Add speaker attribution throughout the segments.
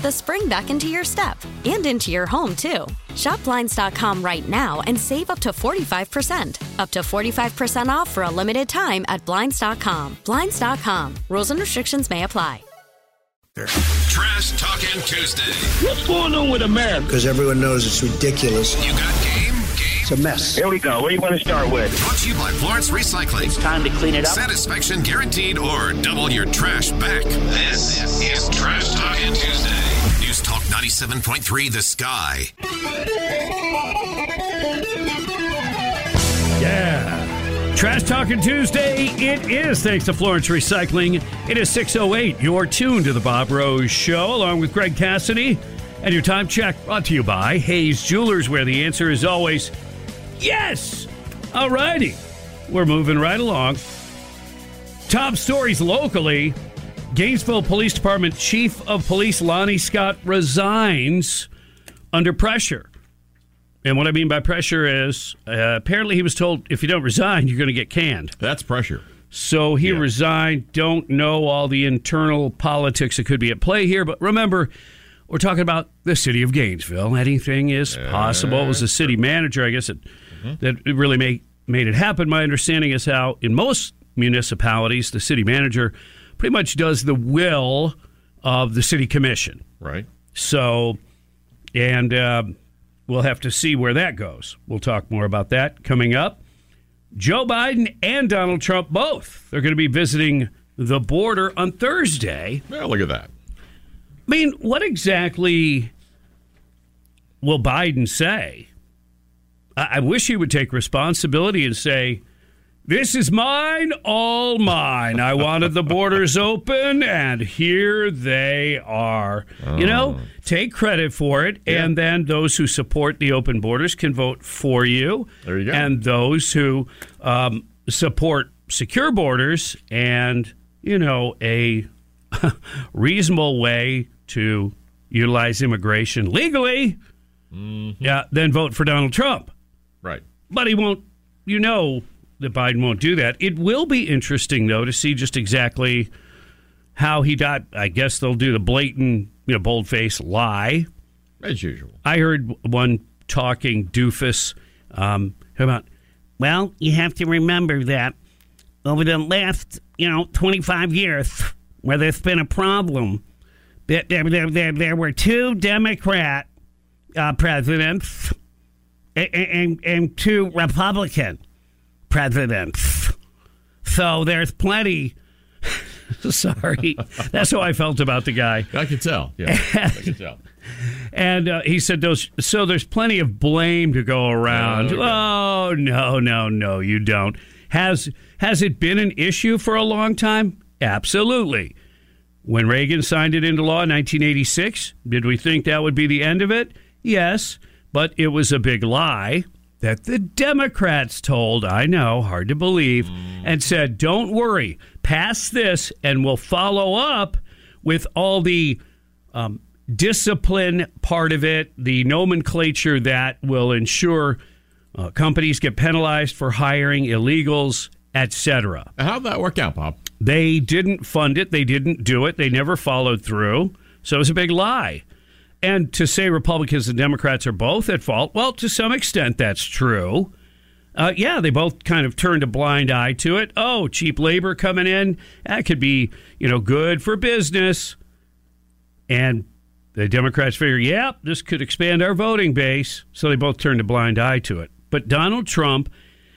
Speaker 1: the spring back into your step and into your home, too. Shop Blinds.com right now and save up to 45%. Up to 45% off for a limited time at Blinds.com. Blinds.com. Rules and restrictions may apply.
Speaker 2: Trash Talking Tuesday.
Speaker 3: What's going on with America?
Speaker 4: Because everyone knows it's ridiculous.
Speaker 2: You got game?
Speaker 4: It's a mess.
Speaker 3: Here we go. What do you want to start with?
Speaker 2: Brought to you by Florence Recycling.
Speaker 5: It's time to clean it up.
Speaker 2: Satisfaction guaranteed or double your trash back. This is Trash Talking Tuesday. News Talk 97.3 The Sky.
Speaker 6: Yeah. Trash Talking Tuesday, it is thanks to Florence Recycling. It is 6.08. You're tuned to the Bob Rose Show along with Greg Cassidy. And your time check brought to you by Hayes Jewelers, where the answer is always yes. All righty. We're moving right along. Top stories locally. Gainesville Police Department Chief of Police Lonnie Scott resigns under pressure. And what I mean by pressure is uh, apparently he was told if you don't resign, you're going to get canned.
Speaker 7: That's pressure.
Speaker 6: So he yeah. resigned. Don't know all the internal politics that could be at play here, but remember, we're talking about the city of Gainesville. Anything is possible. It was the city manager, I guess, that, mm-hmm. that really made, made it happen. My understanding is how, in most municipalities, the city manager pretty much does the will of the city commission.
Speaker 7: Right.
Speaker 6: So, and. Uh, We'll have to see where that goes. We'll talk more about that coming up. Joe Biden and Donald Trump both They're going to be visiting the border on Thursday.
Speaker 7: Well, look at that.
Speaker 6: I mean, what exactly will Biden say? I, I wish he would take responsibility and say, this is mine, all mine. I wanted the borders open, and here they are. Oh. You know, oh. take credit for it, yeah. and then those who support the open borders can vote for you.
Speaker 7: There you go.
Speaker 6: And those who um, support secure borders and, you know, a reasonable way to utilize immigration legally, mm-hmm. yeah, then vote for Donald Trump.
Speaker 7: Right.
Speaker 6: But he won't, you know, that Biden won't do that. It will be interesting, though, to see just exactly how he got. I guess they'll do the blatant, you know, bold face lie.
Speaker 7: As usual.
Speaker 6: I heard one talking doofus um, about, well, you have to remember that over the last, you know, 25 years, where there's been a problem, there, there, there, there were two Democrat uh, presidents and, and, and two Republican presidents. So there's plenty. Sorry, that's how I felt about the guy.
Speaker 7: I can tell. Yeah, I can tell.
Speaker 6: And uh, he said, "Those so there's plenty of blame to go around." Oh, oh no, no, no, you don't. Has has it been an issue for a long time? Absolutely. When Reagan signed it into law in 1986, did we think that would be the end of it? Yes, but it was a big lie that the Democrats told, I know, hard to believe, and said, don't worry, pass this and we'll follow up with all the um, discipline part of it, the nomenclature that will ensure uh, companies get penalized for hiring illegals, etc.
Speaker 7: How'd that work out, Bob?
Speaker 6: They didn't fund it. They didn't do it. They never followed through. So it was a big lie. And to say Republicans and Democrats are both at fault, well, to some extent, that's true. Uh, yeah, they both kind of turned a blind eye to it. Oh, cheap labor coming in, that could be, you know, good for business. And the Democrats figure, yeah, this could expand our voting base. So they both turned a blind eye to it. But Donald Trump,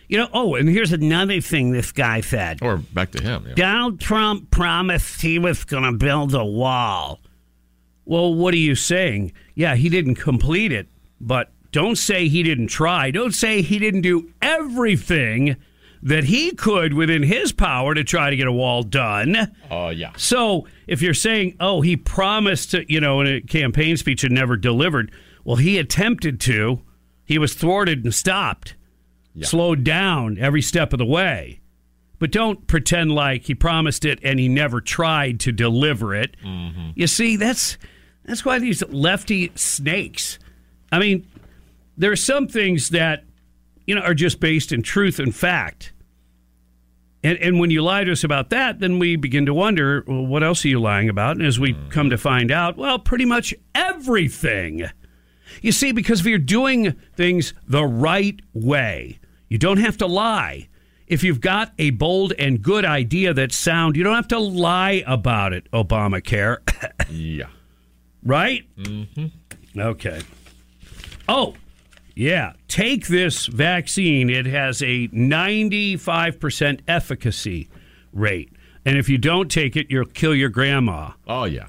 Speaker 6: you know, oh, and here's another thing this guy said.
Speaker 7: Or back to him. Yeah.
Speaker 6: Donald Trump promised he was going to build a wall. Well, what are you saying? Yeah, he didn't complete it, but don't say he didn't try. Don't say he didn't do everything that he could within his power to try to get a wall done.
Speaker 7: Oh, uh, yeah.
Speaker 6: So if you're saying, oh, he promised, to, you know, in a campaign speech and never delivered, well, he attempted to. He was thwarted and stopped, yeah. slowed down every step of the way. But don't pretend like he promised it and he never tried to deliver it. Mm-hmm. You see, that's that's why these lefty snakes. I mean, there are some things that you know are just based in truth and fact. And, and when you lie to us about that, then we begin to wonder, well, what else are you lying about? And as we mm. come to find out, well, pretty much everything. You see, because if you're doing things the right way, you don't have to lie. If you've got a bold and good idea that's sound, you don't have to lie about it, Obamacare.
Speaker 7: yeah.
Speaker 6: Right?
Speaker 7: Mm-hmm.
Speaker 6: Okay. Oh, yeah. Take this vaccine. It has a 95% efficacy rate. And if you don't take it, you'll kill your grandma.
Speaker 7: Oh, yeah.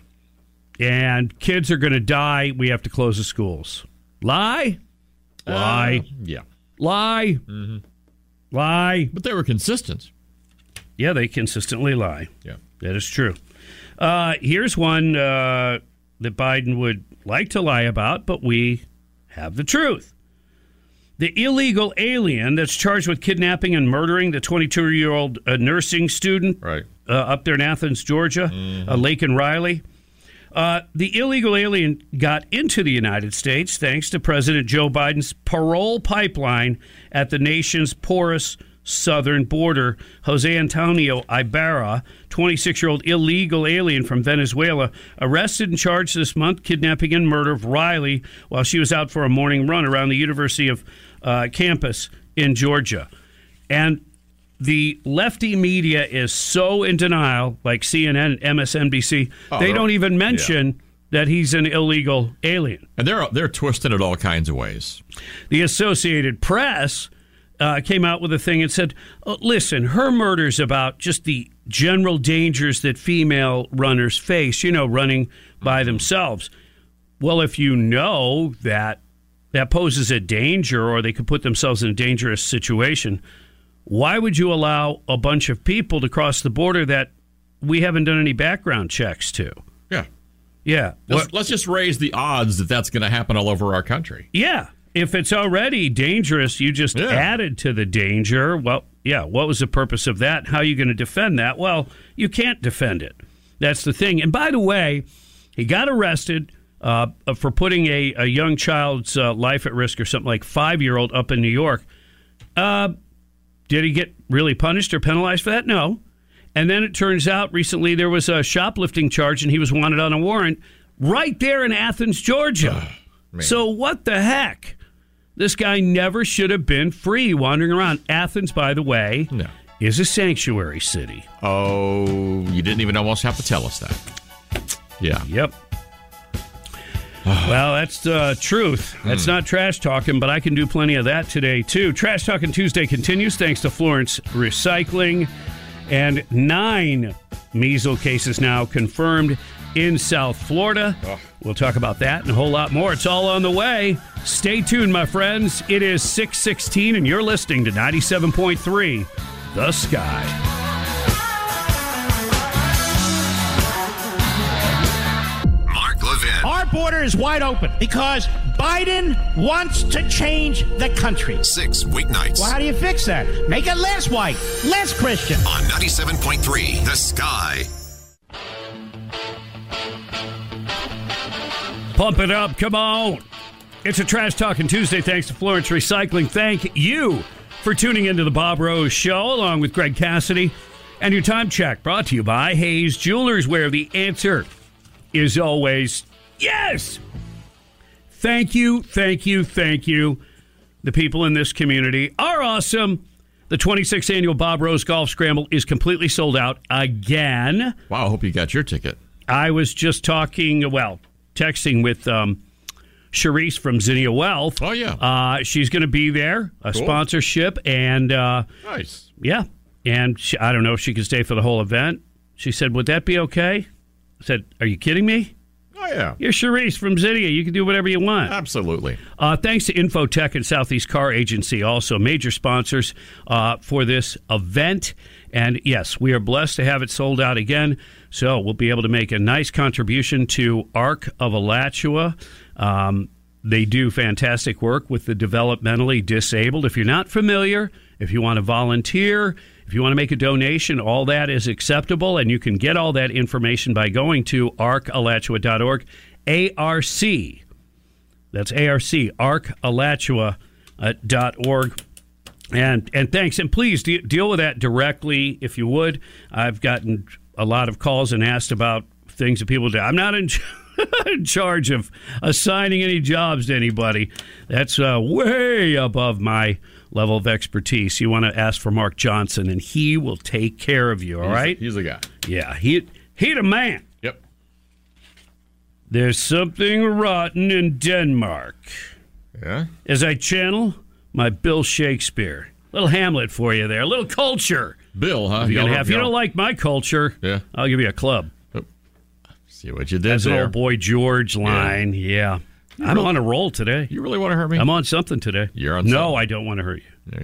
Speaker 6: And kids are going to die. We have to close the schools. Lie? Lie.
Speaker 7: Uh, yeah.
Speaker 6: Lie.
Speaker 7: Mm-hmm.
Speaker 6: Lie.
Speaker 7: But they were consistent.
Speaker 6: Yeah, they consistently lie.
Speaker 7: Yeah.
Speaker 6: That is true. Uh, here's one uh, that Biden would like to lie about, but we have the truth. The illegal alien that's charged with kidnapping and murdering the 22 year old uh, nursing student
Speaker 7: right.
Speaker 6: uh, up there in Athens, Georgia,
Speaker 7: Mm-hmm.
Speaker 6: uh, Laken Riley. Uh, the illegal alien got into the United States thanks to President Joe Biden's parole pipeline at the nation's porous southern border. Jose Antonio Ibarra, 26 year old illegal alien from Venezuela, arrested and charged this month kidnapping and murder of Riley while she was out for a morning run around the University of uh, campus in Georgia. And the lefty media is so in denial, like CNN MSNBC,
Speaker 7: Oh,
Speaker 6: they don't even mention that he's an illegal alien.
Speaker 7: And they're they're twisted it all kinds of ways.
Speaker 6: The Associated Press uh, came out with a thing and said, "Oh, listen, her murder's about just the general dangers that female runners face, you know, running by themselves. Well, if you know that that poses a danger or they could put themselves in a dangerous situation, why would you allow a bunch of people to cross the border that we haven't done any background checks to?
Speaker 7: Yeah.
Speaker 6: Yeah.
Speaker 7: Let's, let's just raise the odds that that's going to happen all over our country.
Speaker 6: Yeah. If it's already dangerous, you just
Speaker 7: Yeah.
Speaker 6: added to the danger. Well, yeah, what was the purpose of that? How are you going to defend that? Well, you can't defend it. That's the thing. And by the way, he got arrested uh, for putting a, a young child's uh, life at risk or something like five year old up in New York. Uh, did he get really punished or penalized for that? No. And then it turns out recently there was a shoplifting charge and he was wanted on a warrant right there in Athens, Georgia. so what the heck? This guy never should have been free wandering around. Athens, by the way,
Speaker 7: No.
Speaker 6: is a sanctuary city.
Speaker 7: Oh, you didn't even almost have to tell us that. Yeah.
Speaker 6: Yep. well, that's the truth. That's hmm. not trash talking, but I can do plenty of that today, too. Trash Talking Tuesday continues thanks to Florence Recycling. And nine measles cases now confirmed in South Florida. We'll talk about that and a whole lot more. It's all on the way. Stay tuned, my friends. It is 616, and you're listening to 97.3 The Sky. Mark Levin.
Speaker 5: Our border is wide open because Biden wants to change the country.
Speaker 2: Six weeknights.
Speaker 5: Well, how do you fix that? Make it less white, less Christian.
Speaker 2: On 97.3, The Sky.
Speaker 6: Pump it up. Come on. It's a Trash Talking Tuesday. Thanks to Florence Recycling. Thank you for tuning into the Bob Rose Show along with Greg Cassidy. And your time check brought to you by Hayes Jewelers, where the answer is always yes. Thank you, thank you, thank you. The people in this community are awesome. The 26th annual Bob Rose Golf Scramble is completely sold out again.
Speaker 7: Wow, I hope you got your ticket.
Speaker 6: I was just talking, well, texting with um, Charisse from Zinnia Wealth.
Speaker 7: Oh, yeah.
Speaker 6: Uh, she's going to be there, a
Speaker 7: Cool.
Speaker 6: sponsorship, and uh,
Speaker 7: Nice.
Speaker 6: yeah. And she, I don't know if she could stay for the whole event. She said, Would that be okay? I said, Are you kidding me?
Speaker 7: Oh, yeah.
Speaker 6: You're Charisse from Zinnia. You can do whatever you want.
Speaker 7: Absolutely.
Speaker 6: Uh, thanks to Infotech and Southeast Car Agency, also major sponsors uh, for this event. And yes, we are blessed to have it sold out again. So we'll be able to make a nice contribution to ARC of Alachua. Um, they do fantastic work with the developmentally disabled. If you're not familiar, if you want to volunteer, if you want to make a donation, all that is acceptable, and you can get all that information by going to arcalachua.org. ARC. That's ARC, arcalachua.org. And, and thanks. And please de- deal with that directly if you would. I've gotten a lot of calls and asked about things that people do. I'm not in, in charge of assigning any jobs to anybody. That's uh, way above my level of expertise. You want to ask for Mark Johnson, and he will take care of you, all
Speaker 7: He's-
Speaker 6: right?
Speaker 7: He's the guy.
Speaker 6: Yeah, he, he the man.
Speaker 7: Yep.
Speaker 6: There's something rotten in Denmark.
Speaker 7: Yeah.
Speaker 6: As I channel my Bill Shakespeare. Little Hamlet for you there. A little culture.
Speaker 7: Bill, huh?
Speaker 6: If, gonna have- if you don't like my culture,
Speaker 7: Yeah.
Speaker 6: I'll give you a club.
Speaker 7: See what you did
Speaker 6: That's an
Speaker 7: there.
Speaker 6: old boy George line. Yeah. I'm
Speaker 7: really-
Speaker 6: on a roll today.
Speaker 7: You really want to hurt me?
Speaker 6: I'm on something today.
Speaker 7: You're on
Speaker 6: No,
Speaker 7: something.
Speaker 6: I don't want to hurt you.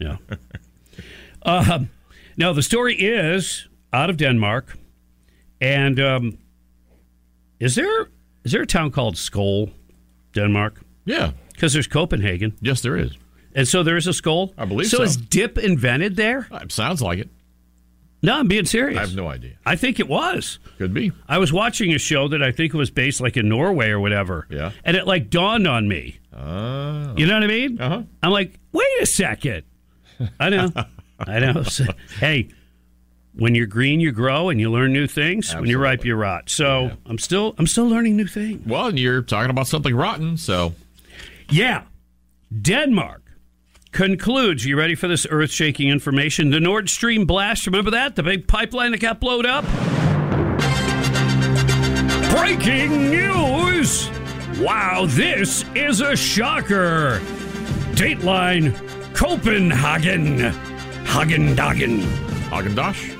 Speaker 7: Yeah.
Speaker 6: Yeah. um, now, the story is out of Denmark. And um, is there is there a town called Skål, Denmark?
Speaker 7: Yeah.
Speaker 6: Because there's Copenhagen.
Speaker 7: Yes, there is.
Speaker 6: And so there is a skull?
Speaker 7: I believe
Speaker 6: so.
Speaker 7: so.
Speaker 6: is dip invented there?
Speaker 7: It sounds like it.
Speaker 6: No, I'm being serious.
Speaker 7: I have no idea.
Speaker 6: I think it was.
Speaker 7: Could be.
Speaker 6: I was watching a show that I think was based like in Norway or whatever.
Speaker 7: Yeah.
Speaker 6: And it like dawned on me.
Speaker 7: Oh.
Speaker 6: You know what I mean?
Speaker 7: Uh-huh.
Speaker 6: I'm like, wait a second. I know. I know. So, hey, when you're green, you grow and you learn new things. When you're ripe, you rot. So I'm still I'm still learning new things.
Speaker 7: Well, and you're talking about something rotten, so
Speaker 6: Yeah. Denmark concludes. You ready for this earth shaking information? The Nord Stream blast. Remember that? The big pipeline that got blown up? Breaking news! Wow, this is a shocker. Dateline Copenhagen. Hagen Dagen.
Speaker 7: Hagen Dash.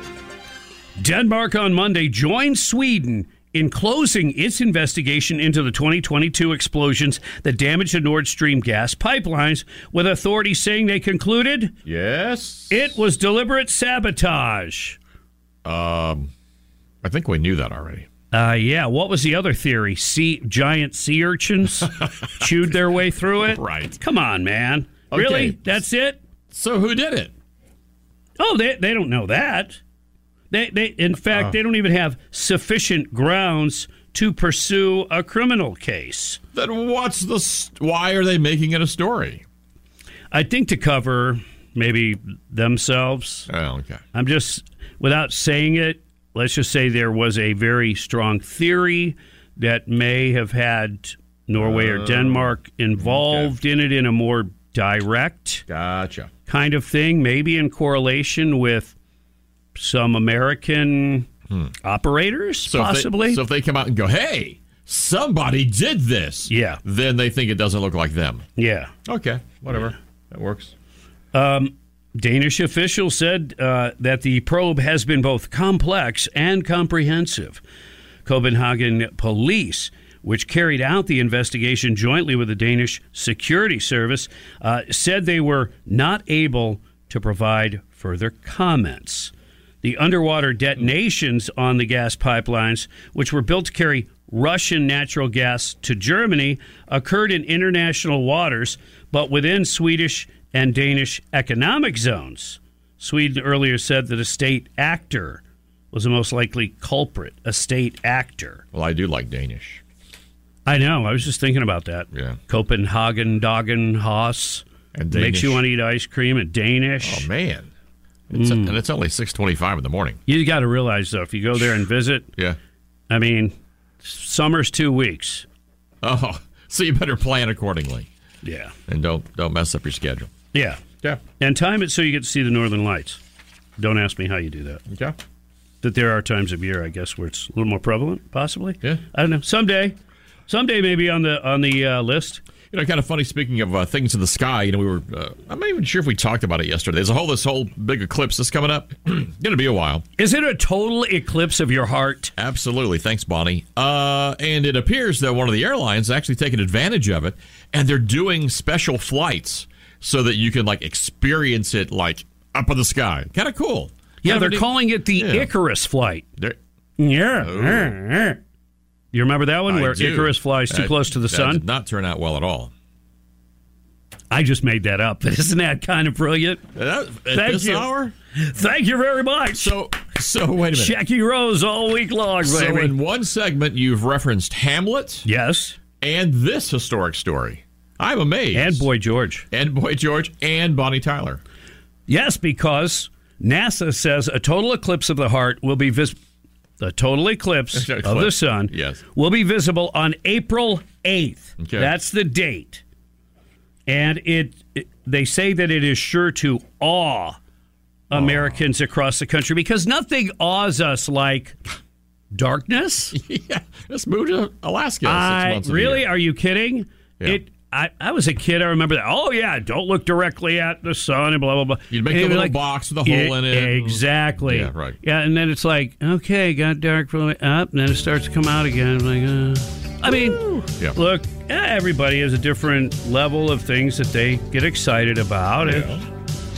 Speaker 6: Denmark on Monday joined Sweden in closing its investigation into the 2022 explosions that damaged the Nord Stream gas pipelines, with authorities saying they concluded
Speaker 7: Yes.
Speaker 6: it was deliberate sabotage.
Speaker 7: Um, I think we knew that already.
Speaker 6: Uh, yeah, what was the other theory? Sea giant sea urchins chewed their way through it.
Speaker 7: Right.
Speaker 6: Come on, man.
Speaker 7: Okay.
Speaker 6: Really? That's it?
Speaker 7: So who did it?
Speaker 6: Oh, they they don't know that. They they in fact
Speaker 7: Oh.
Speaker 6: they don't even have sufficient grounds to pursue a criminal case.
Speaker 7: Then what's the? Why are they making it a story?
Speaker 6: I think to cover maybe themselves.
Speaker 7: Oh, okay.
Speaker 6: I'm just without saying it. Let's just say there was a very strong theory that may have had Norway or
Speaker 7: Oh,
Speaker 6: Denmark involved in it in a more direct
Speaker 7: Gotcha.
Speaker 6: kind of thing, maybe in correlation with some American operators,
Speaker 7: So if they-
Speaker 6: possibly.
Speaker 7: so if they come out and go, "Hey, somebody did this,"
Speaker 6: yeah,
Speaker 7: then they think it doesn't look like them.
Speaker 6: yeah.
Speaker 7: Okay, whatever. That works.
Speaker 6: Um, Danish officials said uh, that the probe has been both complex and comprehensive. Copenhagen police, which carried out the investigation jointly with the Danish security service, uh, said they were not able to provide further comments. The underwater detonations on the gas pipelines, which were built to carry Russian natural gas to Germany occurred in international waters, but within Swedish and Danish economic zones. Sweden earlier said that a state actor was the most likely culprit. A state actor.
Speaker 7: Well, I do like Danish.
Speaker 6: I know. I was just thinking about that.
Speaker 7: Yeah.
Speaker 6: Copenhagen, Dagen, Haas.
Speaker 7: And Danish.
Speaker 6: Makes you want to eat ice cream and Danish.
Speaker 7: Oh man, it's
Speaker 6: Mm.
Speaker 7: and it's only six twenty-five in the morning.
Speaker 6: You got to realize, though, if you go there and visit,
Speaker 7: Yeah.
Speaker 6: I mean, summer's two weeks.
Speaker 7: Oh, so you better plan accordingly.
Speaker 6: Yeah.
Speaker 7: And don't don't mess up your schedule.
Speaker 6: Yeah.
Speaker 7: Yeah.
Speaker 6: And time it so you get to see the northern lights. Don't ask me how you do that.
Speaker 7: Okay.
Speaker 6: That there are times of year, I guess, where it's a little more prevalent, possibly.
Speaker 7: Yeah.
Speaker 6: I don't know. Someday, someday maybe on the on the uh, list.
Speaker 7: You know, kind of funny. Speaking of uh, things in the sky, you know, we were. Uh, I'm not even sure if we talked about it yesterday. There's a whole this whole big eclipse that's coming up. Going to be a while.
Speaker 6: Is it a total eclipse of your heart?
Speaker 7: Absolutely. Thanks, Bonnie. Uh, and it appears that one of the airlines is actually taking advantage of it, and they're doing special flights so that you can like experience it like up in the sky. Kind of cool.
Speaker 6: Yeah, they're calling it the
Speaker 7: Yeah.
Speaker 6: Icarus flight.
Speaker 7: They're-
Speaker 6: Yeah. You remember that one
Speaker 7: I
Speaker 6: where
Speaker 7: do.
Speaker 6: Icarus flies too
Speaker 7: That-
Speaker 6: close to the
Speaker 7: that
Speaker 6: sun?
Speaker 7: Did not turn out well at all.
Speaker 6: I just made that up, but isn't that kind of brilliant?
Speaker 7: That-
Speaker 6: Thank you.
Speaker 7: hour?
Speaker 6: Thank you very much.
Speaker 7: So, so wait a minute.
Speaker 6: Jackie Rose all week long, baby.
Speaker 7: So in one segment, you've referenced Hamlet.
Speaker 6: yes.
Speaker 7: And this historic story. I'm amazed.
Speaker 6: And Boy George.
Speaker 7: And Boy George and Bonnie Tyler.
Speaker 6: Yes, because NASA says a total eclipse of the heart will be vis- the total eclipse of the sun
Speaker 7: yes.
Speaker 6: will be visible on April 8th.
Speaker 7: Okay.
Speaker 6: That's the date. And it, it they say that it is sure to awe Americans across the country because nothing awes us like darkness.
Speaker 7: yeah, let's move to Alaska. six
Speaker 6: I,
Speaker 7: months of the
Speaker 6: really? Are you kidding?
Speaker 7: Yeah.
Speaker 6: It. I, I was a kid. I remember that. Oh yeah, don't look directly at the sun and blah blah blah.
Speaker 7: You'd make
Speaker 6: And it'd
Speaker 7: little box with a hole in it.
Speaker 6: Exactly.
Speaker 7: Yeah, right.
Speaker 6: Yeah, and then it's like, okay, got dark for a up, and then it starts to come out again. I'm like, uh. I mean,
Speaker 7: Yeah.
Speaker 6: look, everybody has a different level of things that they get excited about. and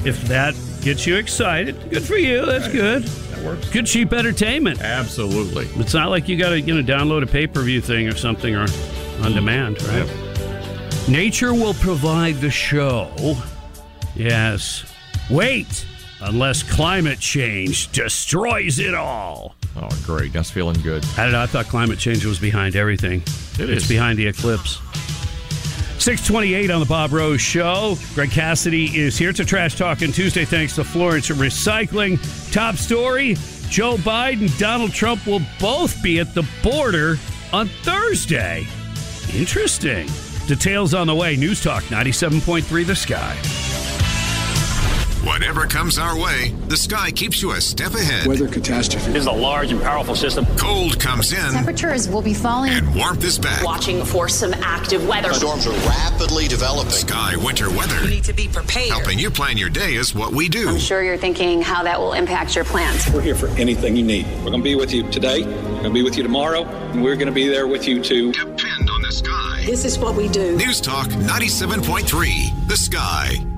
Speaker 6: If that gets you excited, good for you. That's good.
Speaker 7: That works.
Speaker 6: Good cheap entertainment.
Speaker 7: Absolutely.
Speaker 6: It's not like you got to you know download a pay per view thing or something or on demand, right? Nature will provide the show. Yes. Wait, unless climate change destroys it all.
Speaker 7: Oh, great. That's feeling good.
Speaker 6: I don't know. I thought climate change was behind everything.
Speaker 7: It
Speaker 6: it's
Speaker 7: is.
Speaker 6: behind the eclipse. 628 on the Bob Rose Show. Greg Cassidy is here to Trash Talking Tuesday thanks to Florence Recycling. Top story Joe Biden, Donald Trump will both be at the border on Thursday. Interesting. Details on the way. News Talk 97.3 The Sky.
Speaker 2: Whatever comes our way, the sky keeps you a step ahead.
Speaker 4: Weather catastrophe.
Speaker 3: This is a large and powerful system.
Speaker 2: Cold comes in
Speaker 8: Temperatures will be falling.
Speaker 2: and warmth is back.
Speaker 9: Watching for some active weather.
Speaker 10: Storms are rapidly developing.
Speaker 2: Sky winter weather.
Speaker 9: You need to be prepared.
Speaker 2: Helping you plan your day is what we do.
Speaker 8: I'm sure you're thinking how that will impact your plans.
Speaker 11: We're here for anything you need. We're going to be with you today. We're going to be with you tomorrow. And we're going to be there with you too.
Speaker 2: Depend on the sky.
Speaker 9: This is what we do.
Speaker 2: News Talk 97.3. The Sky.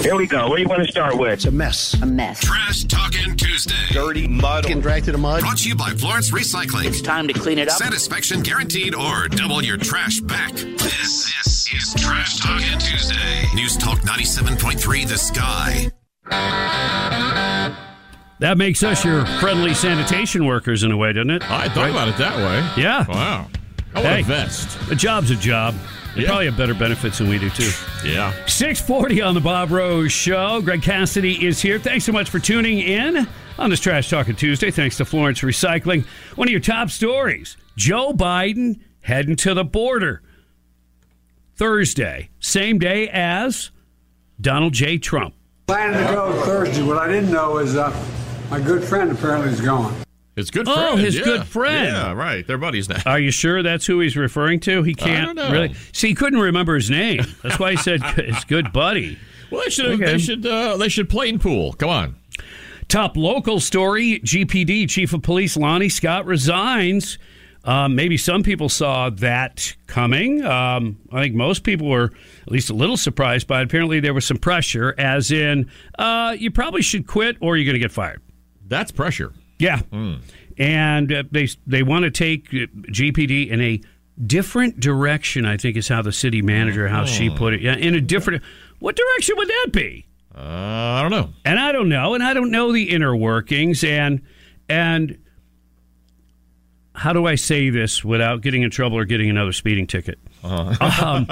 Speaker 3: Here we go. Where do you want to start with?
Speaker 4: It's a mess.
Speaker 9: A mess.
Speaker 2: Trash Talking Tuesday.
Speaker 10: Dirty mud.
Speaker 4: Getting dragged through the mud.
Speaker 2: Brought to you by Florence Recycling.
Speaker 9: It's time to clean it up.
Speaker 2: Satisfaction guaranteed or double your trash back. This, this is Trash Talking Tuesday. News Talk 97.3 The Sky.
Speaker 6: That makes us your friendly sanitation workers in a way, doesn't it?
Speaker 7: I thought about it that way.
Speaker 6: Yeah.
Speaker 7: Wow. I want
Speaker 6: Hey.
Speaker 7: a vest.
Speaker 6: A job's a job. They
Speaker 7: Yeah.
Speaker 6: probably have better benefits than we do, too.
Speaker 7: Yeah.
Speaker 6: 640 on the Bob Rose Show. Greg Cassidy is here. Thanks so much for tuning in on this Trash Talking Tuesday. Thanks to Florence Recycling. One of your top stories Joe Biden heading to the border Thursday, same day as Donald J. Trump.
Speaker 12: Planning to go Thursday. What I didn't know is uh, my good friend apparently is going.
Speaker 7: His good
Speaker 6: Oh, his
Speaker 7: yeah.
Speaker 6: good friend.
Speaker 7: Yeah, right. They're buddies now.
Speaker 6: Are you sure that's who he's referring to? He can't really. See, he couldn't remember his name. That's why he said his good buddy.
Speaker 7: Well, they should
Speaker 6: Okay.
Speaker 7: they should uh, they should plane pool. Come on.
Speaker 6: Top local story GPD Chief of Police Lonnie Scott resigns. Um, maybe some people saw that coming. Um, I think most people were at least a little surprised by it. Apparently, there was some pressure, as in, uh, you probably should quit or you're going to get fired.
Speaker 7: That's pressure.
Speaker 6: Yeah. And uh, they, they want to take uh, GPD in a different direction, I think is how the city manager, how she put it. Yeah, in a different. What direction would that be?
Speaker 7: Uh, I don't know.
Speaker 6: and I don't know, and I don't know the inner workings, and and how do I say this without getting in trouble or getting another speeding ticket? Um,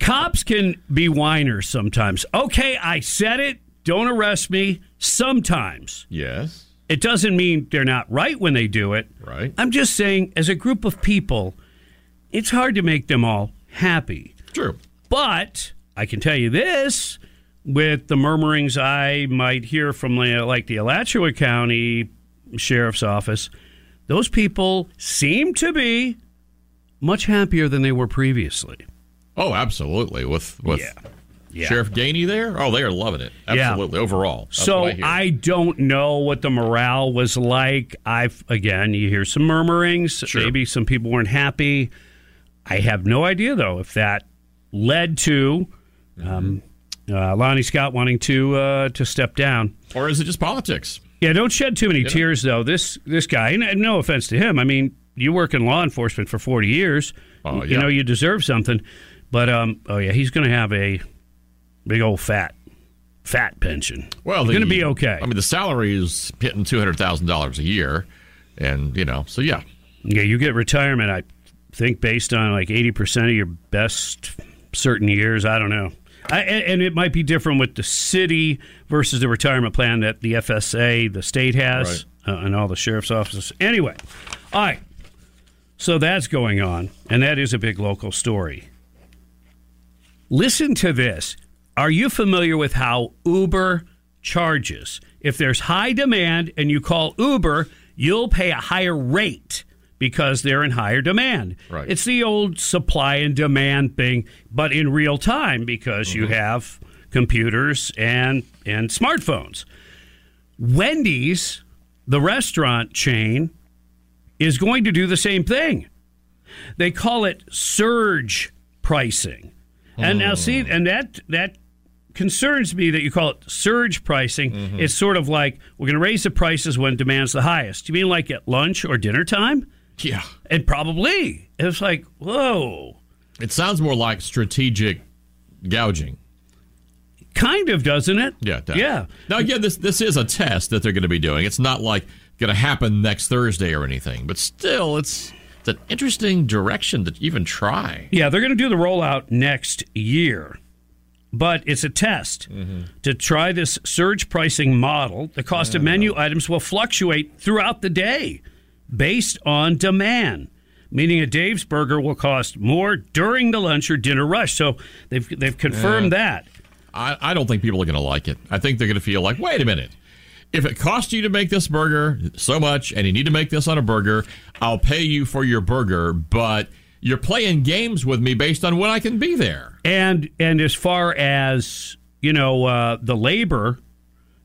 Speaker 6: cops can be whiners sometimes. Okay, I said it. Don't arrest me. Sometimes
Speaker 7: Yes.
Speaker 6: It doesn't mean they're not right when they do it.
Speaker 7: Right.
Speaker 6: I'm just saying, as a group of people, it's hard to make them all happy.
Speaker 7: True.
Speaker 6: But I can tell you this with the murmurings I might hear from like the Alachua County Sheriff's Office, those people seem to be much happier than they were previously.
Speaker 7: Oh, absolutely. With with
Speaker 6: Yeah. Yeah.
Speaker 7: Sheriff Gainey there. Oh, they are loving it.
Speaker 6: Yeah.
Speaker 7: Absolutely. Overall. That's
Speaker 6: so
Speaker 7: I.
Speaker 6: I, don't know what the morale was like. I've again, you hear some murmurings.
Speaker 7: Sure.
Speaker 6: Maybe some people weren't happy. I have no idea though if that led to um, uh, Lonnie Scott wanting to uh, to step down.
Speaker 7: or is it just politics?
Speaker 6: Yeah, don't shed too many tears though. This this guy, and no offense to him. I mean, you work in law enforcement for forty years.
Speaker 7: Oh,
Speaker 6: You know, you deserve something. But um, oh yeah, he's going to have a big old fat fat pension.
Speaker 7: Well,
Speaker 6: going to be okay.
Speaker 7: I mean, the salary is hitting two hundred thousand dollars a year, and you know, so yeah,
Speaker 6: Yeah, you get retirement. I think based on like eighty percent of your best certain years. I don't know. I, and it might be different with the city versus the retirement plan that the FSA, the state has, uh, and all the sheriff's offices. Anyway, all right. So that's going on, and that is a big local story. Listen to this. Are you familiar with how Uber charges? If there's high demand and you call Uber, you'll pay a higher rate because they're in higher demand.
Speaker 7: Right.
Speaker 6: It's the old supply and demand thing, but in real time because you mm-hmm. have computers and and smartphones. Wendy's, the restaurant chain, is going to do the same thing. They call it surge pricing. And now see oh. and that that concerns me that you call it surge pricing. Mm-hmm. It's sort of like we're going to raise the prices when demand's the highest. You mean like at lunch or dinner time?
Speaker 7: yeah.
Speaker 6: And probably. It's like, whoa.
Speaker 7: It sounds more like strategic gouging.
Speaker 6: Kind of, doesn't it?
Speaker 7: Yeah, it does.
Speaker 6: Yeah.
Speaker 7: Now again, this this is a test that they're going to be doing. It's not like going to happen next Thursday or anything, but still, it's it's an interesting direction to even try.
Speaker 6: Yeah, they're going to do the rollout next year. But it's a test mm-hmm. to try this surge pricing model. The cost of menu items will fluctuate throughout the day based on demand. Meaning a Dave's burger will cost more during the lunch or dinner rush. So they've they've confirmed that.
Speaker 7: I, I don't think people are going to like it. I think they're going to feel like, wait a minute. If it costs you to make this burger so much and you need to make this on a burger, I'll pay you for your burger, but you're playing games with me based on when I can be there.
Speaker 6: And and as far as you know, uh, the labor,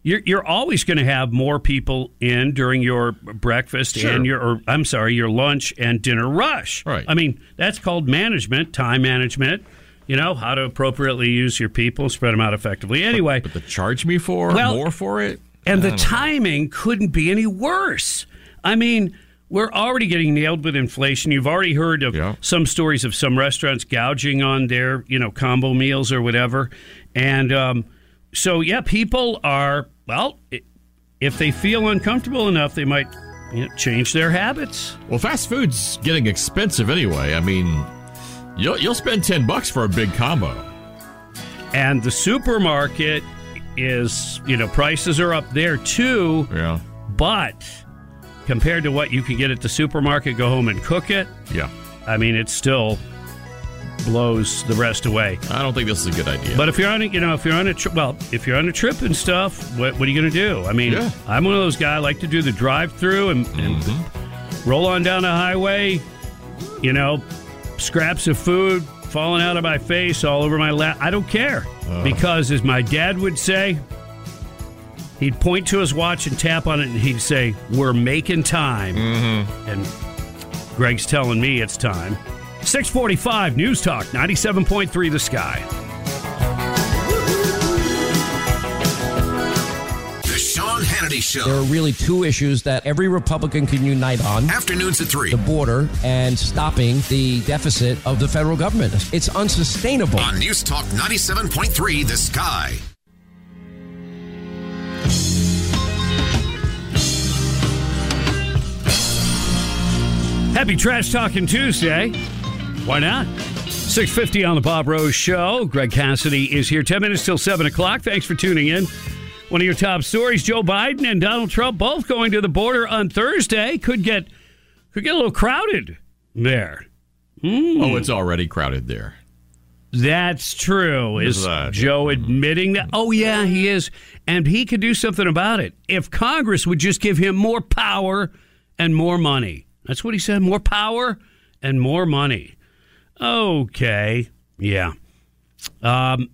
Speaker 6: you're you're always going to have more people in during your breakfast
Speaker 7: Sure.
Speaker 6: and your or I'm sorry, your lunch and dinner rush.
Speaker 7: Right.
Speaker 6: I mean, that's called management, time management. You know how to appropriately use your people, spread them out effectively. Anyway,
Speaker 7: But to charge me for
Speaker 6: Well,
Speaker 7: more for it?
Speaker 6: and the
Speaker 7: don't know.
Speaker 6: timing couldn't be any worse. I mean, we're already getting nailed with inflation. You've already heard of some stories of some restaurants gouging on their, you know, combo meals or whatever. And um, so, yeah, people are, well, if they feel uncomfortable enough, they might you know, change their habits.
Speaker 7: Well, fast food's getting expensive anyway. I mean, you'll, you'll spend 10 bucks for a big combo.
Speaker 6: And the supermarket is, you know, prices are up there too.
Speaker 7: Yeah.
Speaker 6: But compared to what you can get at the supermarket, go home and cook it.
Speaker 7: Yeah.
Speaker 6: I mean, it still blows the rest away.
Speaker 7: I don't think this is a good idea.
Speaker 6: But if you're on a, you know, if you're on a trip, well, if you're on a trip and stuff, what, what are you going to do? I mean,
Speaker 7: Yeah.
Speaker 6: I'm one of those guys I like to do the drive-through and, and
Speaker 7: Mm-hmm.
Speaker 6: roll on down the highway. You know, scraps of food falling out of my face, all over my lap. I don't care
Speaker 7: Uh.
Speaker 6: because, as my dad would say, he'd point to his watch and tap on it, and he'd say, "We're making time."
Speaker 7: Mm-hmm.
Speaker 6: And Greg's telling me it's time. 645 News Talk, 97.3 The Sky.
Speaker 2: The Sean Hannity Show.
Speaker 13: There are really two issues that every Republican can unite on.
Speaker 2: Afternoons at 3.
Speaker 13: The border and stopping the deficit of the federal government. It's unsustainable.
Speaker 2: On News Talk 97.3 The Sky.
Speaker 6: Happy Trash Talking Tuesday. Why not? 650 on the Bob Rose Show. Greg Cassidy is here 10 minutes till 7 o'clock. Thanks for tuning in. One of your top stories, Joe Biden and Donald Trump both going to the border on Thursday. Could get could get a little crowded there. Hmm.
Speaker 7: Oh, it's already crowded there.
Speaker 6: That's true.
Speaker 7: Is
Speaker 6: Is
Speaker 7: that-
Speaker 6: Joe admitting that? Oh, yeah, he is. And he could do something about it. If Congress would just give him more power and more money. That's what he said more power and more money. Okay. Yeah. Um,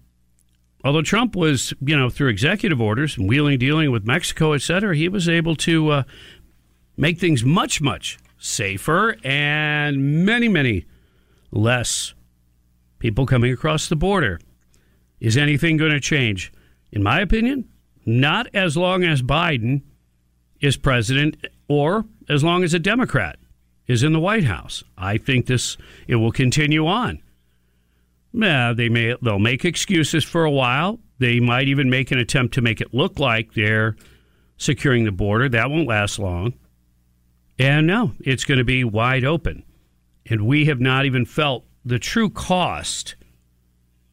Speaker 6: although Trump was, you know, through executive orders and wheeling, dealing with Mexico, et cetera, he was able to uh, make things much, much safer and many, many less people coming across the border. Is anything going to change? In my opinion, not as long as Biden is president or as long as a Democrat is in the White House. I think this it will continue on. Yeah, they may they'll make excuses for a while. They might even make an attempt to make it look like they're securing the border. That won't last long. And no, it's going to be wide open. And we have not even felt the true cost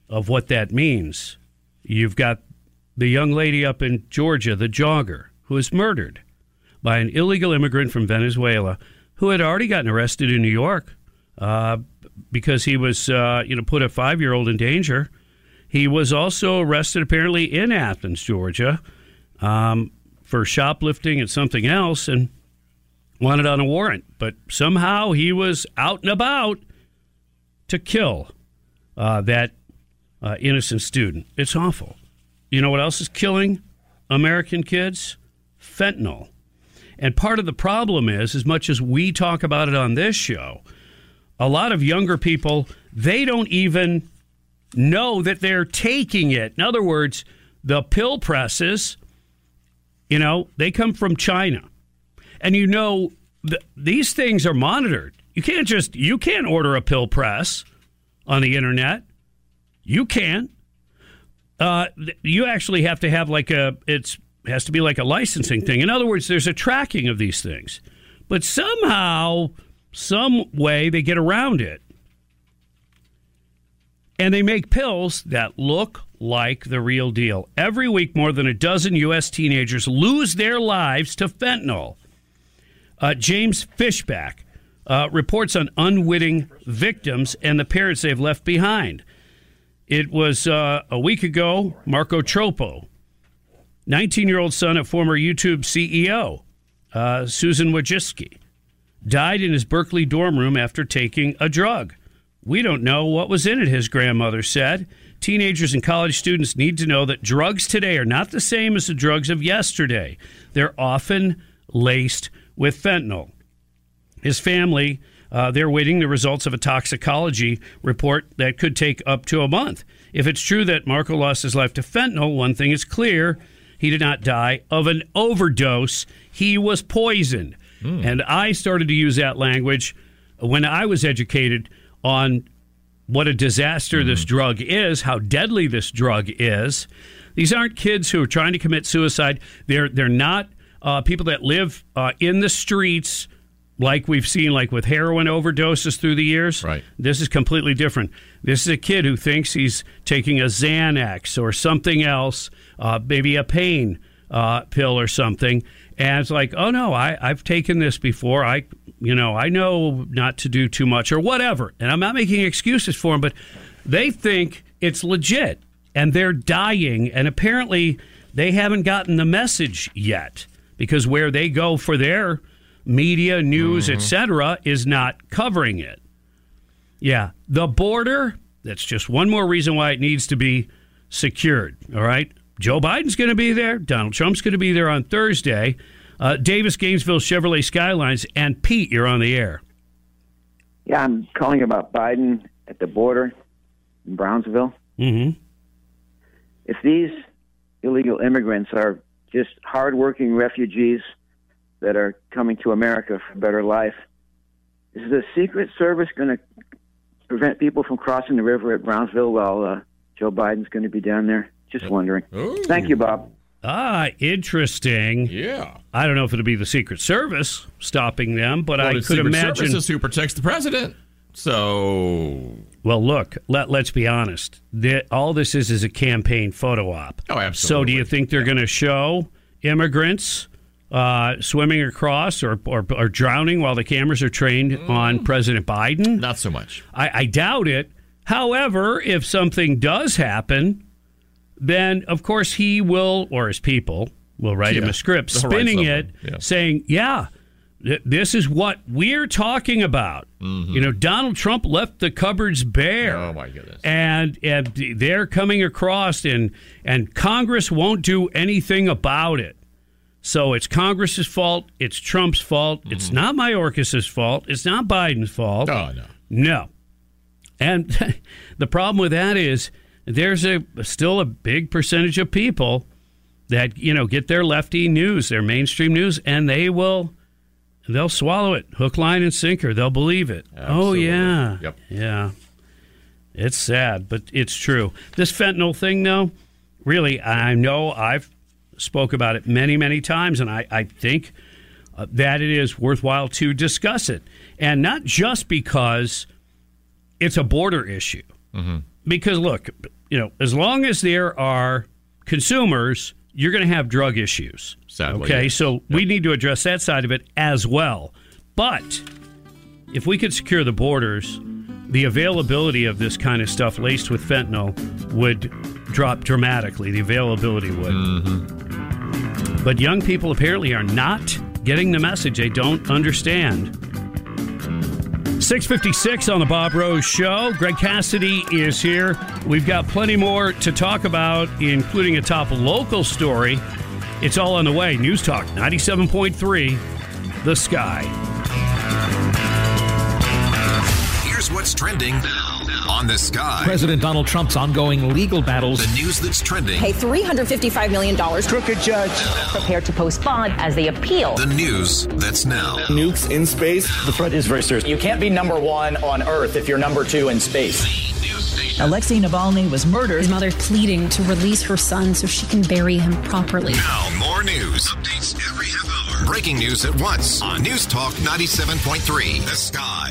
Speaker 6: of what that means. You've got the young lady up in Georgia, the jogger, who was murdered by an illegal immigrant from Venezuela who had already gotten arrested in New York uh, because he was, uh, you know, put a five year old in danger. He was also arrested apparently in Athens, Georgia, um, for shoplifting and something else and wanted on a warrant. But somehow he was out and about to kill uh, that uh, innocent student. It's awful. You know what else is killing American kids? Fentanyl. And part of the problem is, as much as we talk about it on this show, a lot of younger people, they don't even know that they're taking it. In other words, the pill presses, you know, they come from China. And you know, th- these things are monitored. You can't just, you can't order a pill press on the internet. You can't. Uh, you actually have to have like a, it's, has to be like a licensing thing. In other words, there's a tracking of these things. But somehow, some way, they get around it. And they make pills that look like the real deal. Every week, more than a dozen U.S. teenagers lose their lives to fentanyl. Uh, James Fishback uh, reports on unwitting victims and the parents they've left behind. It was uh, a week ago, Marco Tropo, 19 year old son of former YouTube CEO uh, Susan Wojcicki, died in his Berkeley dorm room after taking a drug. We don't know what was in it, his grandmother said. Teenagers and college students need to know that drugs today are not the same as the drugs of yesterday. They're often laced with fentanyl. His family, uh, they're waiting the results of a toxicology report that could take up to a month. If it's true that Marco lost his life to fentanyl, one thing is clear he did not die of an overdose, he was poisoned. And I started to use that language when I was educated on what a disaster this drug is, how deadly this drug is. These aren't kids who are trying to commit suicide. They're they're not uh, people that live uh, in the streets like we've seen, like with heroin overdoses through the years. Right. This is completely different. This is a kid who thinks he's taking a Xanax or something else, uh, maybe a pain uh, pill or something, and it's like, oh no, I, I've taken this before. I, you know, I know not to do too much or whatever. And I'm not making excuses for them, but they think it's legit, and they're dying, and apparently they haven't gotten the message yet because where they go for their media, news, etc., is not covering it. Yeah, the border, that's just one more reason why it needs to be secured. All right. Joe Biden's going to be there. Donald Trump's going to be there on Thursday. Uh, Davis Gainesville Chevrolet Skylines. And Pete, you're on the air.
Speaker 14: Yeah, I'm calling about Biden at the border in Brownsville.
Speaker 6: Mm-hmm.
Speaker 14: If these illegal immigrants are just hardworking refugees that are coming to America for a better life, is the Secret Service going to prevent people from crossing the river at Brownsville while uh, Joe Biden's going to be down there? Just wondering. Thank you, Bob.
Speaker 6: Ah, interesting.
Speaker 7: Yeah.
Speaker 6: I don't know if it'll be the Secret Service stopping them, but
Speaker 7: Well,
Speaker 6: I
Speaker 7: the
Speaker 6: could
Speaker 7: Secret
Speaker 6: imagine.
Speaker 7: Service is who protects the president. So,
Speaker 6: Well, look, let, let's be honest. The, all this is is a campaign photo op.
Speaker 7: Oh, absolutely.
Speaker 6: So, do you think they're going to show immigrants uh, swimming across or, or, or drowning while the cameras are trained on President Biden?
Speaker 7: Mm. not so much.
Speaker 6: I, I doubt it. However, if something does happen, then of course he will, or his people will write him a script,
Speaker 7: they'll
Speaker 6: spinning it,
Speaker 7: yeah.
Speaker 6: saying, "Yeah, th- this is what we're talking about." You know, Donald Trump left the cupboards bare.
Speaker 7: Mm-hmm. Oh my goodness.
Speaker 6: And and they're coming across, and and Congress won't do anything about it. So it's Congress's fault. It's Trump's fault. It's not Mayorkas's fault. It's not Biden's fault.
Speaker 7: Mm-hmm. Oh, no.
Speaker 6: No. And the problem with that is there's a still a big percentage of people that you know get their lefty news, their mainstream news, and they will they'll swallow it hook, line, and sinker. They'll believe it. Oh yeah,
Speaker 7: Yep.
Speaker 6: yeah. It's sad, but it's true. This fentanyl thing, though, really, I know I've spoke about it many, many times, and I, I think uh, that it is worthwhile to discuss it, and not just because it's a border issue. Because look, you know, as long as there are consumers, you're going to have drug issues.
Speaker 7: Sadly,
Speaker 6: okay, so we need to address that side of it as well. But if we could secure the borders, the availability of this kind of stuff laced with fentanyl would drop dramatically. The availability would. Mm-hmm. But young people apparently are not getting the message. They don't understand. 656 on the Bob Rose Show. Greg Cassidy is here. We've got plenty more to talk about, including a top local story. It's all on the way. News Talk 97.3, The Sky.
Speaker 2: Here's what's trending on the sky.
Speaker 15: President Donald Trump's ongoing legal battles.
Speaker 2: The news that's trending.
Speaker 16: Pay $355 million. Crooked judge. Prepared to post bond as they appeal.
Speaker 2: The news that's now.
Speaker 17: Nukes in space. The threat is very serious.
Speaker 18: You can't be number one on Earth if you're number two in space.
Speaker 19: Alexei Navalny was murdered.
Speaker 20: His mother pleading to release her son so she can bury him properly.
Speaker 2: Now, more news. Updates every half hour. Breaking news at once on News Talk 97.3. The Sky.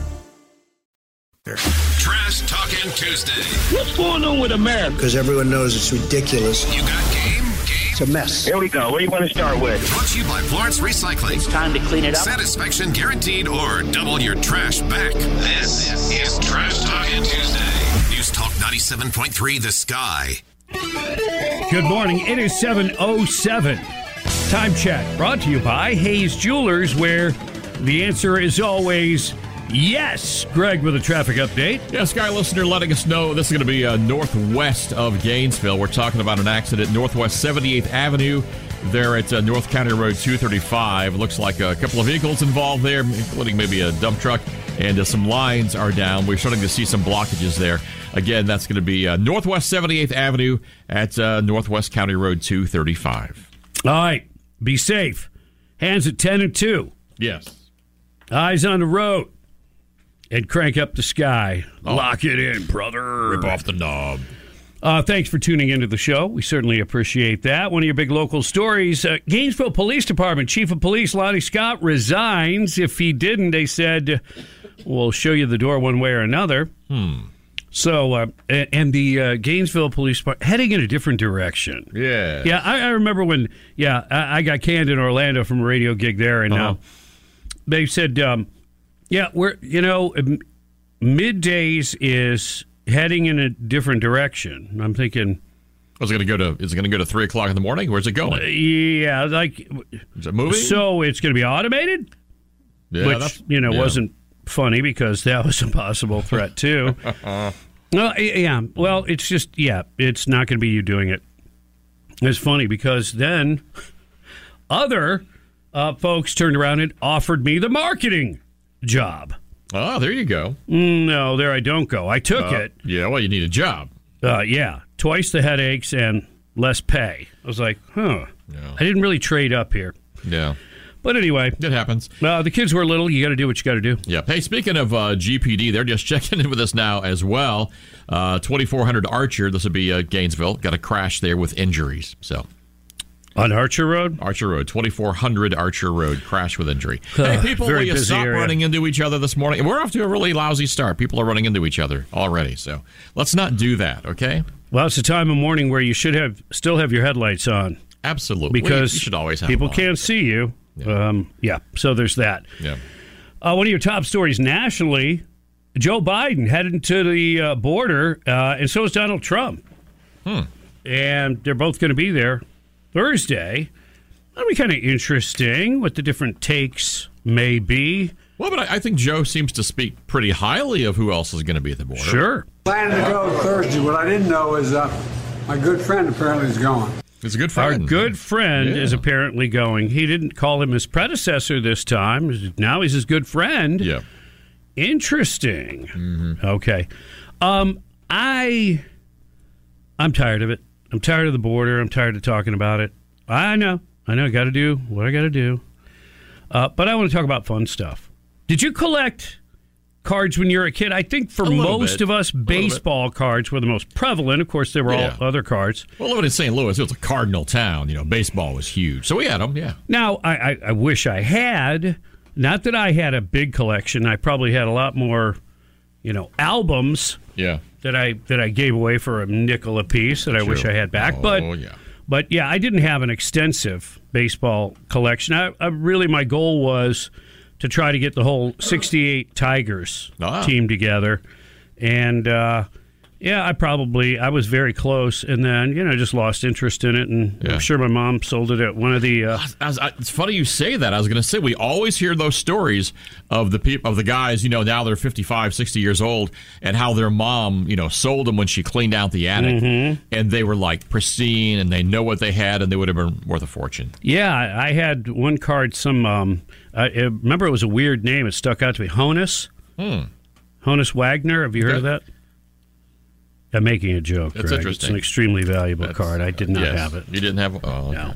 Speaker 2: Trash Talking Tuesday.
Speaker 4: What's going on with America? Because everyone knows it's ridiculous.
Speaker 2: You got game? game?
Speaker 4: It's a mess.
Speaker 3: Here we go. What do you want to start with?
Speaker 2: Brought to you by Florence Recycling.
Speaker 9: It's time to clean it up.
Speaker 2: Satisfaction guaranteed or double your trash back. This is Trash Talking Tuesday. News Talk 97.3 The Sky.
Speaker 6: Good morning. It is 7.07. Time check brought to you by Hayes Jewelers, where the answer is always yes. Greg with a traffic update.
Speaker 7: Yeah, Sky listener letting us know this is going to be uh, northwest of Gainesville. We're talking about an accident northwest 78th Avenue there at uh, North County Road 235. Looks like a couple of vehicles involved there, including maybe a dump truck, and uh, some lines are down. We're starting to see some blockages there. Again, that's going to be uh, northwest 78th Avenue at uh, Northwest County Road 235.
Speaker 6: All right. Be safe. Hands at 10 and 2.
Speaker 7: Yes.
Speaker 6: Eyes on the road. And crank up the sky. Lock it in, brother.
Speaker 7: Rip off the knob.
Speaker 6: Uh, thanks for tuning into the show. We certainly appreciate that. One of your big local stories uh, Gainesville Police Department Chief of Police Lonnie Scott resigns. If he didn't, they said, we'll show you the door one way or another.
Speaker 7: Hmm.
Speaker 6: So, uh, and the uh, Gainesville Police Department heading in a different direction.
Speaker 7: Yeah.
Speaker 6: Yeah, I, I remember when, yeah, I, I got canned in Orlando from a radio gig there, and
Speaker 7: Uh-huh.
Speaker 6: uh, they said, um, yeah, we're, you know, middays is heading in a different direction. I'm thinking,
Speaker 7: Was it going to go to? Is it going to go to three o'clock in the morning? Where's it going?
Speaker 6: yeah, like,
Speaker 7: Is it moving?
Speaker 6: so it's going to be automated,
Speaker 7: yeah,
Speaker 6: which,
Speaker 7: that's-
Speaker 6: you know,
Speaker 7: yeah.
Speaker 6: wasn't funny because that was a possible threat, too. No, yeah. Well, it's just yeah, it's not going to be you doing it. It's funny because then other uh, folks turned around and offered me the marketing job.
Speaker 7: Oh, there you go.
Speaker 6: No, there I don't go. I took
Speaker 7: Uh,
Speaker 6: it.
Speaker 7: Yeah, well, you need a job.
Speaker 6: Uh, yeah, twice the headaches and less pay. I was like, huh. I didn't really trade up here.
Speaker 7: Yeah.
Speaker 6: But anyway,
Speaker 7: it happens.
Speaker 6: Uh, the kids were little. You got to do what you got to do.
Speaker 7: Yeah. Hey, speaking of uh, GPD, they're just checking in with us now as well. Uh, 2400 Archer, this would be uh, Gainesville, got a crash there with injuries. So
Speaker 6: on Archer Road,
Speaker 7: Archer Road, 2400 Archer Road, crash with injury. Hey, people,
Speaker 6: very
Speaker 7: will you stop
Speaker 6: area.
Speaker 7: running into each other this morning? We're off to a really lousy start. People are running into each other already. So let's not do that. Okay.
Speaker 6: Well, it's a time of morning where you should have still have your headlights on.
Speaker 7: Absolutely.
Speaker 6: Because
Speaker 7: you should always have
Speaker 6: people can't see you. Yeah. Um, yeah. So there's that.
Speaker 7: Yeah.
Speaker 6: Uh, one of your top stories nationally: Joe Biden headed to the uh, border, uh, and so is Donald Trump.
Speaker 7: Hmm.
Speaker 6: And they're both going to be there Thursday. That'll be kind of interesting what the different takes may be.
Speaker 7: Well, but I, I think Joe seems to speak pretty highly of who else is going to be at the border.
Speaker 6: Sure.
Speaker 12: Planning to go Thursday. What I didn't know is uh, my good friend apparently is going.
Speaker 7: It's a good friend.
Speaker 6: Our good friend
Speaker 7: Yeah.
Speaker 6: is apparently going. He didn't call him his predecessor this time. Now he's his good friend.
Speaker 7: Yeah.
Speaker 6: Interesting.
Speaker 7: Mm-hmm.
Speaker 6: Okay. Um, I I'm tired of it. I'm tired of the border. I'm tired of talking about it. I know. I know. I got to do what I got to do. Uh, but I want to talk about fun stuff. Did you collect cards when you were a kid? I think for most
Speaker 7: bit.
Speaker 6: of us,
Speaker 7: A little bit.
Speaker 6: baseball cards were the most prevalent. Of course, there were
Speaker 7: Yeah.
Speaker 6: all other cards.
Speaker 7: Well, living in St. Louis, it was a Cardinal town. You know, baseball was huge. So we had them, yeah.
Speaker 6: Now, I, I, I wish I had. Not that I had a big collection. I probably had a lot more, you know, albums
Speaker 7: Yeah.
Speaker 6: That I that I gave away for a nickel a piece that I wish I had back.
Speaker 7: Oh,
Speaker 6: but
Speaker 7: yeah.
Speaker 6: but yeah, I didn't have an extensive baseball collection. I, I really my goal was to try to get the whole '68 Tigers
Speaker 7: Ah.
Speaker 6: team together, and uh, Yeah, I probably I was very close, and then you know just lost interest in it, and
Speaker 7: Yeah.
Speaker 6: I'm sure my mom sold it at one of the. Uh,
Speaker 7: I was- I- it's funny you say that. I was going to say we always hear those stories of the people of the guys. You know, now they're 55, 60 years old, and how their mom, you know, sold them when she cleaned out the attic,
Speaker 6: Mm-hmm.
Speaker 7: and they were like pristine, and they know what they had, and they would have been worth a fortune.
Speaker 6: yeah, I had one card. Some um, I, remember it was a weird name. It stuck out to me. Honus.
Speaker 7: Hmm.
Speaker 6: Honus Wagner. Have you heard of that? I'm making a joke.
Speaker 7: That's
Speaker 6: Greg.
Speaker 7: interesting.
Speaker 6: It's an extremely valuable
Speaker 7: That's-
Speaker 6: card. I did not
Speaker 7: yes.
Speaker 6: have it.
Speaker 7: You didn't have. Oh, okay.
Speaker 6: No.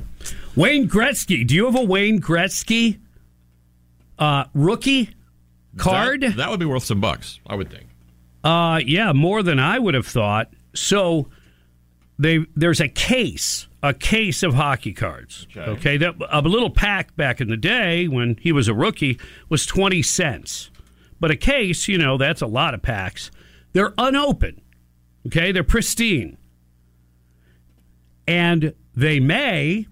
Speaker 6: Wayne Gretzky. Do you have a Wayne Gretzky uh, rookie card?
Speaker 7: That, that would be worth some bucks, I would think.
Speaker 6: Uh, yeah, more than I would have thought. So they there's a case, a case of hockey cards.
Speaker 7: Okay.
Speaker 6: that a little pack back in the day when he was a rookie was twenty cents, but a case, you know, that's a lot of packs. They're unopened. Okay, they're pristine, and they may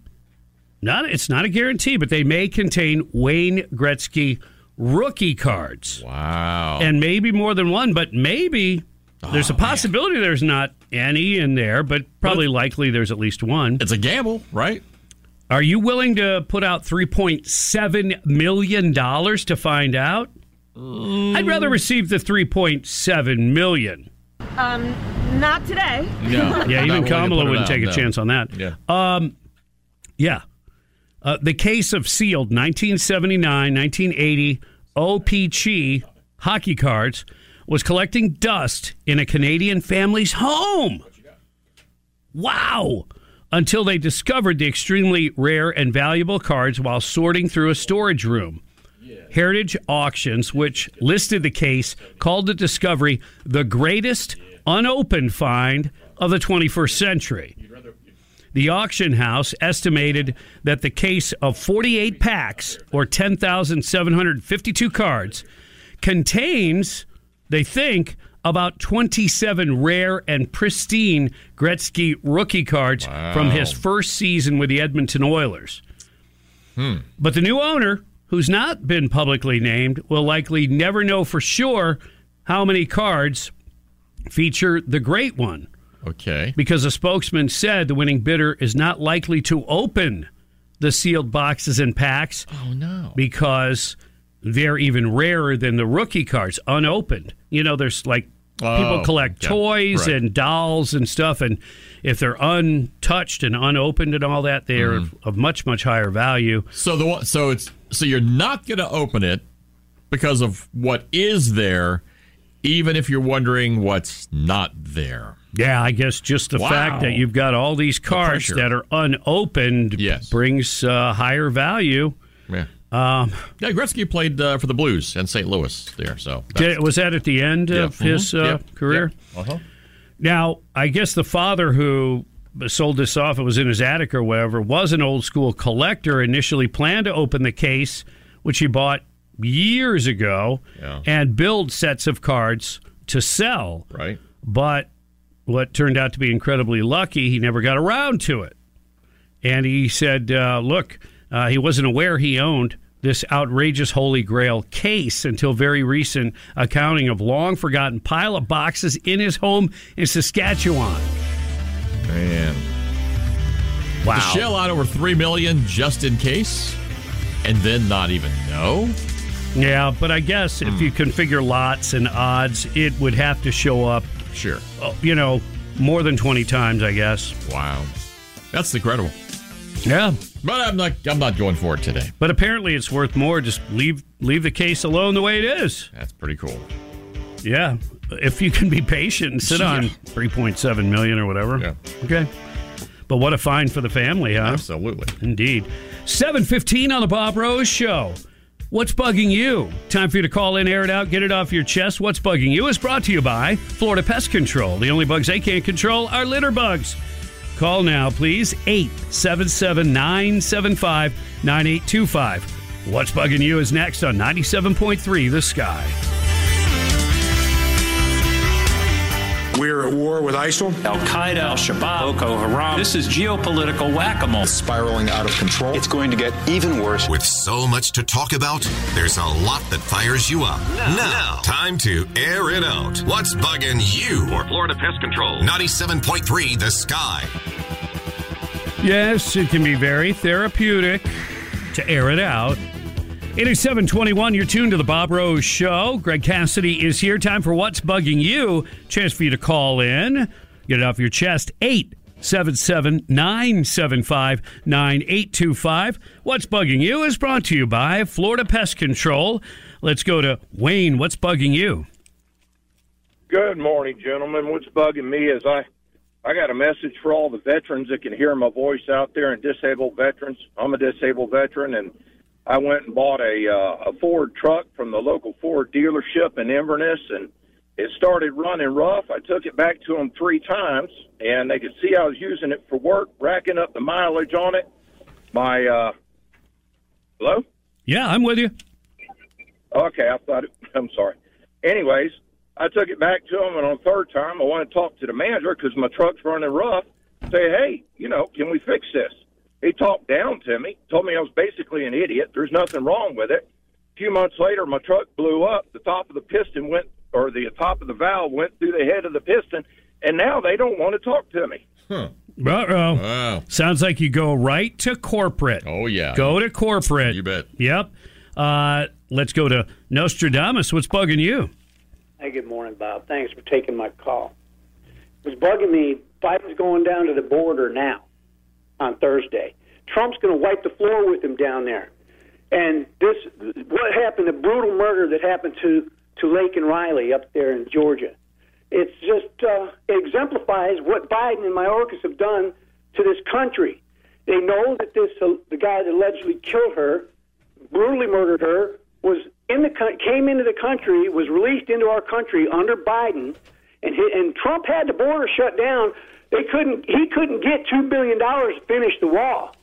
Speaker 6: not. It's not a guarantee, but they may contain Wayne Gretzky rookie cards
Speaker 7: Wow.
Speaker 6: and maybe more than one, but maybe oh, there's
Speaker 7: Oh,
Speaker 6: a possibility there's not any in there, but probably likely there's at least one.
Speaker 7: It's a gamble, right?
Speaker 6: Are you willing to put out $3.7 million to find out? Mm. I'd rather receive the $3.7 million.
Speaker 21: Um, not today.
Speaker 7: No.
Speaker 6: Yeah, even Kamala wouldn't
Speaker 7: out,
Speaker 6: take a
Speaker 7: no.
Speaker 6: chance on that.
Speaker 7: Yeah.
Speaker 6: Um, yeah. Uh, the case of sealed 1979 1980 OPC hockey cards was collecting dust in a Canadian family's home. Wow. Until they discovered the extremely rare and valuable cards while sorting through a storage room. Heritage Auctions, which listed the case, called the discovery the greatest unopened find of the 21st century. The auction house estimated that the case of 48 packs, or 10,752 cards, contains, they think, about 27 rare and pristine Gretzky rookie cards from his first season with the Edmonton Oilers.
Speaker 7: Hmm.
Speaker 6: But the new owner, who's not been publicly named, will likely never know for sure how many cards feature the great one
Speaker 7: Okay.
Speaker 6: because a spokesman said the winning bidder is not likely to open the sealed boxes and packs
Speaker 7: Oh no.
Speaker 6: because they're even rarer than the rookie cards unopened. You know, there's like people
Speaker 7: Oh,
Speaker 6: collect
Speaker 7: yeah,
Speaker 6: toys
Speaker 7: right.
Speaker 6: and dolls and stuff, and if they're untouched and unopened and all that, they are
Speaker 7: Mm-hmm.
Speaker 6: of much much higher value.
Speaker 7: So the one, so it's so you're not going to open it because of what is there, even if you're wondering what's not there.
Speaker 6: Yeah, I guess just the
Speaker 7: Wow.
Speaker 6: fact that you've got all these cards
Speaker 7: pressure.
Speaker 6: that are unopened
Speaker 7: Yes.
Speaker 6: brings uh, higher value.
Speaker 7: Yeah.
Speaker 6: Um,
Speaker 7: Yeah, Gretzky played uh, for the Blues and St. Louis there. So
Speaker 6: did, was that at the end
Speaker 7: Yeah.
Speaker 6: of his
Speaker 7: Mhm.
Speaker 6: uh,
Speaker 7: Yep.
Speaker 6: career?
Speaker 7: Yep. Uh-huh.
Speaker 6: Now, I guess the father who sold this off, it was in his attic or wherever, was an old school collector. Initially planned to open the case, which he bought years ago,
Speaker 7: Yeah.
Speaker 6: and build sets of cards to sell.
Speaker 7: Right.
Speaker 6: But what turned out to be incredibly lucky, he never got around to it. And he said, uh, look, uh, he wasn't aware he owned this outrageous Holy Grail case until very recent accounting of long forgotten pile of boxes in his home in Saskatchewan.
Speaker 7: Man.
Speaker 6: Wow.
Speaker 7: To shell out over three million just in case, and then not even know.
Speaker 6: Yeah, but I guess if you hmm. configure lots and odds, it would have to show up,
Speaker 7: Sure.
Speaker 6: oh, you know, more than 20 times, I guess.
Speaker 7: Wow. That's incredible.
Speaker 6: Yeah.
Speaker 7: But I'm not. I'm not going for it today.
Speaker 6: But apparently it's worth more. Just leave leave the case alone the way it is.
Speaker 7: That's pretty cool.
Speaker 6: Yeah. If you can be patient and sit on 3.7 million or whatever.
Speaker 7: Yeah.
Speaker 6: Okay. But what a find for the family, huh?
Speaker 7: Absolutely.
Speaker 6: Indeed. 715 on the Bob Rose Show. What's bugging you? Time for you to call in, air it out, get it off your chest. What's bugging you is brought to you by Florida Pest Control. The only bugs they can't control are litter bugs. Call now, please. 877 975 9825. What's bugging you is next on 97.3 The Sky.
Speaker 22: We're at war with ISIL,
Speaker 15: Al Qaeda, Al Shabaab, Boko Haram. This is geopolitical whack a mole.
Speaker 17: spiraling out of control.
Speaker 23: It's going to get even worse.
Speaker 2: With so much to talk about, there's a lot that fires you up. Now, time to air it out. What's bugging you? For Florida Pest Control, 97.3 The Sky.
Speaker 6: Yes, it can be very therapeutic to air it out. It is 721. You're tuned to the Bob Rose Show. Greg Cassidy is here. Time for What's Bugging You. Chance for you to call in. Get it off your chest. 877 975 9825. What's Bugging You is brought to you by Florida Pest Control. Let's go to Wayne. What's bugging you?
Speaker 24: Good morning, gentlemen. What's bugging me is I, I got a message for all the veterans that can hear my voice out there and disabled veterans. I'm a disabled veteran, and I went and bought a uh, a Ford truck from the local Ford dealership in Inverness, and it started running rough. I took it back to them three times, and they could see I was using it for work, racking up the mileage on it. My uh, hello.
Speaker 6: Yeah, I'm with you.
Speaker 24: Okay, I thought it, I'm sorry. Anyways, I took it back to them, and on the third time, I wanted to talk to the manager because my truck's running rough. Say, hey, you know, can we fix this? He talked down to me, told me I was basically an idiot. There's nothing wrong with it. A few months later, my truck blew up. The top of the piston went, or the top of the valve went through the head of the piston, and now they don't want to talk to me.
Speaker 7: Huh.
Speaker 6: Uh-oh.
Speaker 7: Wow.
Speaker 6: Sounds like you go right to corporate.
Speaker 7: Oh, yeah.
Speaker 6: Go to corporate.
Speaker 7: You bet.
Speaker 6: Yep. Uh, let's go to Nostradamus. What's bugging you?
Speaker 25: Hey, good morning, Bob. Thanks for taking my call. It was bugging me. Biden's going down to the border now on Thursday. Trump's going to wipe the floor with him down there. And this, what happened, the brutal murder that happened to, to Laken Riley up there in Georgia, it's just uh, it exemplifies what Biden and Mayorkas have done to this country. They know that this uh, the guy that allegedly killed her, brutally murdered her, was in the came into the country, was released into our country under Biden, and and Trump had the border shut down. They couldn't. He couldn't get two billion dollars to finish the wall.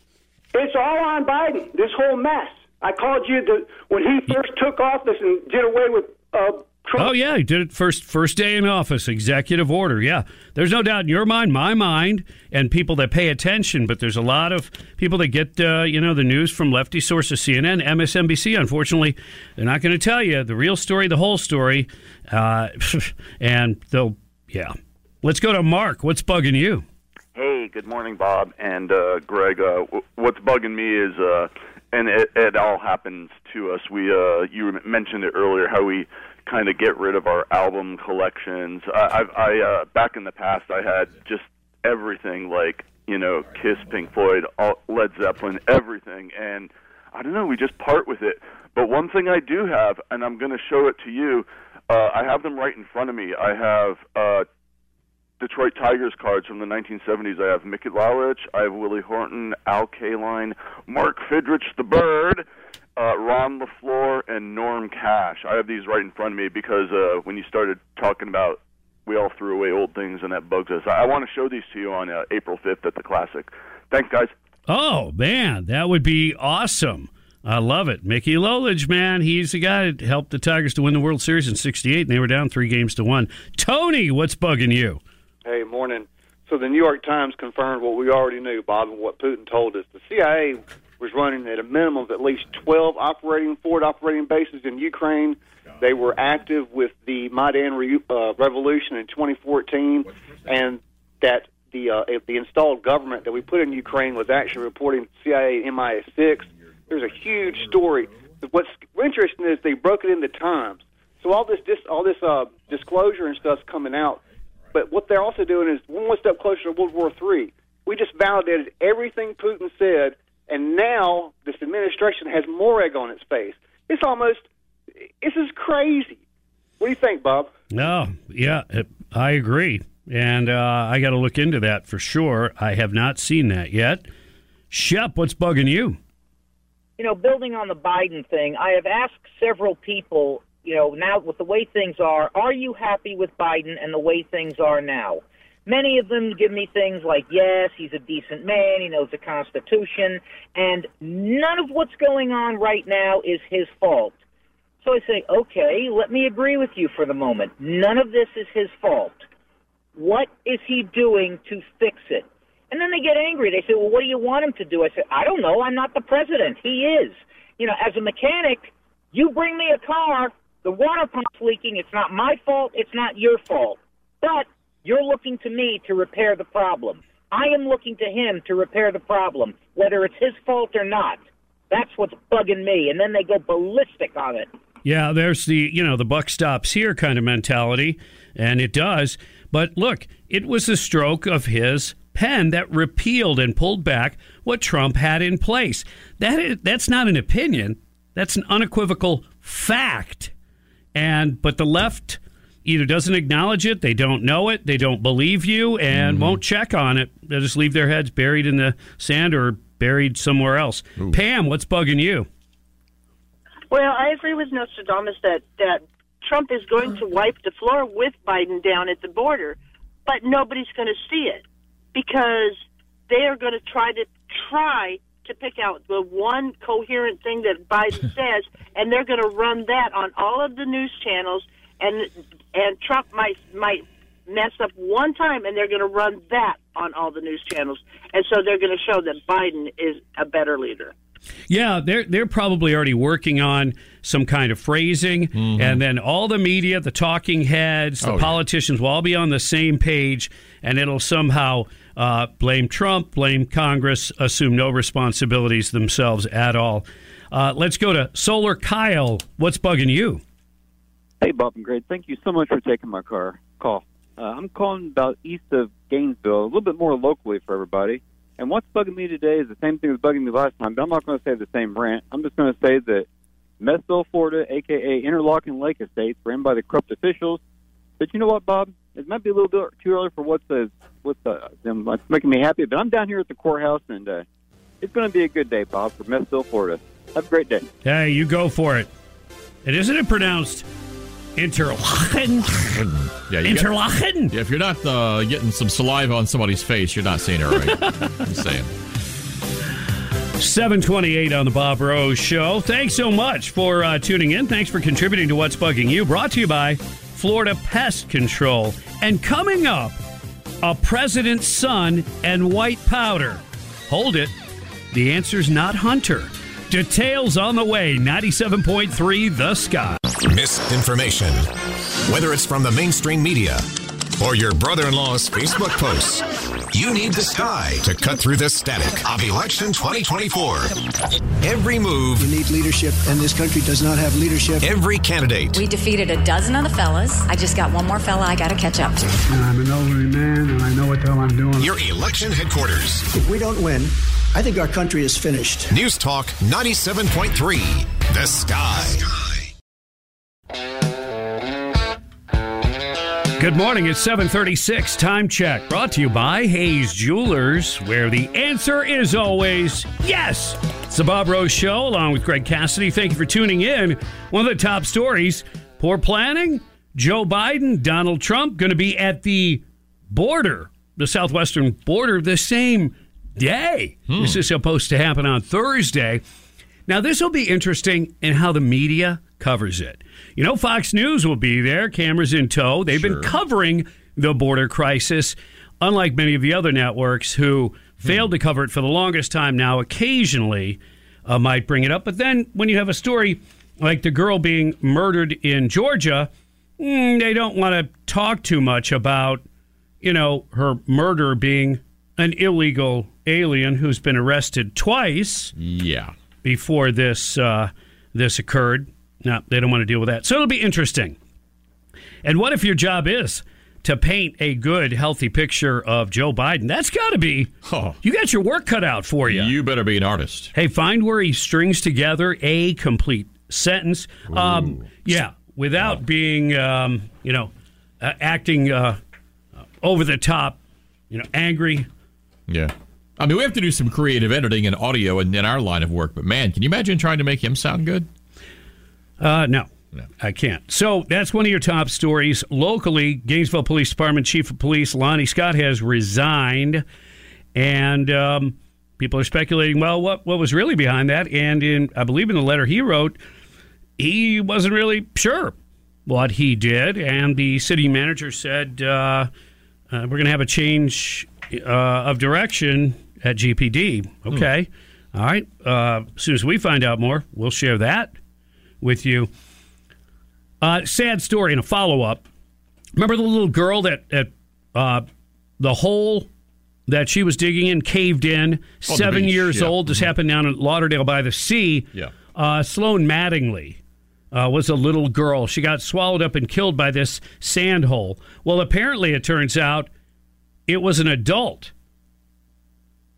Speaker 25: It's all on Biden. This whole mess. I called you when he first took office and did away with uh, Trump.
Speaker 6: Oh yeah, he did it first first day in office, executive order. Yeah, there's no doubt in your mind, my mind, and people that pay attention. But there's a lot of people that get uh, you know the news from lefty sources, CNN, MSNBC. Unfortunately, they're not going to tell you the real story, the whole story, uh, and they'll yeah. Let's go to Mark. What's bugging you?
Speaker 26: Hey, good morning, Bob and uh, Greg. Uh, w- what's bugging me is, uh, and it, it all happens to us. We, uh, you mentioned it earlier, how we kind of get rid of our album collections. I, I, I uh, back in the past, I had just everything, like you know, Kiss, Pink Floyd, all, Led Zeppelin, everything, and I don't know, we just part with it. But one thing I do have, and I'm going to show it to you. Uh, I have them right in front of me. I have uh, Detroit Tigers cards from the 1970s. I have Mickey Lolich, I have Willie Horton, Al Kaline, Mark Fidrych the Bird, uh, Ron LeFlore, and Norm Cash. I have these right in front of me because uh, when you started talking about we all threw away old things and that bugs us, I, I want to show these to you on uh, April 5th at the Classic. Thanks, guys.
Speaker 6: Oh man, that would be awesome. I love it. Mickey Lolich, man, he's the guy that helped the Tigers to win the World Series in '68, and they were down three games to one. Tony, what's bugging you?
Speaker 27: Hey, morning. So the New York Times confirmed what we already knew, Bob, and what Putin told us. The CIA was running at a minimum of at least 12 operating forward operating bases in Ukraine. They were active with the Maidan re- uh, revolution in 2014, and that the uh, the installed government that we put in Ukraine was actually reporting CIA MI6. There's a huge story. What's interesting is they broke it into times. So all this dis- all this uh, disclosure and stuff's coming out. But what they're also doing is one step closer to World War III. We just validated everything Putin said, and now this administration has more egg on its face. It's almost this is crazy. What do you think, Bob?
Speaker 6: No, yeah, I agree, and uh, I got to look into that for sure. I have not seen that yet. Shep, what's bugging you?
Speaker 28: You know, building on the Biden thing, I have asked several people you know, now with the way things are, are you happy with Biden and the way things are now? Many of them give me things like, yes, he's a decent man, he knows the Constitution, and none of what's going on right now is his fault. So I say, okay, let me agree with you for the moment. None of this is his fault. What is he doing to fix it? And then they get angry. They say, well, what do you want him to do? I say, I don't know. I'm not the president. He is. You know, as a mechanic, you bring me a car, the water pump's leaking. It's not my fault. It's not your fault. But you're looking to me to repair the problem. I am looking to him to repair the problem, whether it's his fault or not. That's what's bugging me. And then they go ballistic on it.
Speaker 6: Yeah, there's the, you know, the buck stops here kind of mentality, and it does. But look, it was the stroke of his pen that repealed and pulled back what Trump had in place. That is, that's not an opinion. That's an unequivocal fact. And but the left either doesn't acknowledge it, they don't know it, they don't believe you, and
Speaker 7: Mm-hmm.
Speaker 6: won't check on it. They'll just leave their heads buried in the sand or buried somewhere else. Pam, what's bugging you?
Speaker 21: Well, I agree with Nostradamus that, that Trump is going to wipe the floor with Biden down at the border, but nobody's going to see it because they are going to try to try to pick out the one coherent thing that Biden says, and they're going to run that on all of the news channels, and and Trump might might mess up one time, and they're going to run that on all the news channels, and so they're going to show that Biden is a better leader.
Speaker 6: Yeah, they're they're probably already working on some kind of phrasing, and then all the media, the talking heads, the
Speaker 7: Mm-hmm. Oh, yeah.
Speaker 6: politicians will all be on the same page, and it'll somehow uh, blame Trump, blame Congress, assume no responsibilities themselves at all. Uh, let's go to Solar Kyle. What's bugging you?
Speaker 22: Hey, Bob and Greg. Thank you so much for taking my car call. Uh, I'm calling about east of Gainesville, a little bit more locally for everybody. And what's bugging me today is the same thing was bugging me last time, but I'm not going to say the same rant. I'm just going to say that Messville, Florida, aka Interlocking Lake Estates, ran by the corrupt officials. But you know what, Bob? It might be a little bit too early for what's the what's the them what's making me happy. But I'm down here at the courthouse, and uh, it's going to be a good day, Bob, for Messville, Florida. Have a great day.
Speaker 6: Hey, you go for it. And isn't it pronounced Interlachen?
Speaker 7: Yeah, you got- Yeah, if you're not uh, getting some saliva on somebody's face, you're not saying it right. I'm saying.
Speaker 6: 728 on the Bob Rose Show. Thanks so much for uh, tuning in. Thanks for contributing to What's Bugging You. Brought to you by Florida Pest Control. And coming up, a president's son and white powder. Hold it. The answer's not Hunter. Details on the way. 97.3 The Sky.
Speaker 2: Misinformation. Whether it's from the mainstream media or your brother in law's Facebook posts, you need the sky to cut through the static of election 2024. Every move,
Speaker 4: You need leadership, and this country does not have leadership.
Speaker 2: every candidate,
Speaker 29: We defeated a dozen of the fellas. I just got one more fella I got to catch up to.
Speaker 12: I'm an elderly man, and I know what the hell I'm doing.
Speaker 2: your election headquarters.
Speaker 4: If we don't win, I think our country is finished.
Speaker 2: News Talk 97.3. The Sky.
Speaker 6: Good morning. It's 736. Time check. Brought to you by Hayes Jewelers, where the answer is always yes. It's the Bob Rose Show, along with Greg Cassidy. Thank you for tuning in. One of the top stories poor planning. Joe Biden, Donald Trump going to be at the border, the southwestern border, the same day. Hmm. This is supposed to happen on Thursday. Now, this will be interesting in how the media covers it. You know, Fox News will be there, cameras in tow. They've been covering the border crisis, unlike many of the other networks who failed to cover it for the longest time now, occasionally uh, might bring it up. But then when you have a story like the girl being murdered in Georgia, mm, they don't want to talk too much about, you know, her murder being an illegal alien who's been arrested twice
Speaker 7: Yeah.
Speaker 6: before this uh, this occurred. No, they don't want to deal with that. So it'll be interesting. And what if your job is to paint a good, healthy picture of Joe Biden? That's got to be. You got your work cut out for you.
Speaker 7: You better be an artist.
Speaker 6: Hey, find where he strings together a complete sentence. Um, yeah, without being, um, you know, uh, acting uh, over the top, you know, angry.
Speaker 7: Yeah. I mean, we have to do some creative editing and audio in, in our line of work, but man, can you imagine trying to make him sound good?
Speaker 6: Uh, no, I can't. So that's one of your top stories. Locally, Gainesville Police Department Chief of Police Lonnie Scott has resigned, and um, people are speculating. Well, what what was really behind that? And in I believe in the letter he wrote, he wasn't really sure what he did, and the city manager said. Uh, uh, we're going to have a change uh, of direction at GPD. Okay. All right. Uh, as soon as we find out more, we'll share that with you. Uh, sad story and a follow up. Remember the little girl that, that uh, the hole that she was digging in caved in,
Speaker 7: Oh,
Speaker 6: seven years
Speaker 7: yeah.
Speaker 6: old. This happened down in Lauderdale by the sea.
Speaker 7: Yeah.
Speaker 6: Uh, Sloan Mattingly uh, was a little girl. She got swallowed up and killed by this sand hole. Well, apparently, it turns out it was an adult.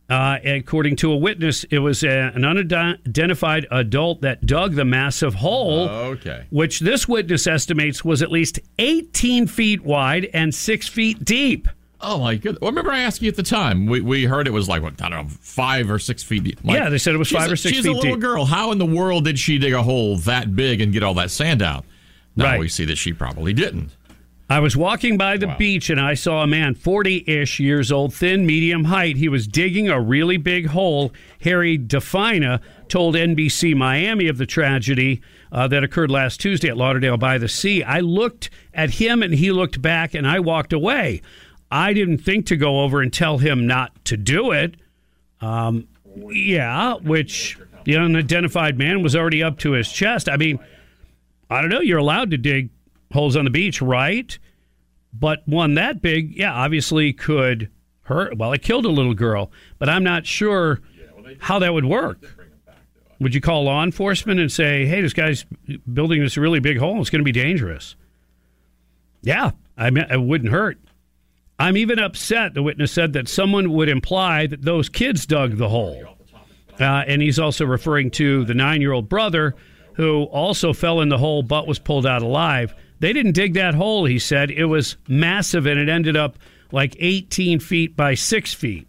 Speaker 6: Uh, according to a witness, it was a, an unidentified adult that dug the massive hole,
Speaker 7: Okay.
Speaker 6: which this witness estimates was at least 18 feet wide and six feet deep.
Speaker 7: Oh my goodness! Well, remember I asked you at the time. We, we heard it was like what I don't know, five or six feet deep. Like,
Speaker 6: Yeah, they said it was five or six
Speaker 7: she's
Speaker 6: feet
Speaker 7: a little
Speaker 6: deep.
Speaker 7: girl. How in the world did she dig a hole that big and get all that sand out? Now
Speaker 6: Right.
Speaker 7: we see that she probably didn't.
Speaker 6: I was walking by the beach and I saw a man, 40 ish years old, thin, medium height. He was digging a really big hole. Harry Defina told NBC Miami of the tragedy uh, that occurred last Tuesday at Lauderdale by the Sea. I looked at him and he looked back and I walked away. I didn't think to go over and tell him not to do it. Um, yeah, which the unidentified man was already up to his chest. I mean, I don't know. You're allowed to dig holes on the beach, right? But one that big, yeah, obviously could hurt. Well, it killed a little girl, but I'm not sure how that would work. Would you call law enforcement and say, "Hey, this guy's building this really big hole. It's going to be dangerous"? Yeah, I mean, it wouldn't hurt. I'm even upset. The witness said that someone would imply that those kids dug the hole. Uh, and he's also referring to the nine year old brother who also fell in the hole but was pulled out alive. They didn't dig that hole, he said. It was massive and it ended up like 18 feet by six feet.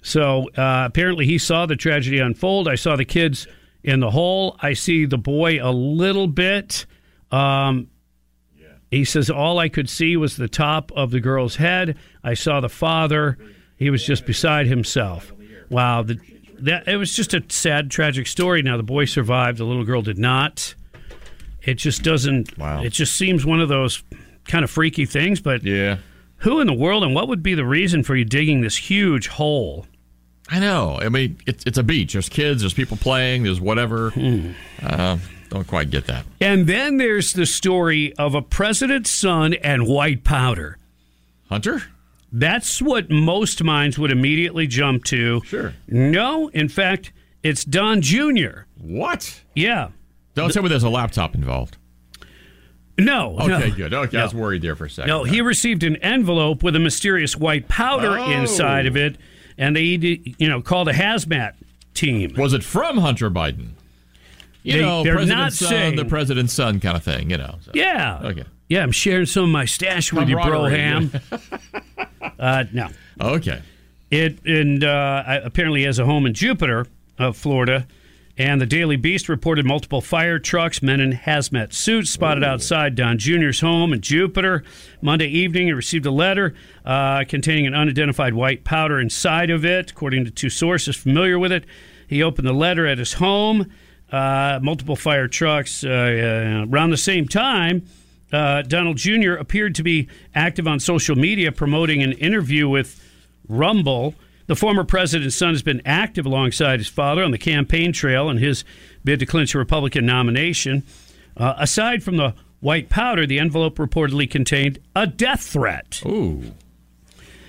Speaker 6: So uh, apparently he saw the tragedy unfold. I saw the kids in the hole. I see the boy a little bit. Um, he says all I could see was the top of the girl's head. I saw the father. He was just beside himself. Wow, the, that it was just a sad, tragic story. Now the boy survived. The little girl did not. It just doesn't. Wow. It just seems one of those kind of freaky things. But
Speaker 7: yeah,
Speaker 6: who in the world and what would be the reason for you digging this huge hole?
Speaker 7: I know. I mean, it's it's a beach. There's kids. There's people playing. There's whatever. Uh, don't quite get that.
Speaker 6: And then there's the story of a president's son and white powder.
Speaker 7: Hunter?
Speaker 6: That's what most minds would immediately jump to.
Speaker 7: Sure.
Speaker 6: No, in fact, it's Don Jr.
Speaker 7: What?
Speaker 6: Yeah.
Speaker 7: Don't tell me there's a laptop involved.
Speaker 6: No.
Speaker 7: Okay,
Speaker 6: no.
Speaker 7: good. Okay, I was worried there for a second.
Speaker 6: No, he received an envelope with a mysterious white powder
Speaker 7: Oh.
Speaker 6: inside of it, and they, you know, called a hazmat team.
Speaker 7: Was it from Hunter Biden? You
Speaker 6: They-
Speaker 7: know,
Speaker 6: they're
Speaker 7: president's
Speaker 6: not
Speaker 7: son,
Speaker 6: saying-
Speaker 7: the president's son kind of thing. You know. so.
Speaker 6: Yeah.
Speaker 7: Okay.
Speaker 6: Yeah, I'm sharing some of my stash with you, Broham. uh, no.
Speaker 7: Okay.
Speaker 6: It and uh, apparently has a home in Jupiter, uh, Florida. And the Daily Beast reported multiple fire trucks, men in hazmat suits spotted outside Don Jr.'s home in Jupiter. Monday evening, he received a letter uh, containing an unidentified white powder inside of it, according to two sources familiar with it. He opened the letter at his home. Uh, multiple fire trucks uh, uh, around the same time. Uh, Donald Jr. appeared to be active on social media promoting an interview with Rumble. The former president's son has been active alongside his father on the campaign trail in his bid to clinch a Republican nomination. Uh, aside from the white powder, the envelope reportedly contained a death threat.
Speaker 7: Ooh.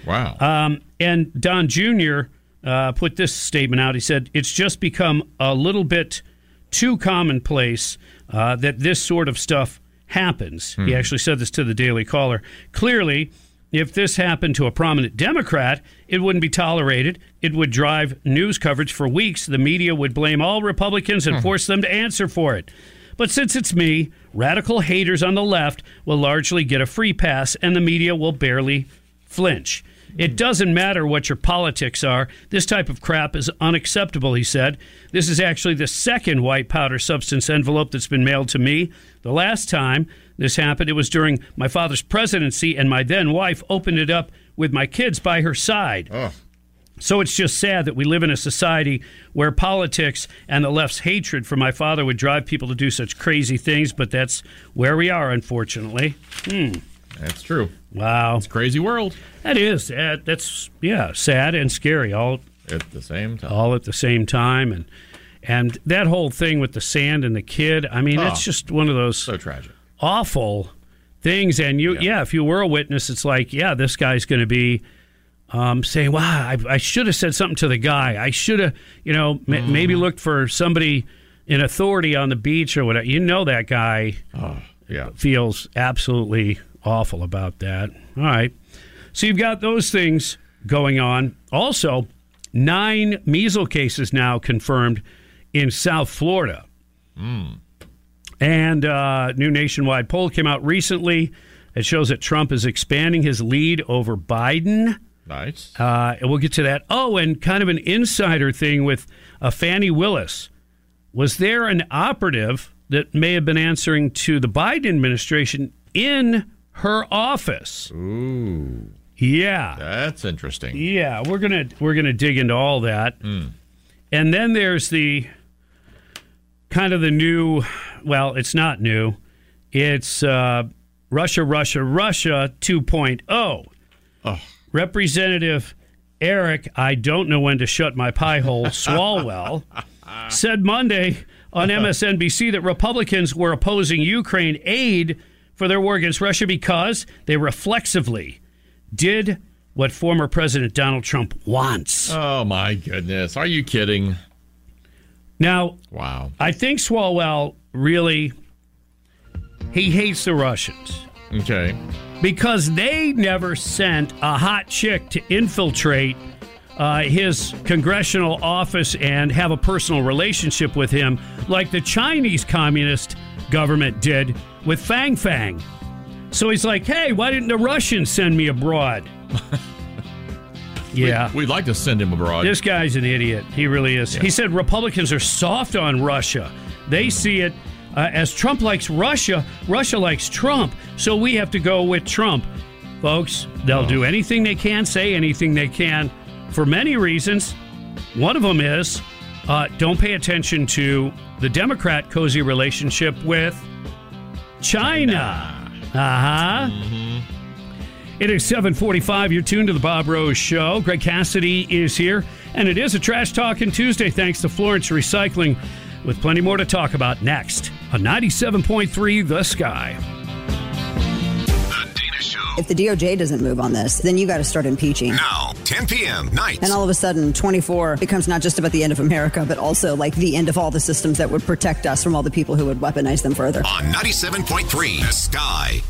Speaker 7: Wow.
Speaker 6: Um, and Don Jr. Uh, put this statement out. He said, It's just become a little bit too commonplace uh, that this sort of stuff happens. He
Speaker 30: Hmm.
Speaker 6: actually said this to the Daily Caller. Clearly, if this happened to a prominent Democrat, it wouldn't be tolerated. It would drive news coverage for weeks. The media would blame all Republicans and hmm. force them to answer for it. But since it's me, radical haters on the left will largely get a free pass, and the media will barely flinch. It doesn't matter what your politics are. This type of crap is unacceptable, he said. This is actually the second white powder substance envelope that's been mailed to me. The last time this happened, it was during my father's presidency, and my then wife opened it up with my kids by her side. So it's just sad that we live in a society where politics and the left's hatred for my father would drive people to do such crazy things, but that's where we are, unfortunately. Hmm.
Speaker 7: That's true.
Speaker 6: Wow.
Speaker 7: It's a crazy world.
Speaker 6: That is. That, that's yeah, sad and scary all
Speaker 7: at the same time.
Speaker 6: All at the same time, and and that whole thing with the sand and the kid. I mean,
Speaker 7: Oh.
Speaker 6: it's just one of those
Speaker 7: so tragic,
Speaker 6: awful things. And you, yeah. if you were a witness, it's like, yeah, this guy's going to be um, saying, "Wow, I, I should have said something to the guy. I should have, you know, ma-
Speaker 7: Mm-hmm.
Speaker 6: maybe looked for somebody in authority on the beach or whatever." You know, that guy.
Speaker 7: Oh, yeah.
Speaker 6: feels absolutely awful about that. All right. So you've got those things going on. Also, nine measles cases now confirmed in South Florida. And uh, new nationwide poll came out recently. It shows that Trump is expanding his lead over Biden.
Speaker 7: Nice.
Speaker 6: Uh, and we'll get to that. Oh, and kind of an insider thing with uh, Fani Willis. Was there an operative that may have been answering to the Biden administration in her office?
Speaker 7: Ooh.
Speaker 6: Yeah.
Speaker 7: That's interesting.
Speaker 6: Yeah, we're gonna we're gonna dig into all that, and then there's the kind of the new. Well, it's not new. It's uh, Russia, Russia, Russia 2.0.
Speaker 7: Oh.
Speaker 6: Representative Eric, I don't know when to shut my pie hole. Swalwell said Monday on MSNBC that Republicans were opposing Ukraine aid for their war against Russia because they reflexively did what former President Donald Trump wants.
Speaker 7: Oh my goodness! Are you kidding?
Speaker 6: Now,
Speaker 7: Wow.
Speaker 6: I think Swalwell really he hates the Russians
Speaker 7: Okay.
Speaker 6: because they never sent a hot chick to infiltrate uh, his congressional office and have a personal relationship with him like the Chinese communist government did with Fang Fang. So he's like, hey, why didn't the Russians send me abroad? yeah.
Speaker 7: We'd, we'd like to send him abroad.
Speaker 6: This guy's an idiot. He really is. He said Republicans are soft on Russia. They see it uh, as Trump likes Russia, Russia likes Trump. So we have to go with Trump. Folks, they'll do anything they can, say anything they can for many reasons. One of them is uh, don't pay attention to the Democrat cozy relationship with China. Uh huh. It is 745. You're tuned to the Bob Rose Show. Greg Cassidy is here, and it is a Trash Talking Tuesday thanks to Florence Recycling, with plenty more to talk about next on 97.3 The Sky.
Speaker 30: If the DOJ doesn't move on this, then you got to start impeaching.
Speaker 2: Now, 10 p.m. night.
Speaker 30: And all of a sudden, 24 becomes not just about the end of America, but also like the end of all the systems that would protect us from all the people who would weaponize them further.
Speaker 2: on 97.3 The Sky.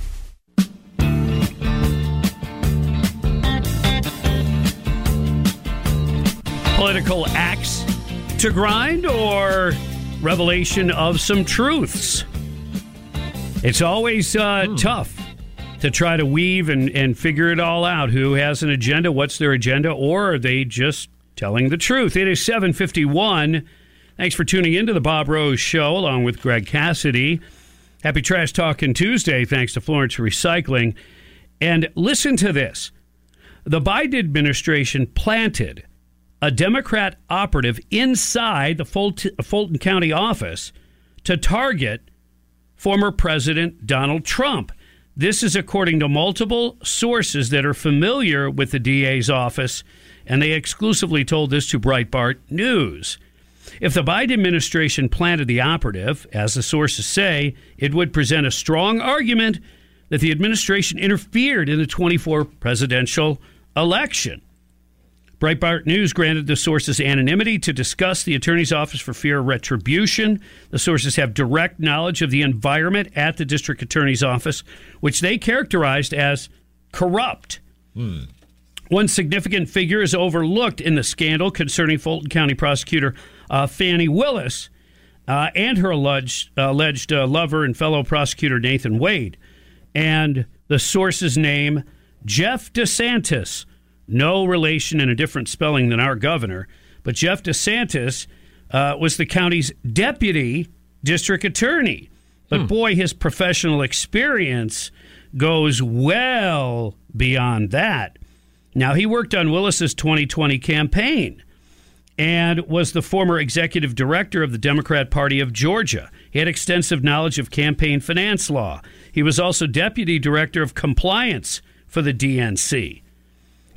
Speaker 6: Political axe to grind or revelation of some truths? It's always uh, tough to try to weave and, and figure it all out. Who has an agenda? What's their agenda? Or are they just telling the truth? It is 751. Thanks for tuning into the Bob Rose Show along with Greg Cassidy. Happy Trash Talking Tuesday, thanks to Florence Recycling. And listen to this the Biden administration planted a Democrat operative inside the Fulton, County office to target former President Donald Trump. This is according to multiple sources that are familiar with the DA's office, and they exclusively told this to Breitbart News. If the Biden administration planted the operative, as the sources say, it would present a strong argument that the administration interfered in the 24 presidential election. Breitbart News granted the sources anonymity to discuss the attorney's office for fear of retribution. The sources have direct knowledge of the environment at the district attorney's office, which they characterized as corrupt. One significant figure is overlooked in the scandal concerning Fulton County prosecutor uh, Fani Willis uh, and her alleged, alleged uh, lover and fellow prosecutor Nathan Wade. And the source's name, Jeff DeSantis. No relation and a different spelling than our governor. But Jeff DeSantis uh, was the county's deputy district attorney. But boy, his professional experience goes well beyond that. Now, he worked on Willis's 2020 campaign. and was the former executive director of the Democrat Party of Georgia. He had extensive knowledge of campaign finance law. He was also deputy director of compliance for the DNC.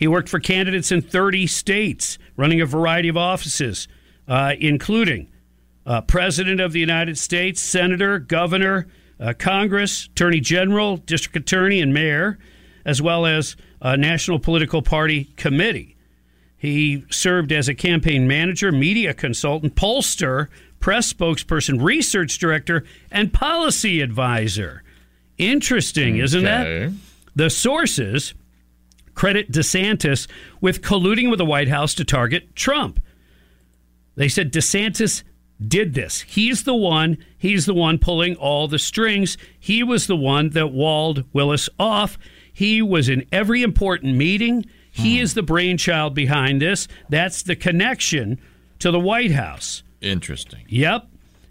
Speaker 6: He worked for candidates in 30 states, running a variety of offices, uh, including uh, President of the United States, Senator, Governor, uh, Congress, Attorney General, District Attorney, and Mayor, as well as a National Political Party Committee. He served as a campaign manager, media consultant, pollster, press spokesperson, research director, and policy advisor. Interesting, isn't that? The sources credit DeSantis with colluding with the White House to target Trump. They said DeSantis did this. He's the one, he's the one pulling all the strings. He was the one that walled Willis off. He was in every important meeting. He is the brainchild behind this. That's the connection to the White House.
Speaker 7: Interesting.
Speaker 6: Yep.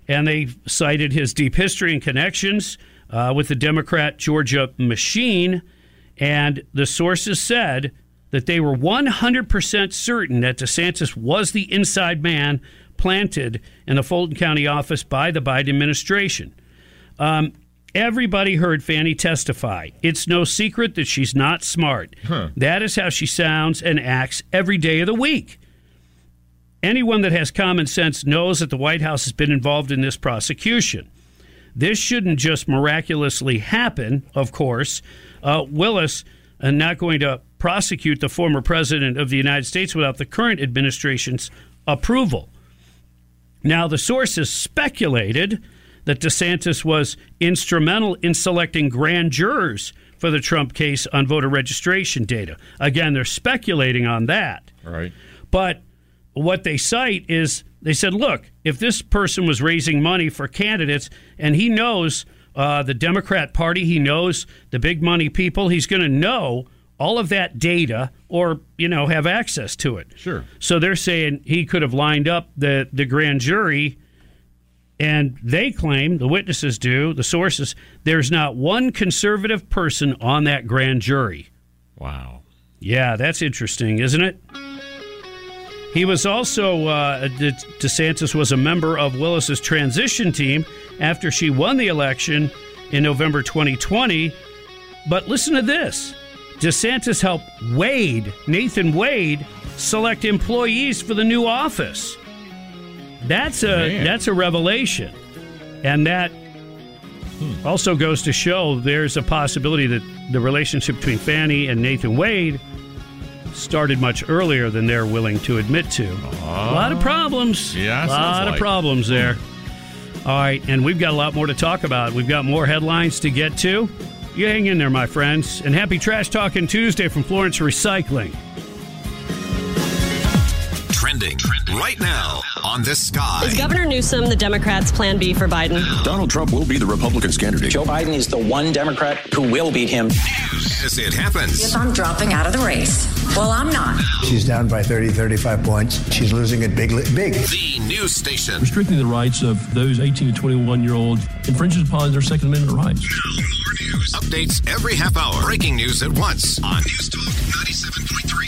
Speaker 6: And they cited his deep history and connections uh, with the Democrat Georgia machine. And the sources said that they were 100% certain that DeSantis was the inside man planted in the Fulton County office by the Biden administration. Um, everybody heard Fani testify. It's no secret that she's not smart. That is how she sounds and acts every day of the week. Anyone that has common sense knows that the White House has been involved in this prosecution. This shouldn't just miraculously happen, of course. Uh, Willis uh, not going to prosecute the former president of the United States without the current administration's approval. Now, the sources speculated that DeSantis was instrumental in selecting grand jurors for the Trump case on voter registration data. Again, they're speculating on that.
Speaker 7: Right.
Speaker 6: But what they cite is they said, look, if this person was raising money for candidates and he knows uh, the Democrat Party, he knows the big money people, he's going to know all of that data or, you know, have access to it.
Speaker 7: Sure.
Speaker 6: So they're saying he could have lined up the, the grand jury. And they claim, the witnesses do, the sources, there's not one conservative person on that grand jury.
Speaker 7: Wow.
Speaker 6: Yeah, that's interesting, isn't it? He was also, uh, DeSantis was a member of Willis's transition team after she won the election in November 2020. But listen to this DeSantis helped Wade, Nathan Wade, select employees for the new office. That's a
Speaker 7: Man.
Speaker 6: that's a revelation, and that hmm. also goes to show there's a possibility that the relationship between Fani and Nathan Wade started much earlier than they're willing to admit to. a lot of ah. problems.
Speaker 7: Yeah,
Speaker 6: a lot of
Speaker 7: like.
Speaker 6: problems there. All right, and we've got a lot more to talk about. We've got more headlines to get to. You hang in there, my friends. And happy Trash Talking Tuesday from Florence Recycling.
Speaker 2: Trending right now on the sky.
Speaker 31: Is Governor Newsom the Democrats' plan B for Biden?
Speaker 17: Donald Trump will be the Republicans' candidate.
Speaker 32: Joe Biden is the one Democrat who will beat him.
Speaker 2: As it happens.
Speaker 29: If I'm dropping out of the race. Well, I'm not.
Speaker 4: She's down by 30, 35 points. She's losing it big, big.
Speaker 2: The news station.
Speaker 33: Restricting the rights of those 18 to 21 year olds infringes upon their Second Amendment rights. News.
Speaker 2: Updates every half hour. Breaking news at once on News Talk 97.3.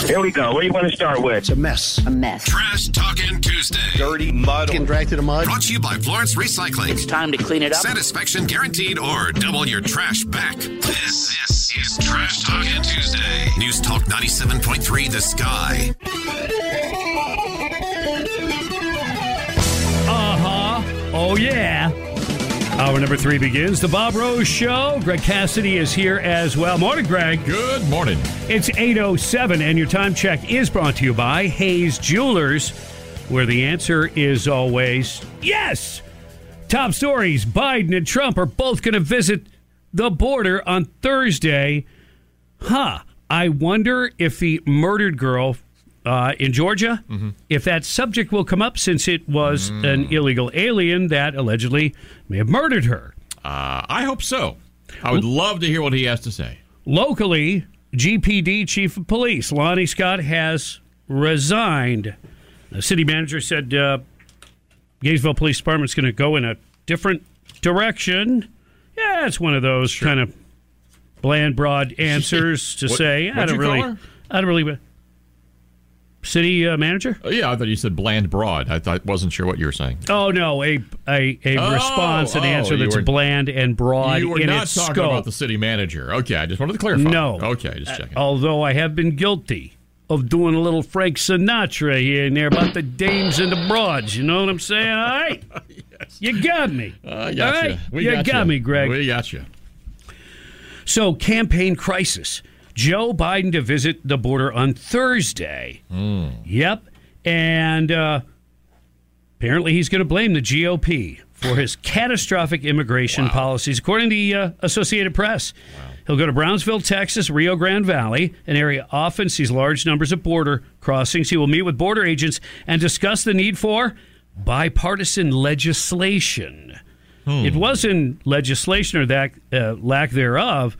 Speaker 3: Here we go. What do you want to start with?
Speaker 4: It's a mess.
Speaker 29: A mess.
Speaker 2: Trash Talking Tuesday.
Speaker 17: Dirty mud.
Speaker 4: Getting dragged to the mud.
Speaker 2: Brought to you by Florence Recycling.
Speaker 32: It's time to clean it up.
Speaker 2: Satisfaction guaranteed or double your trash back. This, this is Trash Talking Tuesday. News Talk 97.3 The Sky.
Speaker 6: Uh huh. Oh, yeah. Hour number three begins. The Bob Rose Show. Greg Cassidy is here as well. Morning, Greg.
Speaker 7: Good morning.
Speaker 6: It's 8.07, and your time check is brought to you by Hayes Jewelers, where the answer is always yes. Top stories Biden and Trump are both going to visit the border on Thursday. Huh. I wonder if the murdered girl uh, in Georgia, if that subject will come up since it was an illegal alien that allegedly may have murdered her.
Speaker 7: Uh, I hope so. I would love to hear what he has to say.
Speaker 6: Locally, GPD Chief of Police Lonnie Scott has resigned. The city manager said uh, Gainesville Police Department's going to go in a different direction. Yeah, it's one of those kind of bland, broad answers to
Speaker 7: What-
Speaker 6: say. I don't really. I don't really. City uh, manager?
Speaker 7: Oh, yeah, I thought you said bland broad. I thought wasn't sure what you were saying.
Speaker 6: Oh no, a a, a
Speaker 7: Oh,
Speaker 6: response, an
Speaker 7: oh,
Speaker 6: answer that's
Speaker 7: were-
Speaker 6: bland and broad
Speaker 7: you were not talking
Speaker 6: scope.
Speaker 7: about the city manager. Okay, I just wanted to clarify.
Speaker 6: No.
Speaker 7: Okay, just checking.
Speaker 6: Uh, although I have been guilty of doing a little Frank Sinatra here and there about the dames and the broads. You know what I'm saying? All right. yes. You got me.
Speaker 7: Uh, I
Speaker 6: All
Speaker 7: got
Speaker 6: right?
Speaker 7: you. We
Speaker 6: you
Speaker 7: got,
Speaker 6: got
Speaker 7: you.
Speaker 6: me, Greg.
Speaker 7: We got you.
Speaker 6: So, campaign crisis. Joe Biden to visit the border on Thursday.
Speaker 7: Hmm.
Speaker 6: Yep. And uh, apparently he's going to blame the GOP for his catastrophic immigration policies, according to the uh, Associated Press. He'll go to Brownsville, Texas, Rio Grande Valley, an area often sees large numbers of border crossings. He will meet with border agents and discuss the need for bipartisan legislation. It wasn't legislation or that uh, lack thereof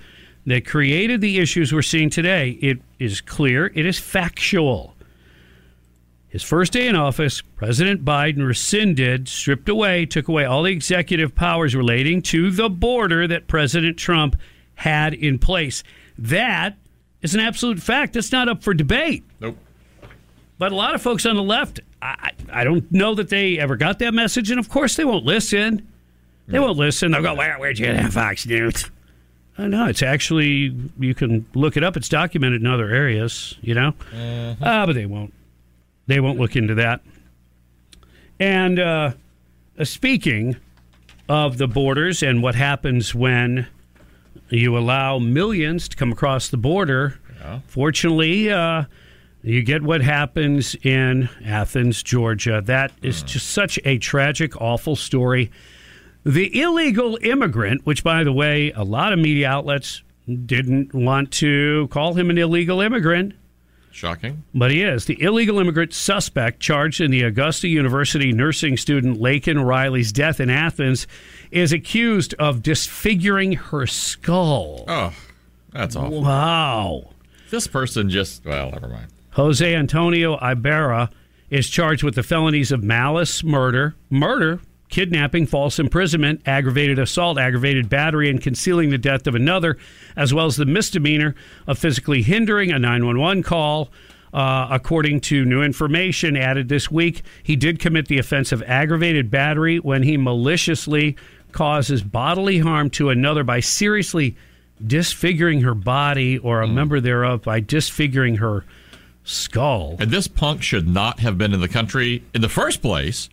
Speaker 6: that created the issues we're seeing today. It is clear, it is factual. His first day in office, President Biden rescinded, stripped away, took away all the executive powers relating to the border that President Trump had in place. That is an absolute fact. That's not up for debate.
Speaker 7: Nope.
Speaker 6: But a lot of folks on the left, I, I don't know that they ever got that message, and of course they won't listen. They won't listen. They'll go, Where, where'd you get that Fox News? Oh, no, it's actually, you can look it up. It's documented in other areas, you know? Ah, but they won't. They won't look into that. And uh, uh, speaking of the borders and what happens when you allow millions to come across the border, fortunately, uh, you get what happens in Athens, Georgia. That is just such a tragic, awful story. The illegal immigrant, which, by the way, a lot of media outlets didn't want to call him an illegal immigrant.
Speaker 7: Shocking.
Speaker 6: But he is. The illegal immigrant suspect charged in the Augusta University nursing student Laken Riley's death in Athens is accused of disfiguring her skull.
Speaker 7: Oh, that's awful.
Speaker 6: Wow.
Speaker 7: This person just, well, never mind.
Speaker 6: Jose Antonio Ibarra is charged with the felonies of malice, murder, murder, kidnapping, false imprisonment, aggravated assault, aggravated battery, and concealing the death of another, as well as the misdemeanor of physically hindering a 911 call. Uh, according to new information added this week, he did commit the offense of aggravated battery when he maliciously causes bodily harm to another by seriously disfiguring her body or a member thereof by disfiguring her skull.
Speaker 7: And this punk should not have been in the country in the first place.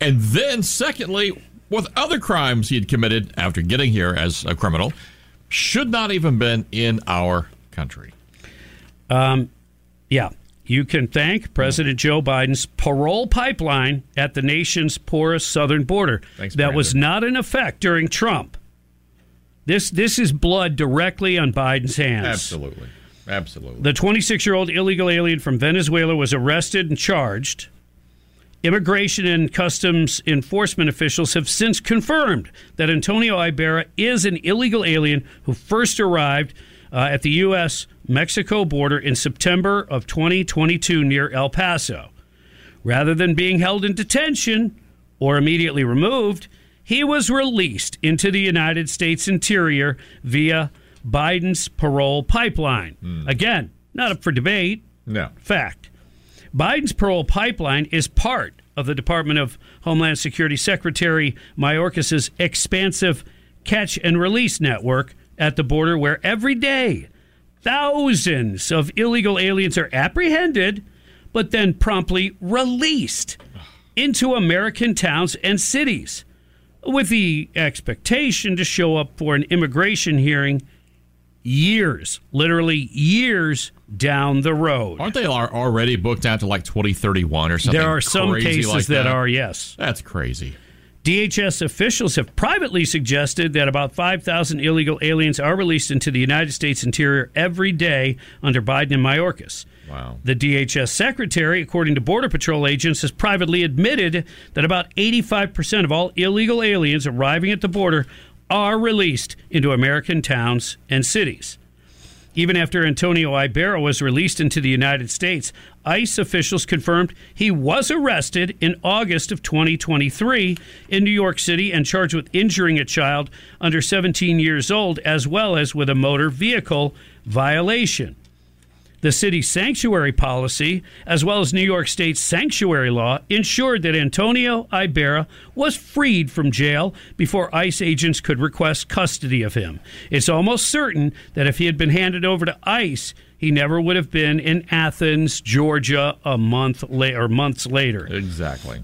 Speaker 7: And then, secondly, with other crimes he had committed after getting here as a criminal, should not even been in our country.
Speaker 6: Um, yeah, you can thank President Joe Biden's parole pipeline at the nation's poorest southern border.
Speaker 7: Thanks,
Speaker 6: that was not in effect during Trump. This this is blood directly on Biden's hands.
Speaker 7: Absolutely. Absolutely.
Speaker 6: The 26 year old illegal alien from Venezuela was arrested and charged. Immigration and Customs Enforcement officials have since confirmed that Antonio Ibarra is an illegal alien who first arrived uh, at the U.S. Mexico border in September of 2022 near El Paso. Rather than being held in detention or immediately removed, he was released into the United States interior via Biden's parole pipeline. Again, not up for debate.
Speaker 7: No.
Speaker 6: Fact. Biden's parole pipeline is part of the Department of Homeland Security Secretary Mayorkas's expansive catch and release network at the border, where every day thousands of illegal aliens are apprehended, but then promptly released into American towns and cities with the expectation to show up for an immigration hearing years, literally years down the road.
Speaker 7: Aren't they al- already booked out to like 2031 or something?
Speaker 6: There are some cases
Speaker 7: like
Speaker 6: that are, yes.
Speaker 7: That's crazy.
Speaker 6: DHS officials have privately suggested that about 5,000 illegal aliens are released into the United States interior every day under Biden and Mayorkas.
Speaker 7: Wow.
Speaker 6: The DHS secretary, according to Border Patrol agents, has privately admitted that about 85% of all illegal aliens arriving at the border are released into American towns and cities. Even after Antonio Ibarra was released into the United States, ICE officials confirmed he was arrested in August of 2023 in New York City and charged with injuring a child under 17 years old, as well as with a motor vehicle violation. The city's sanctuary policy, as well as New York State's sanctuary law, ensured that Antonio Ibarra was freed from jail before ICE agents could request custody of him. It's almost certain that if he had been handed over to ICE, he never would have been in Athens, Georgia, a month later or months later.
Speaker 7: Exactly.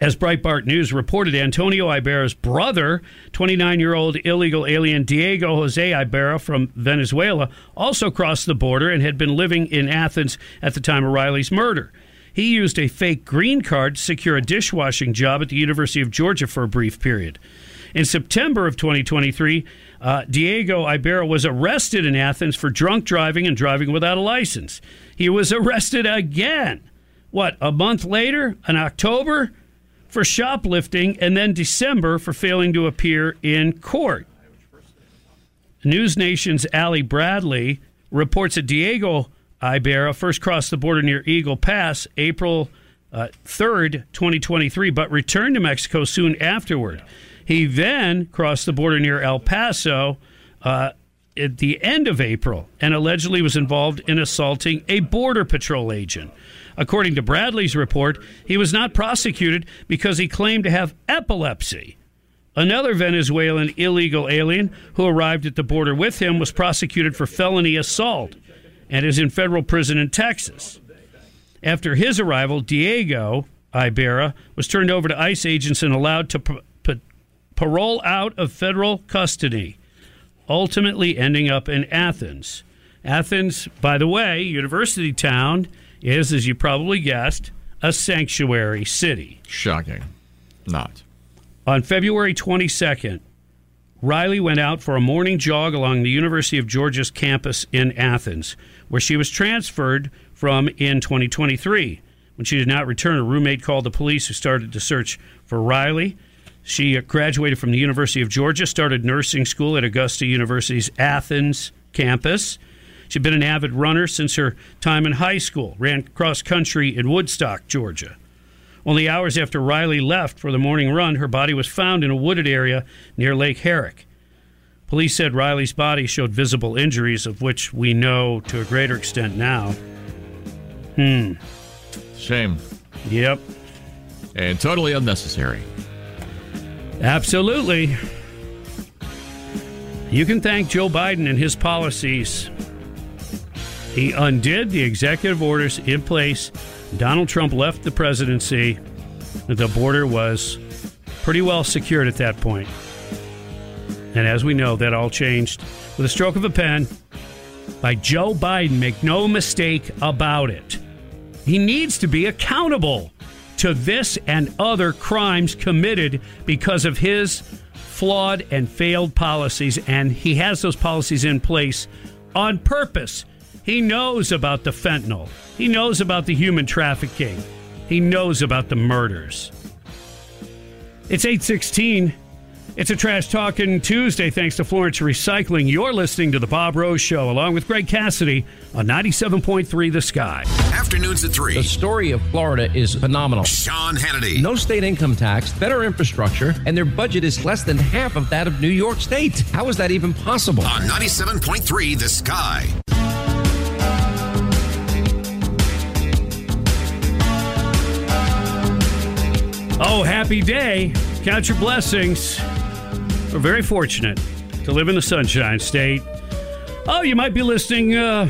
Speaker 6: As Breitbart News reported, Antonio Ibarra's brother, 29 year old illegal alien Diego Jose Ibarra from Venezuela, also crossed the border and had been living in Athens at the time of Riley's murder. He used a fake green card to secure a dishwashing job at the University of Georgia for a brief period. In September of 2023, uh, Diego Ibarra was arrested in Athens for drunk driving and driving without a license. He was arrested again. What, a month later, in October? For shoplifting, and then December for failing to appear in court. News Nation's Ali Bradley reports that Diego Ibarra first crossed the border near Eagle Pass April uh, 3rd, 2023, but returned to Mexico soon afterward. He then crossed the border near El Paso uh, at the end of April and allegedly was involved in assaulting a Border Patrol agent. According to Bradley's report, he was not prosecuted because he claimed to have epilepsy. Another Venezuelan illegal alien who arrived at the border with him was prosecuted for felony assault and is in federal prison in Texas. After his arrival, Diego Ibarra was turned over to ICE agents and allowed to parole out of federal custody, ultimately ending up in Athens. Athens, by the way, university town, is, as you probably guessed, a sanctuary city.
Speaker 7: Shocking. Not.
Speaker 6: On February 22nd, Riley went out for a morning jog along the University of Georgia's campus in Athens, where she was transferred from in 2023. When she did not return, a roommate called the police who started to search for Riley. She uh, graduated from the University of Georgia, started nursing school at Augusta University's Athens campus. She'd been an avid runner since her time in high school, ran cross country in Woodstock, Georgia. Only hours after Riley left for the morning run, her body was found in a wooded area near Lake Herrick. Police said Riley's body showed visible injuries, of which we know to a greater extent now. Hmm.
Speaker 7: Shame.
Speaker 6: Yep.
Speaker 7: And totally unnecessary.
Speaker 6: Absolutely. You can thank Joe Biden and his policies. He undid the executive orders in place. Donald Trump left the presidency. The border was pretty well secured at that point. And as we know, that all changed with a stroke of a pen by Joe Biden. Make no mistake about it. He needs to be accountable to this and other crimes committed because of his flawed and failed policies. And he has those policies in place on purpose. He knows about the fentanyl, he knows about the human trafficking, he knows about the murders. It's 816. It's a Trash Talking Tuesday thanks to Florence Recycling. You're listening to The Bob Rose Show along with Greg Cassidy on 97.3 The Sky.
Speaker 34: Afternoons at 3.
Speaker 35: The story of Florida is phenomenal.
Speaker 34: Sean Hannity.
Speaker 35: No state income tax, better infrastructure, and their budget is less than half of that of New York State. How is that even possible?
Speaker 34: On 97.3 The Sky.
Speaker 6: Oh, happy day. Count your blessings. We're very fortunate to live in the Sunshine State. Oh, you might be listening uh,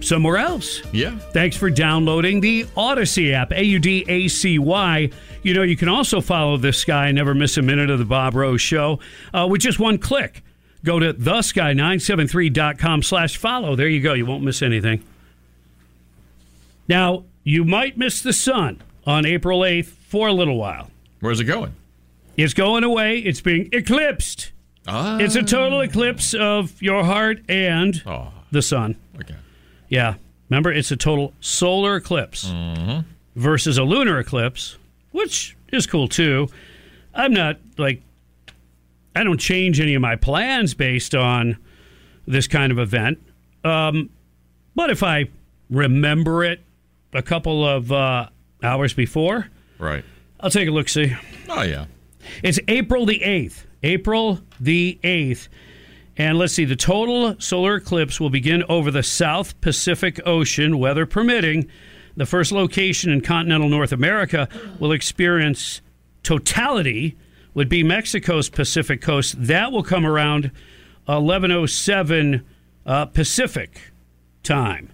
Speaker 6: somewhere else.
Speaker 7: Yeah.
Speaker 6: Thanks for downloading the Audacy app, A U D A C Y. You know, you can also follow this guy never miss a minute of the Bob Rose Show uh, with just one click. Go to thesky973.com slash follow. There you go. You won't miss anything. Now, you might miss the sun on April 8th for a little while.
Speaker 7: Where's it going?
Speaker 6: It's going away. It's being eclipsed.
Speaker 7: Ah.
Speaker 6: It's a total eclipse of your heart and
Speaker 7: Oh,
Speaker 6: the sun.
Speaker 7: okay.
Speaker 6: Yeah. Remember, it's a total solar eclipse
Speaker 7: Mm-hmm.
Speaker 6: versus a lunar eclipse, which is cool too. I'm not like, I don't change any of my plans based on this kind of event. Um, but if I remember it a couple of uh, hours before,
Speaker 7: Right.
Speaker 6: I'll take a look see.
Speaker 7: Oh, yeah.
Speaker 6: It's April the 8th. April the 8th. And let's see, the total solar eclipse will begin over the South Pacific Ocean, weather permitting. The first location in continental North America will experience totality would be Mexico's Pacific coast. That will come around 1107 uh, Pacific time.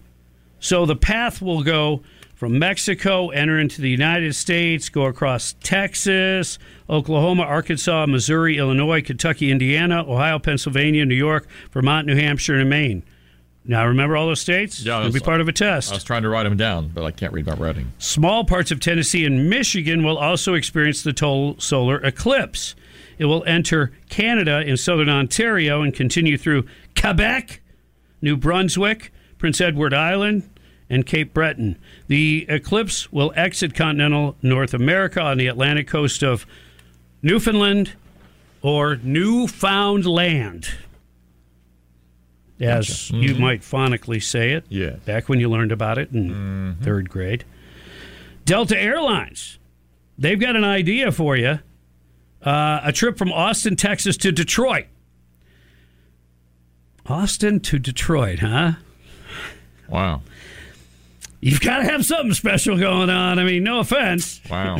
Speaker 6: So the path will go from Mexico, enter into the United States, go across Texas, Oklahoma, Arkansas, Missouri, Illinois, Kentucky, Indiana, Ohio, Pennsylvania, New York, Vermont, New Hampshire, and Maine. Now, remember all those states?
Speaker 7: Yeah,
Speaker 6: It'll be part of a test.
Speaker 7: I was trying to write them down, but I can't read my writing.
Speaker 6: Small parts of Tennessee and Michigan will also experience the total solar eclipse. It will enter Canada in southern Ontario and continue through Quebec, New Brunswick, Prince Edward Island, and Cape Breton. The eclipse will exit continental North America on the Atlantic coast of Newfoundland or Newfoundland, as
Speaker 7: Gotcha.
Speaker 6: you
Speaker 7: Mhm.
Speaker 6: might phonically say it.
Speaker 7: Yeah.
Speaker 6: Back when you learned about it in third grade. Delta Airlines, they've got an idea for you uh, a trip from Austin, Texas to Detroit. Austin to Detroit, huh?
Speaker 7: Wow.
Speaker 6: You've got to have something special going on. I mean, no offense.
Speaker 7: Wow.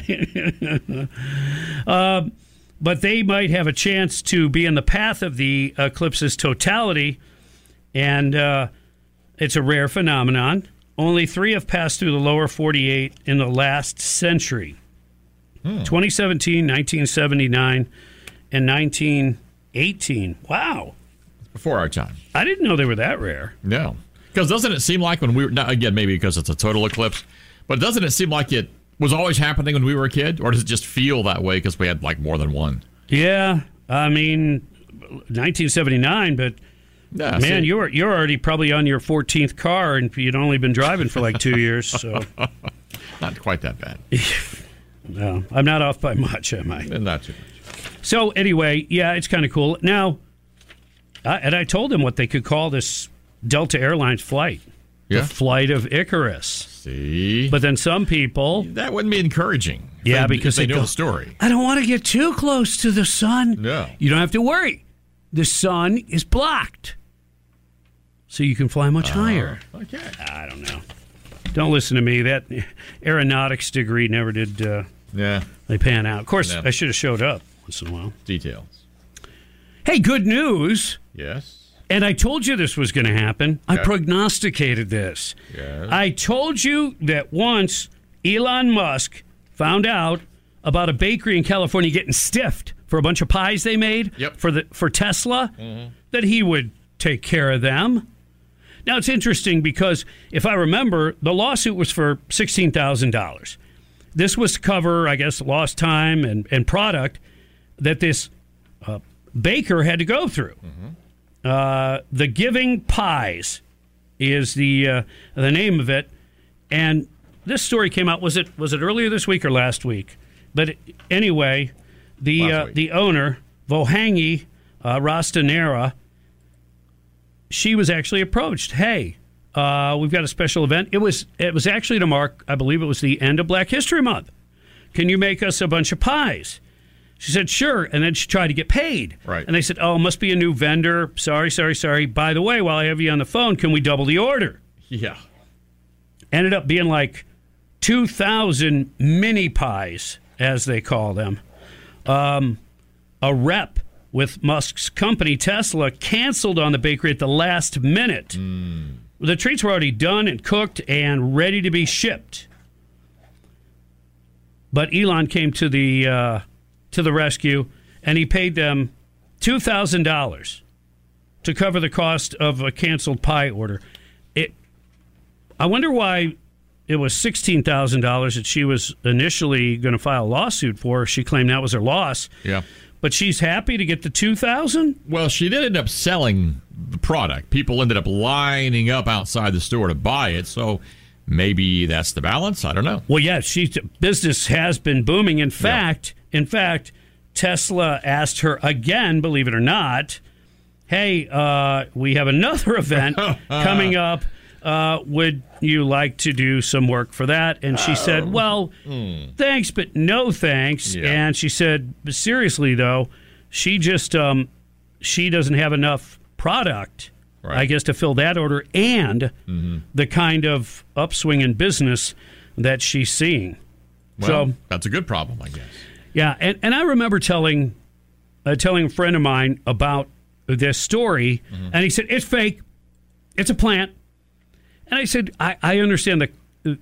Speaker 6: Um, but they might have a chance to be in the path of the eclipse's totality, and uh, it's a rare phenomenon. Only three have passed through the lower 48 in the last century 2017, 1979, and 1918. Wow.
Speaker 7: Before our time.
Speaker 6: I didn't know they were that rare.
Speaker 7: No. Because doesn't it seem like when we were, now, again, maybe because it's a total eclipse, but doesn't it seem like it was always happening when we were a kid? Or does it just feel that way because we had like more than one?
Speaker 6: Yeah, I mean, 1979, but
Speaker 7: Yeah,
Speaker 6: man,
Speaker 7: see.
Speaker 6: you're you're already probably on your 14th car, and you'd only been driving for like two years. So,
Speaker 7: Not quite that bad.
Speaker 6: no, I'm not off by much, am I?
Speaker 7: Not too much.
Speaker 6: So anyway, yeah, it's kind of cool. Now, I, and I told them what they could call this Delta Airlines flight,
Speaker 7: Yeah.
Speaker 6: the flight of Icarus.
Speaker 7: See,
Speaker 6: but then some people
Speaker 7: that wouldn't be encouraging.
Speaker 6: Yeah,
Speaker 7: they-
Speaker 6: because
Speaker 7: they
Speaker 6: they
Speaker 7: know the story.
Speaker 6: I don't want to get too close to the sun.
Speaker 7: No.
Speaker 6: You don't have to worry. The sun is blocked. So you can fly much higher.
Speaker 7: Okay.
Speaker 6: I don't know. Don't listen to me. That aeronautics degree never did uh,
Speaker 7: Yeah.
Speaker 6: they pan out. Of course,
Speaker 7: No.
Speaker 6: I should have showed up once in a while.
Speaker 7: Details.
Speaker 6: Hey, good news.
Speaker 7: Yes.
Speaker 6: And I told you this was going to happen. I prognosticated this.
Speaker 7: Yes.
Speaker 6: I told you that once Elon Musk found out about a bakery in California getting stiffed for a bunch of pies they made
Speaker 7: Yep.
Speaker 6: for the for Tesla,
Speaker 7: Mhm.
Speaker 6: that he would take care of them. Now it's interesting because if I remember, the lawsuit was for sixteen thousand dollars. This was to cover, I guess, lost time and, and product that this uh, baker had to go through. Uh, the Giving Pies is the uh, the name of it, and this story came out. Was it was it earlier this week or last week? But anyway, the uh, the owner Vohangi uh, Rasetarinera, she was actually approached. Hey, uh, we've got a special event. It was it was actually to mark, I believe it was the end of Black History Month. Can you make us a bunch of pies? She said, sure. And then she tried to get paid.
Speaker 7: Right.
Speaker 6: And they said, oh, must be a new vendor. Sorry, sorry, sorry. By the way, while I have you on the phone, can we double the order?
Speaker 7: Yeah.
Speaker 6: Ended up being like 2,000 mini pies, as they call them. Um, a rep with Musk's company, Tesla, canceled on the bakery at the last minute. The treats were already done and cooked and ready to be shipped. But Elon came to the uh, to the rescue, and he paid them two thousand dollars to cover the cost of a canceled pie order. It. I wonder why it was sixteen thousand dollars that she was initially going to file a lawsuit for. She claimed that was her loss,
Speaker 7: Yeah.
Speaker 6: but she's happy to get the two thousand.
Speaker 7: Well, she did end up selling the product. People ended up lining up outside the store to buy it. So maybe that's the balance. I don't know.
Speaker 6: Well, yeah, she's business has been booming. In fact, in fact, Tesla asked her again, believe it or not, "Hey, uh, we have another event coming up. Uh, would you like to do some work for that?" And she said, "Well, thanks, but no thanks."
Speaker 7: Yeah.
Speaker 6: And she said, "Seriously though, she just um, she doesn't have enough product, I guess, to fill that order and
Speaker 7: Mm-hmm.
Speaker 6: the kind of upswing in business that she's seeing.
Speaker 7: Well,
Speaker 6: so
Speaker 7: that's a good problem, I guess.
Speaker 6: Yeah, and, and I remember telling uh, telling a friend of mine about this story,
Speaker 7: Mm-hmm.
Speaker 6: and he said it's fake, it's a plant, and I said I, I understand that uh,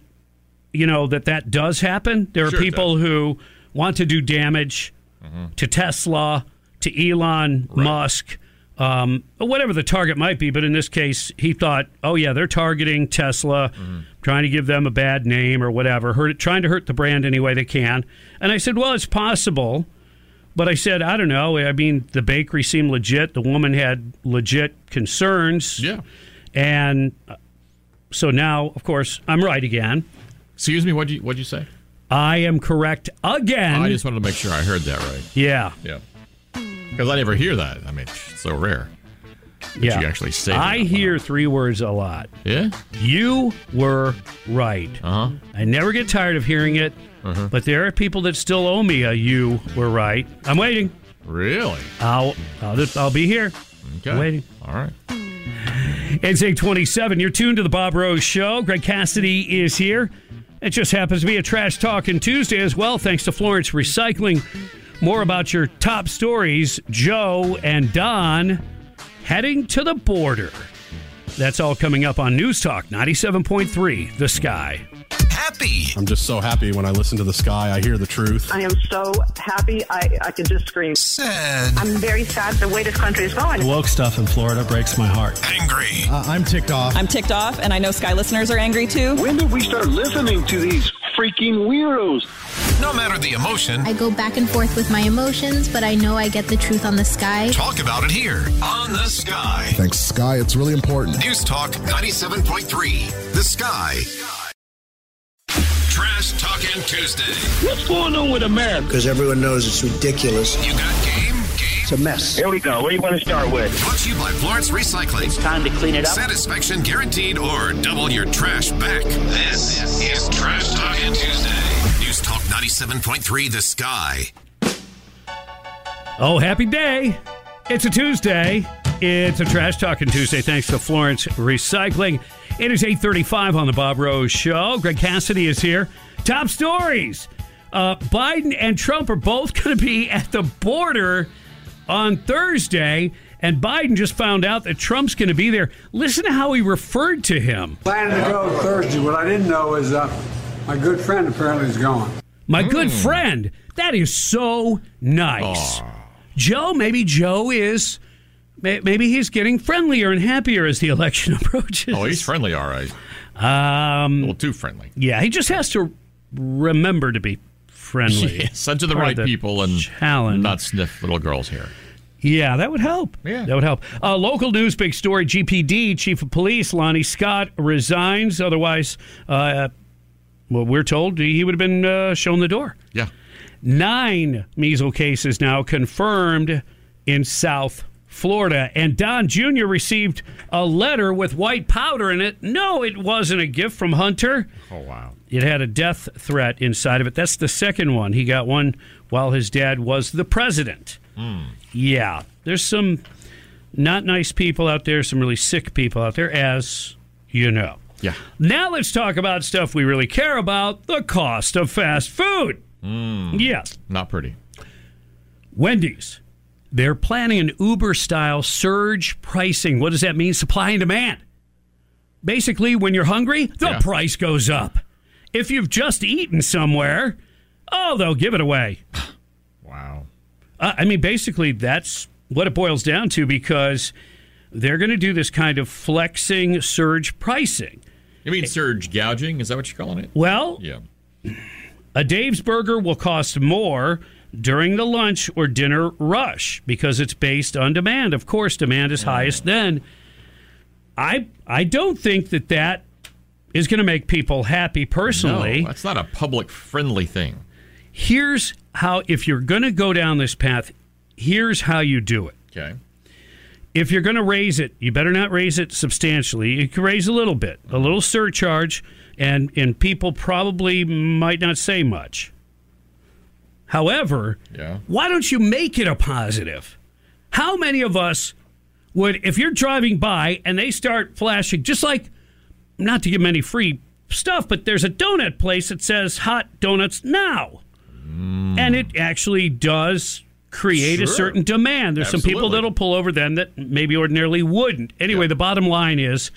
Speaker 6: you know that that does happen. There are
Speaker 7: Sure
Speaker 6: people who want to do damage
Speaker 7: Mm-hmm.
Speaker 6: to Tesla, to Elon Musk. Um, whatever the target might be, but in this case, he thought, "Oh yeah, they're targeting Tesla,
Speaker 7: Mm-hmm.
Speaker 6: trying to give them a bad name or whatever, hurt, trying to hurt the brand any way they can." And I said, "Well, it's possible." But I said, I don't know. I mean, the bakery seemed legit. The woman had legit concerns.
Speaker 7: Yeah.
Speaker 6: And uh, so now, of course, I'm right again.
Speaker 7: Excuse me, what'd you, what'd you say?
Speaker 6: I am correct again.
Speaker 7: I just wanted to make sure I heard that right.
Speaker 6: yeah.
Speaker 7: Yeah. Because I never hear that. I mean, it's so rare. that
Speaker 6: Yeah.
Speaker 7: You actually say
Speaker 6: I hear three words a lot.
Speaker 7: Yeah?
Speaker 6: You were right.
Speaker 7: Uh huh.
Speaker 6: I never get tired of hearing it,
Speaker 7: Uh-huh.
Speaker 6: but there are people that still owe me a you were right. I'm waiting.
Speaker 7: Really?
Speaker 6: I'll I'll, just, I'll be here.
Speaker 7: Okay.
Speaker 6: Waiting.
Speaker 7: All right.
Speaker 6: It's 827. You're tuned to the Bob Rose Show. Greg Cassidy is here. It just happens to be a Trash Talking Tuesday as well, thanks to Florence Recycling. More about your top stories, Joe and Don heading to the border. That's all coming up on News Talk 97.3, The Sky.
Speaker 34: Happy.
Speaker 36: I'm just so happy when I listen to the sky. I hear the truth.
Speaker 37: I am so happy. I, I can just scream.
Speaker 34: Sad.
Speaker 37: I'm very sad the way this country is going.
Speaker 33: Woke stuff in Florida breaks my heart.
Speaker 34: Angry.
Speaker 36: Uh, I'm ticked off.
Speaker 38: I'm ticked off, and I know Sky listeners are angry too.
Speaker 3: When did we start listening to these freaking weirdos?
Speaker 34: No matter the emotion,
Speaker 39: I go back and forth with my emotions, but I know I get the truth on the sky.
Speaker 34: talk about it here on The Sky.
Speaker 40: Thanks, Sky. It's really important.
Speaker 34: News Talk 97.3. The Sky. Trash Talking Tuesday.
Speaker 4: What's going on with America? Because everyone knows it's ridiculous.
Speaker 34: You got game?
Speaker 4: It's a mess.
Speaker 3: Here we go. What do you want to start with?
Speaker 34: Brought to you by Florence Recycling.
Speaker 32: It's time to clean it up.
Speaker 34: Satisfaction guaranteed or double your trash back. This is Trash Talking Tuesday. News Talk 97.3 The Sky.
Speaker 6: Oh, happy day. It's a Tuesday. It's a Trash Talking Tuesday thanks to Florence Recycling. It is 835 on the Bob Rose Show. Greg Cassidy is here. Top stories. Uh, Biden and Trump are both going to be at the border on Thursday, and Biden just found out that Trump's going to be there. Listen to how he referred to him.
Speaker 12: Planning to go Thursday. What I didn't know is uh, my good friend apparently is going.
Speaker 6: My good friend. That is so nice. Joe, maybe Joe is, maybe he's getting friendlier and happier as the election approaches.
Speaker 7: Oh, he's friendly, all right.
Speaker 6: Um,
Speaker 7: a little too friendly.
Speaker 6: Yeah, he just has to remember to be friendly.
Speaker 7: Yeah, send to the right
Speaker 6: of
Speaker 7: people and
Speaker 6: challenge.
Speaker 7: not sniff little girls' hair.
Speaker 6: Yeah, that would help.
Speaker 7: Yeah.
Speaker 6: That would help. Uh, local news, big story. GPD, Chief of Police Lonnie Scott resigns. Otherwise, uh, well, we're told he would have been uh, shown the door.
Speaker 7: Yeah.
Speaker 6: Nine measles cases now confirmed in South Florida. And Don Jr. received a letter with white powder in it. No, it wasn't a gift from Hunter.
Speaker 7: Oh, wow.
Speaker 6: It had a death threat inside of it. That's the second one. He got one while his dad was the president. Yeah, there's some not nice people out there, some really sick people out there, as you know.
Speaker 7: Yeah.
Speaker 6: Now let's talk about stuff we really care about the cost of fast food. Yes.
Speaker 7: Not pretty.
Speaker 6: Wendy's. They're planning an Uber style surge pricing. What does that mean? Supply and demand. Basically, when you're hungry, the
Speaker 7: Yeah.
Speaker 6: price goes up. If you've just eaten somewhere, oh, they'll give it away.
Speaker 7: Wow.
Speaker 6: Uh, I mean, basically, that's what it boils down to because they're going to do this kind of flexing surge pricing.
Speaker 7: You mean surge gouging? Is that what you're calling it?
Speaker 6: Well,
Speaker 7: Yeah.
Speaker 6: a Dave's burger will cost more during the lunch or dinner rush because it's based on demand. Of course, demand is highest ah. then. I I don't think that that is going to make people happy personally.
Speaker 7: No, that's not a public friendly thing.
Speaker 6: Here's how if you're going to go down this path, here's how you do it.
Speaker 7: Okay.
Speaker 6: If you're going to raise it, you better not raise it substantially. You can raise a little bit, a little surcharge, and and people probably might not say much. However,
Speaker 7: Yeah.
Speaker 6: why don't you make it a positive? How many of us would, if you're driving by and they start flashing, just like, not to give them any free stuff, but there's a donut place that says hot donuts now. Mm. And it actually does create a certain demand. There's some people that'll pull over then that maybe ordinarily wouldn't. Anyway, the bottom line is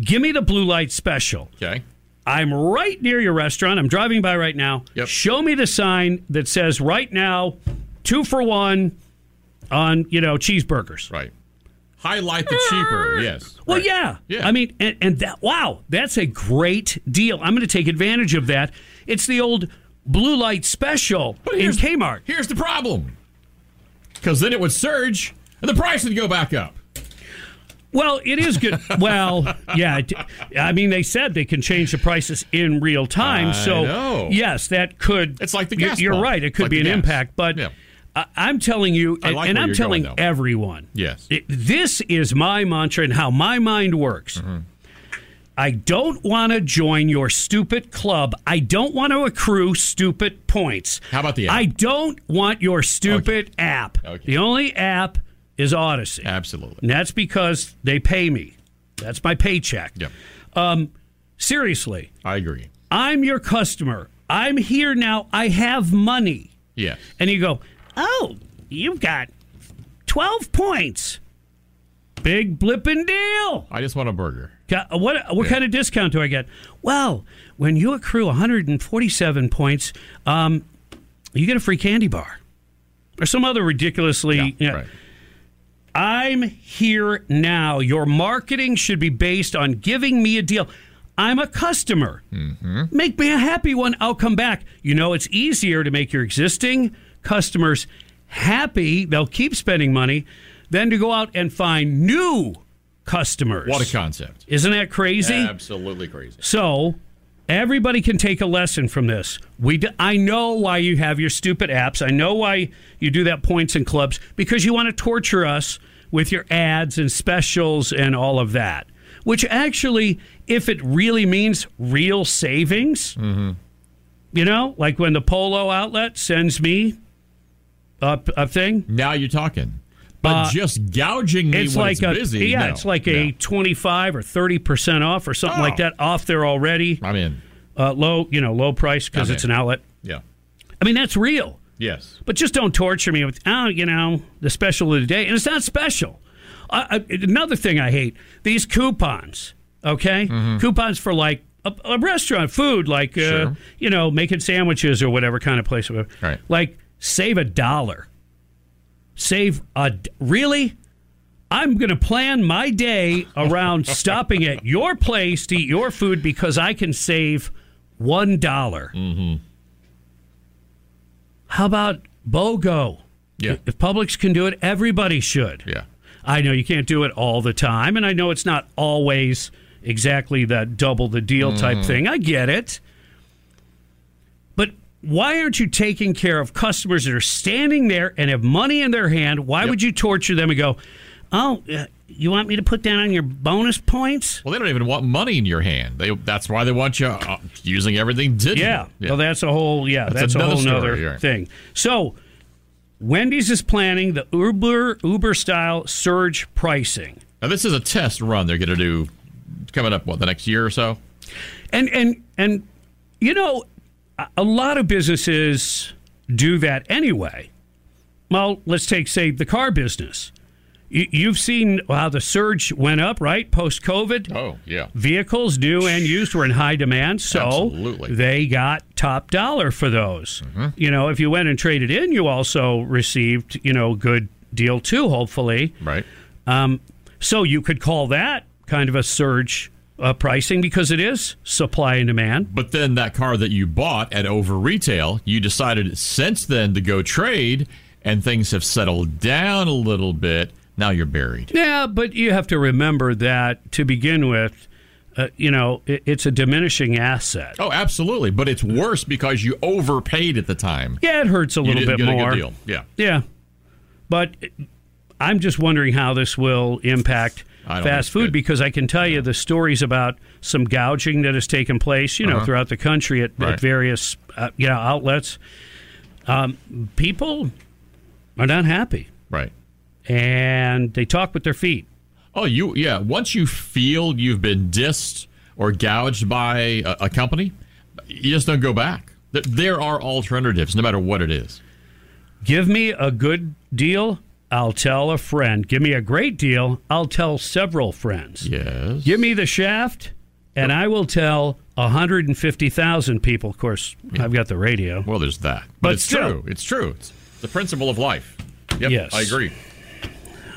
Speaker 6: give me the blue light special.
Speaker 7: Okay.
Speaker 6: I'm right near your restaurant. I'm driving by right now. Yep. Show me the sign that says right now, two for one on, you know, cheeseburgers.
Speaker 7: Right. Highlight the cheaper. Yes.
Speaker 6: Well,
Speaker 7: Right.
Speaker 6: yeah.
Speaker 7: Yeah.
Speaker 6: I mean, and, and that, wow, that's a great deal. I'm going to take advantage of that. It's the old blue light special in Kmart.
Speaker 7: Here's the problem. Because then it would surge and the price would go back up.
Speaker 6: Well, it is good. well, yeah. it- I mean, they said they can change the prices in real time.
Speaker 7: I
Speaker 6: so,
Speaker 7: know.
Speaker 6: yes, that could.
Speaker 7: It's like the gas
Speaker 6: You're
Speaker 7: pump.
Speaker 6: right. It could
Speaker 7: Like
Speaker 6: be an
Speaker 7: gas.
Speaker 6: impact. But I, I'm telling you, and,
Speaker 7: like
Speaker 6: and I'm telling
Speaker 7: going,
Speaker 6: everyone.
Speaker 7: Yes.
Speaker 6: it- this is my mantra and how my mind works.
Speaker 7: Mm-hmm.
Speaker 6: I don't want to join your stupid club. I don't want to accrue stupid points.
Speaker 7: How about the app?
Speaker 6: I don't want your stupid app. The only app is Odyssey.
Speaker 7: Absolutely.
Speaker 6: And that's because they pay me. That's my paycheck.
Speaker 7: Yeah.
Speaker 6: Um, seriously,
Speaker 7: I agree.
Speaker 6: I'm your customer. I'm here now. I have money.
Speaker 7: Yeah.
Speaker 6: And you go, oh, you've got 12 points. Big blipping deal.
Speaker 7: I just want a burger.
Speaker 6: Ca- uh, What uh, what kind of discount do I get? Well, when you accrue 147 points, um, you get a free candy bar or some other ridiculously. you know. I'm here now. Your marketing should be based on giving me a deal. I'm a customer. Mm-hmm. Make me a happy one. I'll come back. You know, it's easier to make your existing customers happy. They'll keep spending money than to go out and find new customers.
Speaker 7: What a concept.
Speaker 6: Isn't that crazy?
Speaker 7: Absolutely crazy.
Speaker 6: So everybody can take a lesson from this. We, d- I know why you have your stupid apps. I know why you do that points and clubs because you want to torture us with your ads and specials and all of that. Which actually, if it really means real savings, mm-hmm. you know, like when the Polo outlet sends me a, a thing.
Speaker 7: Now you're talking. But
Speaker 6: Uh,
Speaker 7: just gouging me
Speaker 6: it's
Speaker 7: when
Speaker 6: like
Speaker 7: it's
Speaker 6: a
Speaker 7: busy.
Speaker 6: yeah,
Speaker 7: no,
Speaker 6: it's like
Speaker 7: no.
Speaker 6: a twenty five or thirty percent off or something like
Speaker 7: Oh.
Speaker 6: that off there already.
Speaker 7: I'm in.
Speaker 6: Uh, low, you know, low price because it's
Speaker 7: in.
Speaker 6: an outlet.
Speaker 7: Yeah.
Speaker 6: I mean, that's real.
Speaker 7: Yes.
Speaker 6: But just don't torture me with, oh, you know, the special of the day. And it's not special. Uh, uh, another thing I hate these coupons, okay?
Speaker 7: Mm-hmm.
Speaker 6: Coupons for like a, a restaurant, food, like, uh,
Speaker 7: Sure.
Speaker 6: you know, making sandwiches or whatever kind of place.
Speaker 7: Right.
Speaker 6: Like, save a dollar. Save a. Really? I'm going to plan my day around stopping at your place to eat your food because I can save one dollar.
Speaker 7: Mm-hmm.
Speaker 6: How about BOGO?
Speaker 7: Yeah.
Speaker 6: If Publix can do it, everybody should.
Speaker 7: Yeah.
Speaker 6: I know you can't do it all the time, and I know it's not always exactly that double the deal type
Speaker 7: Mhm.
Speaker 6: thing. I get it. Why aren't you taking care of customers that are standing there and have money in their hand? Why would you torture them and go, oh, uh, you want me to put down on your bonus points?
Speaker 7: Well, they don't even want money in your hand. They that's why they want you uh, using everything digital.
Speaker 6: Yeah. Well, that's a whole yeah. That's,
Speaker 7: That's
Speaker 6: a whole
Speaker 7: story, yeah.
Speaker 6: thing. So, Wendy's is planning the Uber Uber style surge pricing,
Speaker 7: Now this is a test run they're going to do coming up what the next year or so.
Speaker 6: and and and you know, a- lot of businesses do that anyway. Well, let's take say the car business. You, you've seen how the surge went up, right? Post COVID.
Speaker 7: Oh yeah.
Speaker 6: vehicles, new and used, were in high demand. So
Speaker 7: Absolutely.
Speaker 6: they got top dollar for those.
Speaker 7: Mm-hmm.
Speaker 6: You know, if you went and traded in, you also received, you know, good deal too, hopefully.
Speaker 7: Right.
Speaker 6: Um, so you could call that kind of a surge uh, pricing because it is supply and demand.
Speaker 7: But then that car that you bought at over retail, you decided since then to go trade, and things have settled down a little bit. Now you're buried.
Speaker 6: Yeah, but you have to remember that to begin with, uh, you know, it, it's a diminishing asset.
Speaker 7: Oh, absolutely. But it's worse because you overpaid at the time.
Speaker 6: Yeah, it hurts a little bit
Speaker 7: get a good
Speaker 6: more.
Speaker 7: Yeah.
Speaker 6: Yeah. But I'm just wondering how this will impact fast food
Speaker 7: good.
Speaker 6: because I can tell you the stories about some gouging that has taken place, you know,
Speaker 7: Uh-huh.
Speaker 6: throughout the country at,
Speaker 7: Right.
Speaker 6: at various uh, you know outlets. Um, people are not happy.
Speaker 7: Right.
Speaker 6: and they talk with their feet.
Speaker 7: Oh, you yeah. Once you feel you've been dissed or gouged by a, a company, you just don't go back. There are alternatives, no matter what it is.
Speaker 6: Give me a good deal, I'll tell a friend. Give me a great deal, I'll tell several friends.
Speaker 7: Yes.
Speaker 6: Give me the shaft, and I will tell 150,000 people. Of course, I've got the radio.
Speaker 7: Well, there's that, but,
Speaker 6: But
Speaker 7: it's
Speaker 6: still.
Speaker 7: true. It's true. It's the principle of life. Yep,
Speaker 6: Yes.
Speaker 7: I agree.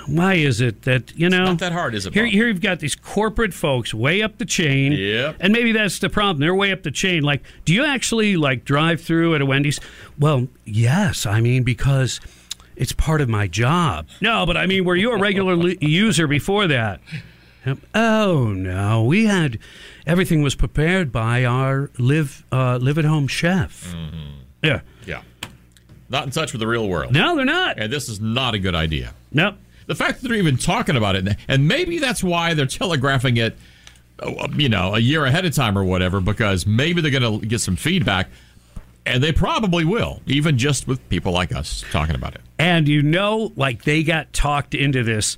Speaker 6: Why is it that, you know.
Speaker 7: Not that hard, is it?
Speaker 6: Here, here you've got these corporate folks way up the chain.
Speaker 7: Yep.
Speaker 6: And maybe that's the problem. They're way up the chain. Like, do you actually like drive through at a Wendy's? Well, yes. I mean, because it's part of my job. No, but I mean, were you a regular li- user before that? Oh no, we had everything was prepared by our live uh, live at home chef. Yeah.
Speaker 7: Yeah. Not in touch with the real world.
Speaker 6: No, they're not.
Speaker 7: And this is not a good idea.
Speaker 6: Nope.
Speaker 7: The fact that they're even talking about it, and maybe that's why they're telegraphing it, uh, you know, a year ahead of time or whatever, because maybe they're going to get some feedback, and they probably will, even just with people like us talking about it.
Speaker 6: And you know, like they got talked into this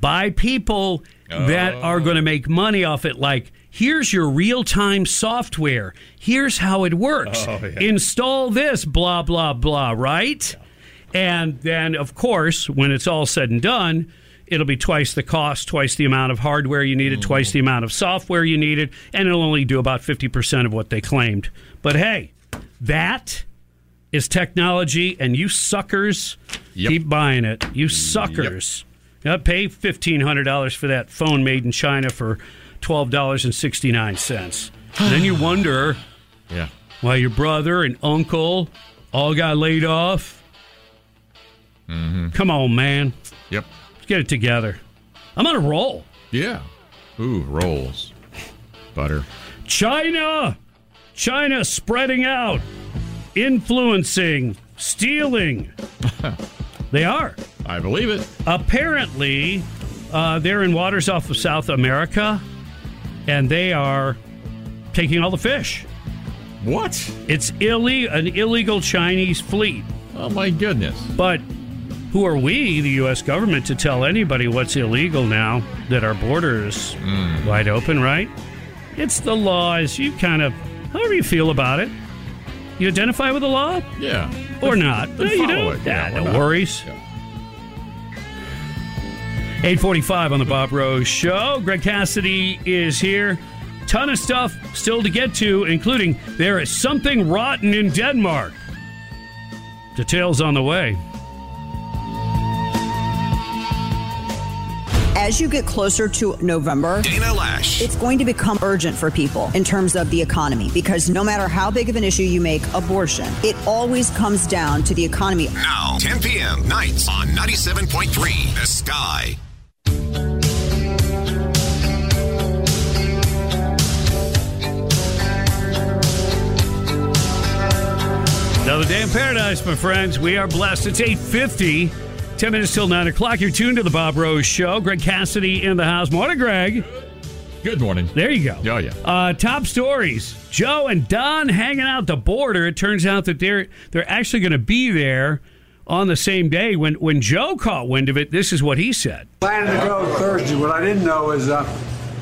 Speaker 6: by people that are oh. going to make money off it. Like, here's your real time software. Here's how it works.
Speaker 7: Oh, yeah.
Speaker 6: Install this, blah, blah, blah, right? And then, of course, when it's all said and done, it'll be twice the cost, twice the amount of hardware you needed, twice mm. the amount of software you needed, and it'll only do about 50% of what they claimed. But hey, that is technology, and you suckers keep buying it. You suckers. Yeah, pay $1,500 for that phone made in China for $12.69. Then you wonder
Speaker 7: Yeah.
Speaker 6: why your brother and uncle all got laid off. Mm-hmm. Come on, man.
Speaker 7: Yep.
Speaker 6: Let's get it together. I'm on a roll.
Speaker 7: Yeah. Ooh, rolls. Butter.
Speaker 6: China! China spreading out, influencing, stealing. they are.
Speaker 7: I believe it.
Speaker 6: Apparently, uh, they're in waters off of South America, and they are taking all the fish.
Speaker 7: What?
Speaker 6: It's ille- an illegal Chinese fleet.
Speaker 7: Oh, my goodness.
Speaker 6: But who are we, the U.S. government, to tell anybody what's illegal now that our border is wide open, right? It's the laws. You kind of, however you feel about it. You identify with the law
Speaker 7: Yeah.
Speaker 6: or not?
Speaker 7: then
Speaker 6: no, you don't.
Speaker 7: it. Yeah, why
Speaker 6: no
Speaker 7: not?
Speaker 6: worries. 845 on the Bob Rose Show. Greg Cassidy is here. Ton of stuff still to get to, including there is something rotten in Denmark. Details on the way.
Speaker 30: As you get closer to November,
Speaker 34: Dana Lash.
Speaker 30: it's going to become urgent for people in terms of the economy because no matter how big of an issue you make abortion, it always comes down to the economy.
Speaker 34: Now, 10 p.m. nights on 97.3 The Sky.
Speaker 6: Another day in paradise, my friends. We are blessed. It's 850. 10 minutes till 9 o'clock. You're tuned to the Bob Rose Show. Greg Cassidy in the house. Morning, Greg.
Speaker 7: Good morning.
Speaker 6: There you go.
Speaker 7: Oh, yeah.
Speaker 6: Uh, top stories. Joe and Don hanging out the border. It turns out that they're they're actually going to be there on the same day. When when Joe caught wind of it, this is what he said.
Speaker 12: Planning to go Thursday. What I didn't know is uh,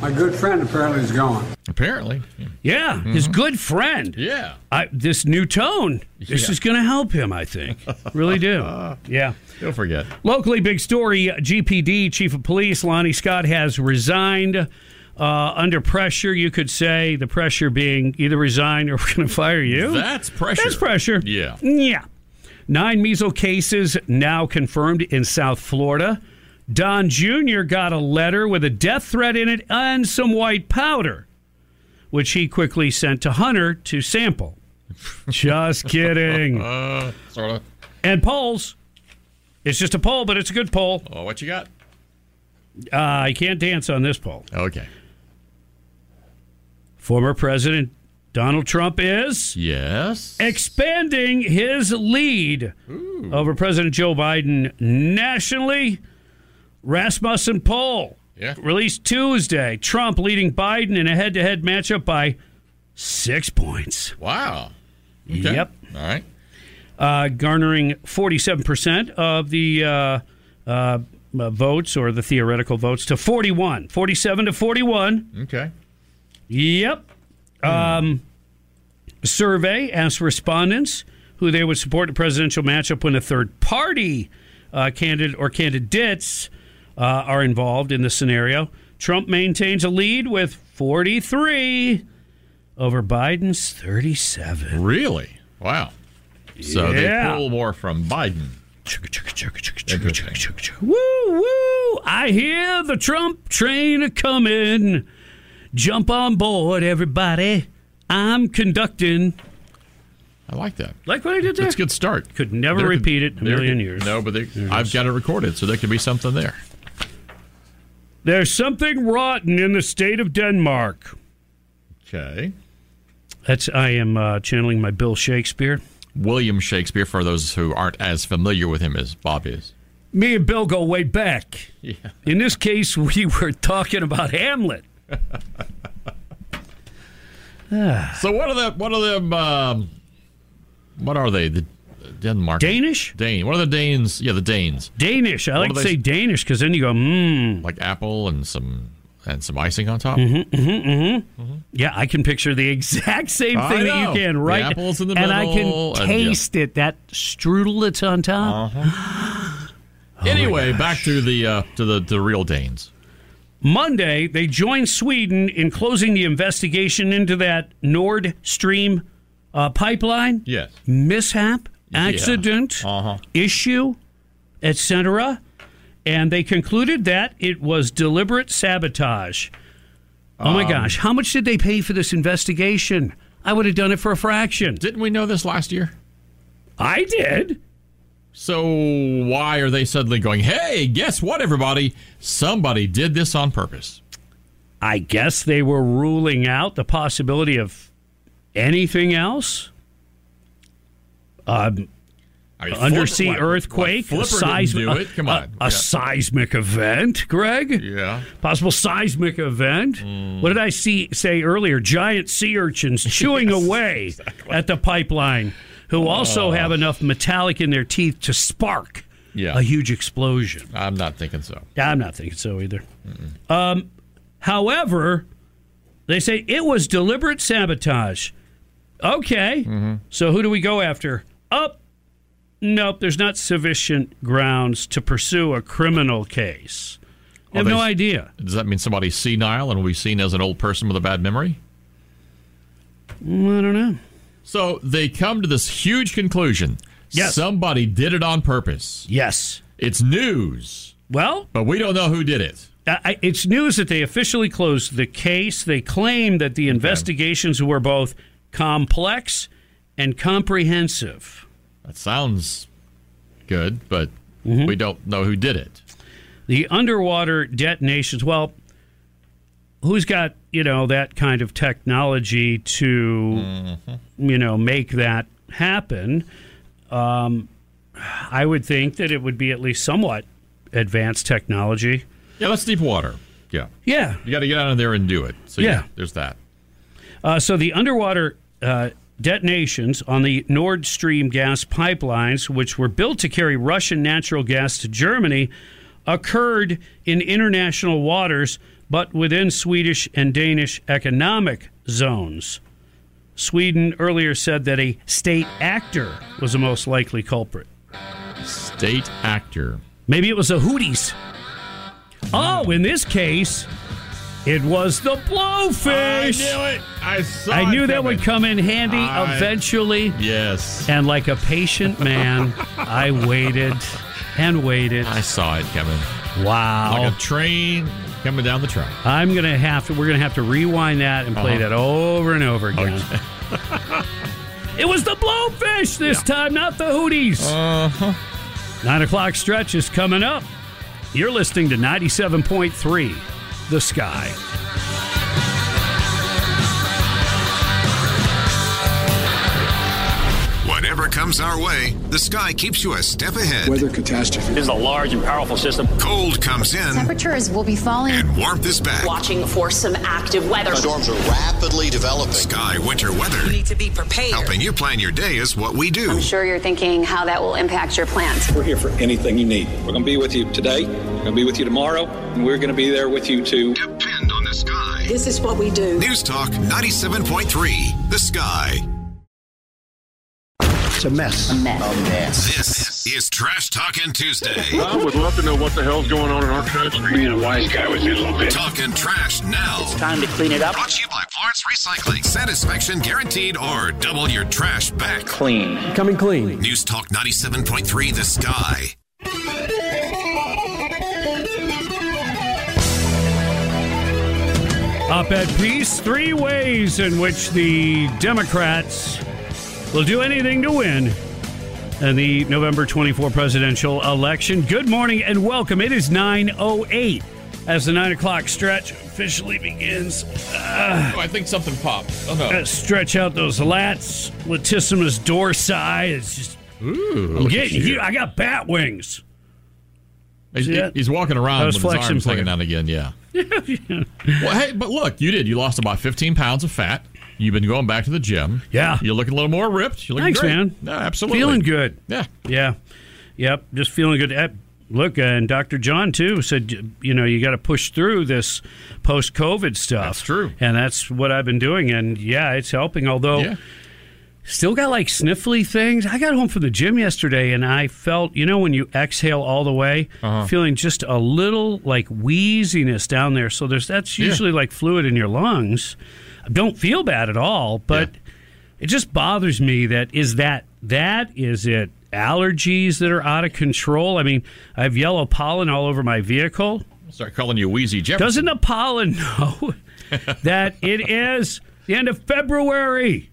Speaker 12: my good friend apparently is going.
Speaker 7: Apparently.
Speaker 6: Yeah, his good friend.
Speaker 7: Yeah.
Speaker 6: I, this new tone. This
Speaker 7: Yeah.
Speaker 6: is going to help him. I think. Really do. Yeah.
Speaker 7: Don't forget.
Speaker 6: Locally, big story. GPD Chief of Police Lonnie Scott has resigned. Uh, under pressure, you could say the pressure being either resign or we're going to fire you.
Speaker 7: That's pressure.
Speaker 6: That's pressure.
Speaker 7: Yeah.
Speaker 6: Yeah. Nine measles cases now confirmed in South Florida. Don Jr. got a letter with a death threat in it and some white powder, which he quickly sent to Hunter to sample. Just kidding.
Speaker 7: Uh, sort of.
Speaker 6: And polls. It's just a poll, but it's a good poll.
Speaker 7: Oh, what you got?
Speaker 6: Uh, I can't dance on this poll.
Speaker 7: Okay.
Speaker 6: Former President Donald Trump is
Speaker 7: Yes.
Speaker 6: expanding his lead over President Joe Biden nationally. Rasmussen poll
Speaker 7: Yeah.
Speaker 6: released Tuesday. Trump leading Biden in a head to head matchup by six points.
Speaker 7: Wow. Okay.
Speaker 6: Yep.
Speaker 7: All right.
Speaker 6: Uh, garnering 47% of the uh, uh, uh, votes or the theoretical votes to 41, 47 to 41.
Speaker 7: Okay.
Speaker 6: Yep. Um, survey asked respondents who they would support in a presidential matchup when a third party uh, candidate or candidates uh, are involved in the scenario. Trump maintains a lead with 43 over Biden's 37.
Speaker 7: Really? Wow. So
Speaker 6: Yeah.
Speaker 7: they pull more from Biden.
Speaker 6: Woo woo! I hear the Trump train a coming. Jump on board, everybody. I'm conducting.
Speaker 7: I like that.
Speaker 6: Like what I did there.
Speaker 7: It's a good start.
Speaker 6: Could never
Speaker 7: There
Speaker 6: repeat it in a million
Speaker 7: could-
Speaker 6: years.
Speaker 7: No, but they, I've got it recorded, so there could be something there.
Speaker 6: There's something rotten in the state of Denmark.
Speaker 7: Okay.
Speaker 6: That's I am uh, channeling my Bill Shakespeare.
Speaker 7: William Shakespeare, for those who aren't as familiar with him as Bob is.
Speaker 6: Me and Bill go way back.
Speaker 7: Yeah.
Speaker 6: In this case, we were talking about Hamlet.
Speaker 7: So what are the what are them? Um, what are they? The Denmark
Speaker 6: Danish?
Speaker 7: Dane. What are the Danes? Yeah, the Danes.
Speaker 6: Danish. I
Speaker 7: What
Speaker 6: like to
Speaker 7: they-
Speaker 6: say Danish because then you go, mmm.
Speaker 7: Like apple and some and some icing on top.
Speaker 6: Mm-hmm, mm-hmm, mm-hmm. Yeah, I can picture the exact same thing that you can,
Speaker 7: The
Speaker 6: right?
Speaker 7: apples in the middle,
Speaker 6: and I can
Speaker 7: and, yeah.
Speaker 6: taste it. That strudel that's on top.
Speaker 7: Uh-huh.
Speaker 6: Oh
Speaker 7: anyway, back to the uh, to the the real Danes.
Speaker 6: Monday, they joined Sweden in closing the investigation into that Nord Stream uh, pipeline
Speaker 7: Yes.
Speaker 6: mishap,
Speaker 7: Yeah.
Speaker 6: accident,
Speaker 7: Uh-huh.
Speaker 6: issue, etc. And they concluded that it was deliberate sabotage. Oh my
Speaker 7: Um,
Speaker 6: gosh, how much did they pay for this investigation? I would have done it for a fraction.
Speaker 7: Didn't we know this last year?
Speaker 6: I did.
Speaker 7: So why are they suddenly going? Hey, guess what, everybody? Somebody did this on purpose.
Speaker 6: I guess they were ruling out the possibility of anything else. Um,
Speaker 7: I mean,
Speaker 6: undersea
Speaker 7: Flipper-
Speaker 6: earthquake, a,
Speaker 7: didn't
Speaker 6: seismic.
Speaker 7: Come on.
Speaker 6: a,
Speaker 7: Yeah.
Speaker 6: seismic event, Greg.
Speaker 7: Yeah.
Speaker 6: Possible seismic event.
Speaker 7: Hmm.
Speaker 6: What did I see say earlier? Giant sea urchins chewing away at the pipeline, who also
Speaker 7: Oh.
Speaker 6: have enough metallic in their teeth to spark
Speaker 7: Yeah.
Speaker 6: a huge explosion.
Speaker 7: I'm not thinking so.
Speaker 6: I'm not thinking so either. Um, however, they say it was deliberate sabotage. Okay,
Speaker 7: Mm-hmm.
Speaker 6: so who do we go after? Up. Nope, there's not sufficient grounds to pursue a criminal case. I have
Speaker 7: Well,
Speaker 6: no idea.
Speaker 7: Does that mean somebody's senile and will be seen as an old person with a bad memory?
Speaker 6: Mm, I don't know.
Speaker 7: So they come to this huge conclusion.
Speaker 6: Yes.
Speaker 7: Somebody did it on purpose.
Speaker 6: Yes.
Speaker 7: It's news,
Speaker 6: Well,
Speaker 7: but we don't know who did it.
Speaker 6: It's news that they officially closed the case. They claim that the investigations were both complex and comprehensive.
Speaker 7: That sounds good, but
Speaker 6: Mm-hmm.
Speaker 7: we don't know who did it.
Speaker 6: The underwater detonations, well, who's got, you know, that kind of technology to, you know, make that happen? Um, I would think that it would be at least somewhat advanced technology.
Speaker 7: Yeah, that's deep water. Yeah.
Speaker 6: Yeah.
Speaker 7: You got to get out of there and do it. So yeah,
Speaker 6: Yeah.
Speaker 7: there's that.
Speaker 6: Uh, so the underwater uh, detonations on the Nord Stream gas pipelines, which were built to carry Russian natural gas to Germany, occurred in international waters, but within Swedish and Danish economic zones. Sweden earlier said that a state actor was the most likely culprit.
Speaker 7: State actor.
Speaker 6: Maybe it was the Houthis. Oh, in this case, it was the blowfish.
Speaker 7: I knew it. I saw
Speaker 6: I knew that would come in handy
Speaker 7: I-
Speaker 6: eventually.
Speaker 7: Yes.
Speaker 6: And like a patient man, I waited and waited.
Speaker 7: I saw it coming.
Speaker 6: Wow.
Speaker 7: Like a train coming down the track.
Speaker 6: I'm going to have to, we're going to have to rewind that and play
Speaker 7: Uh-huh.
Speaker 6: that over and over again. it was the blowfish this time, not the Hooties.
Speaker 7: Uh-huh.
Speaker 6: Nine o'clock stretch is coming up. You're listening to 97.3 The Sky.
Speaker 34: Whatever Whatever comes our way, the sky keeps you a step ahead.
Speaker 40: Weather catastrophe.
Speaker 32: This is a large and powerful system.
Speaker 34: Cold comes in
Speaker 41: Temperatures will be falling.
Speaker 34: and warmth is back.
Speaker 42: Watching for some active weather.
Speaker 43: Storms are rapidly developing.
Speaker 34: Sky winter weather.
Speaker 42: You need to be prepared.
Speaker 34: Helping you plan your day is what we do.
Speaker 29: I'm sure you're thinking how that will impact your plans.
Speaker 17: We're here for anything you need. We're going to be with you today. We're going to be with you tomorrow. And we're going to be there with you to
Speaker 34: depend on the sky.
Speaker 42: This is what we do.
Speaker 34: News Talk 97.3, The Sky.
Speaker 4: It's a mess.
Speaker 29: A mess.
Speaker 43: A mess.
Speaker 34: This is Trash Talking Tuesday.
Speaker 3: I would love to know what the hell's going on in our country. Being a wise guy with me a little bit.
Speaker 34: Talking trash now.
Speaker 32: It's time to clean it up.
Speaker 34: Brought to you by Florence Recycling. Satisfaction guaranteed or double your trash back.
Speaker 32: Clean.
Speaker 44: Coming clean.
Speaker 34: News Talk 97.3 The Sky.
Speaker 6: Op ed piece Three ways in which the Democrats will do anything to win in the November 24 presidential election. Good morning and welcome. It is 9.08 as the 9 o'clock stretch officially begins. Uh,
Speaker 7: Oh, I think something popped. Oh, no.
Speaker 6: stretch out those lats, latissimus dorsi. It's just,
Speaker 7: Ooh,
Speaker 6: I'm getting
Speaker 7: you.
Speaker 6: I got bat wings.
Speaker 7: He's, he's walking around with his arms hanging out again. Yeah. well, hey, but look, you did. You lost about 15 pounds of fat. You've been going back to the gym.
Speaker 6: Yeah.
Speaker 7: You're looking a little more ripped. You're looking
Speaker 6: Thanks,
Speaker 7: great.
Speaker 6: man.
Speaker 7: Yeah, absolutely.
Speaker 6: Feeling good.
Speaker 7: Yeah.
Speaker 6: Yeah. Yep. Just feeling good. Eh, Look, and Dr. John, too, said, you know, you got to push through this post COVID stuff.
Speaker 7: That's true.
Speaker 6: And that's what I've been doing. And yeah, it's helping. Although,
Speaker 7: Yeah.
Speaker 6: still got like sniffly things. I got home from the gym yesterday and I felt, you know, when you exhale all the way,
Speaker 7: Uh-huh.
Speaker 6: feeling just a little like wheeziness down there. So there's that's
Speaker 7: Yeah.
Speaker 6: usually like fluid in your lungs. Don't feel bad at all, but it just bothers me that is that that is it allergies that are out of control. I mean, I have yellow pollen all over my vehicle.
Speaker 7: Start calling you Wheezy Jefferson.
Speaker 6: Doesn't the pollen know that it is the end of February?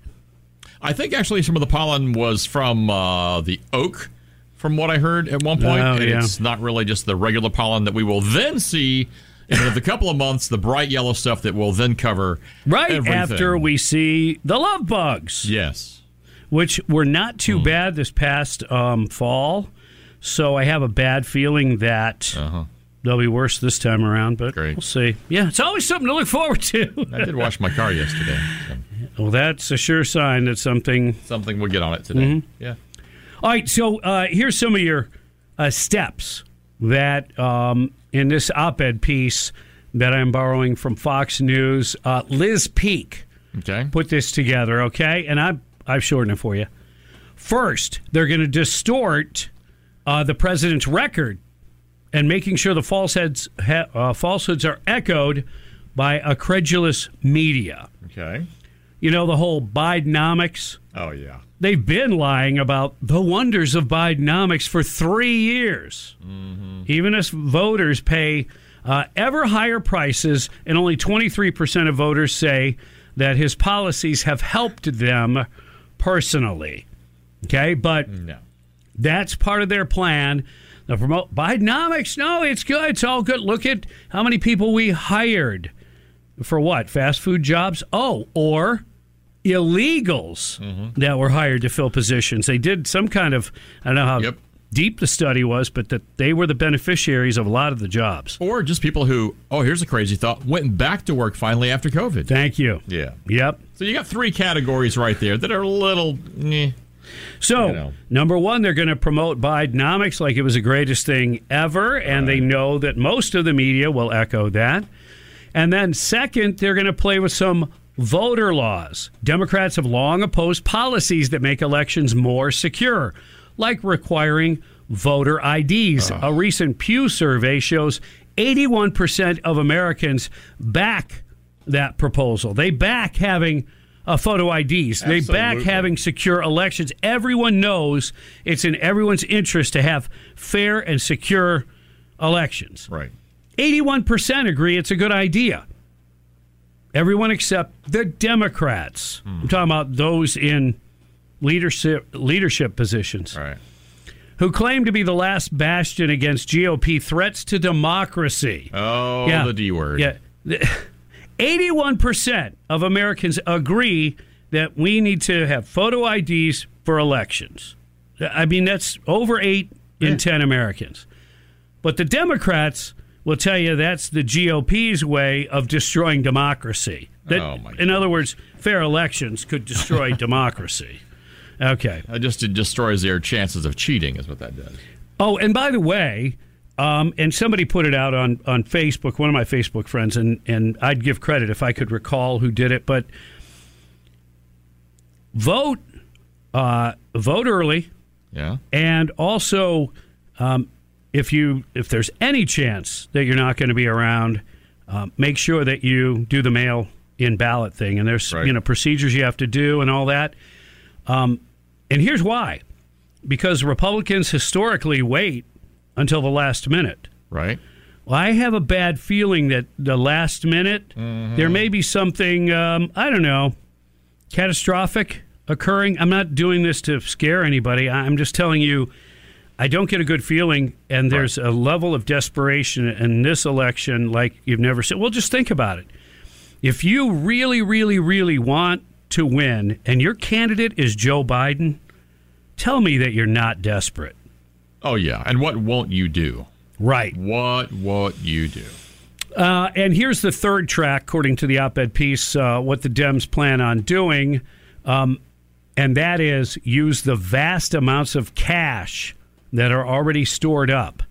Speaker 7: I think actually some of the pollen was from uh, the oak, from what I heard at one point.
Speaker 6: Oh,
Speaker 7: and
Speaker 6: yeah.
Speaker 7: It's not really just the regular pollen that we will then see in a couple of months, the bright yellow stuff that will then cover
Speaker 6: Right
Speaker 7: everything.
Speaker 6: after we see the love bugs.
Speaker 7: Yes.
Speaker 6: which were not too bad this past um, fall. So I have a bad feeling that they'll be worse this time around, but we'll see. Yeah, it's always something to look forward to.
Speaker 7: I did wash my car yesterday. so
Speaker 6: well, that's a sure sign that something.
Speaker 7: something we'll get on it today.
Speaker 6: Mhm.
Speaker 7: Yeah.
Speaker 6: All right, so uh, here's some of your uh, steps that um, in this op-ed piece that I'm borrowing from Fox News, uh, Liz Peek
Speaker 7: Okay.
Speaker 6: put this together. Okay, and I I've shortened it for you. First, they're going to distort uh, the president's record and making sure the falsehoods ha- uh, falsehoods are echoed by a credulous media.
Speaker 7: Okay.
Speaker 6: You know the whole Bidenomics.
Speaker 7: Oh yeah.
Speaker 6: They've been lying about the wonders of Bidenomics for three years. Even as voters pay uh, ever higher prices, and only 23% of voters say that his policies have helped them personally. Okay, but
Speaker 7: No.
Speaker 6: that's part of their plan. To promote Bidenomics. No, it's good. It's all good. Look at how many people we hired for what? Fast food jobs? Oh, or illegals that were hired to fill positions. They did some kind of, I don't know how deep the study was, but that they were the beneficiaries of a lot of the jobs.
Speaker 7: Or just people who, oh, here's a crazy thought, went back to work finally after COVID.
Speaker 6: Thank you.
Speaker 7: Yeah.
Speaker 6: Yep.
Speaker 7: So you got three categories right there that are a little. Eh.
Speaker 6: So,
Speaker 7: You know.
Speaker 6: number one, they're going to promote Bidenomics like it was the greatest thing ever, and they know that most of the media will echo that. And then, second, they're going to play with some voter laws. Democrats have long opposed policies that make elections more secure, like requiring voter IDs. A recent Pew survey shows 81% of Americans back that proposal. They back having uh, photo IDs. They back having secure elections. Everyone knows it's in everyone's interest to have fair and secure elections.
Speaker 7: Right.
Speaker 6: 81% agree it's a good idea. Everyone except the Democrats.
Speaker 7: Hmm.
Speaker 6: I'm talking about those in leadership leadership positions.
Speaker 7: Right.
Speaker 6: Who claim to be the last bastion against GOP threats to democracy.
Speaker 7: Oh, the D word.
Speaker 6: Yeah. 81% of Americans agree that we need to have photo IDs for elections. I mean, that's over eight in 10 Americans. But the Democrats will tell you that's the GOP's way of destroying democracy. That,
Speaker 7: Oh, my
Speaker 6: in other words, fair elections could destroy democracy. Okay.
Speaker 7: It just it destroys their chances of cheating, is what that does.
Speaker 6: Oh, and by the way, um, and somebody put it out on, on Facebook, one of my Facebook friends, and, and I'd give credit if I could recall who did it, but vote uh, vote early,
Speaker 7: Yeah.
Speaker 6: and also um, if you if there's any chance that you're not going to be around, um, make sure that you do the mail in ballot thing, and there's
Speaker 7: Right.
Speaker 6: you know procedures you have to do and all that. Um, and here's why: because Republicans historically wait until the last minute.
Speaker 7: Right.
Speaker 6: Well, I have a bad feeling that the last minute there may be something um, I don't know catastrophic occurring. I'm not doing this to scare anybody. I'm just telling you. I don't get a good feeling, and there's a level of desperation in this election like you've never seen. Well, just think about it. If you really, really, really want to win, and your candidate is Joe Biden, tell me that you're not desperate.
Speaker 7: Oh yeah. And what won't you do?
Speaker 6: Right.
Speaker 7: What won't you do?
Speaker 6: Uh, and here's the third track, according to the op ed piece, uh, what the Dems plan on doing. Um, and that is use the vast amounts of cash that are already stored up.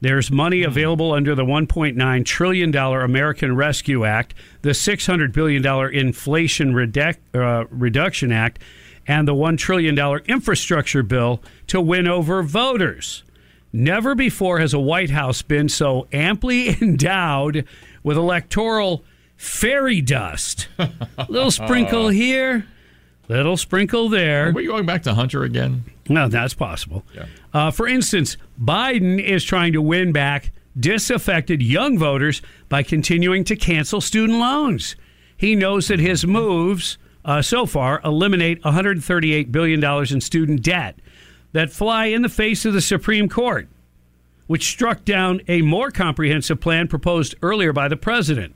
Speaker 6: There's money available under the $1.9 trillion American Rescue Act, the $600 billion Inflation uh, Reduction Act, and the $1 trillion infrastructure bill to win over voters. Never before has a White House been so amply endowed with electoral fairy dust. little sprinkle here, little sprinkle there.
Speaker 7: Are we going back to Hunter again?
Speaker 6: No, that's possible.
Speaker 7: Yeah.
Speaker 6: Uh, for instance, Biden is trying to win back disaffected young voters by continuing to cancel student loans. He knows that his moves uh, so far eliminate $138 billion in student debt that fly in the face of the Supreme Court, which struck down a more comprehensive plan proposed earlier by the president.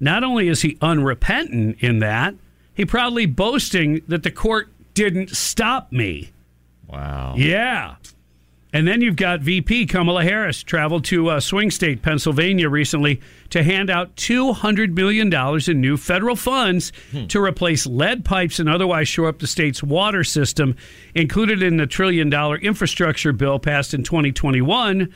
Speaker 6: Not only is he unrepentant in that, he proudly boasting that the court didn't stop me.
Speaker 7: Wow.
Speaker 6: Yeah. And then you've got VP Kamala Harris traveled to uh, swing state Pennsylvania recently to hand out $200 million in new federal funds to replace lead pipes and otherwise shore up the state's water system, included in the trillion dollar infrastructure bill passed in 2021,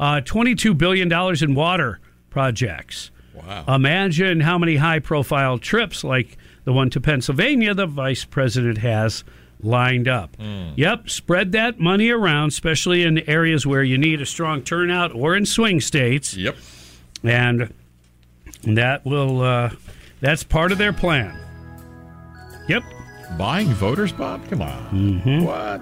Speaker 6: uh, $22 billion in water projects.
Speaker 7: Wow.
Speaker 6: Imagine how many high profile trips like the one to Pennsylvania the vice president has lined up. Yep, spread that money around, especially in areas where you need a strong turnout or in swing states.
Speaker 7: Yep.
Speaker 6: And that will, uh, that's part of their plan. Yep.
Speaker 7: Buying voters, Bob? Come on.
Speaker 6: Mm-hmm.
Speaker 7: What?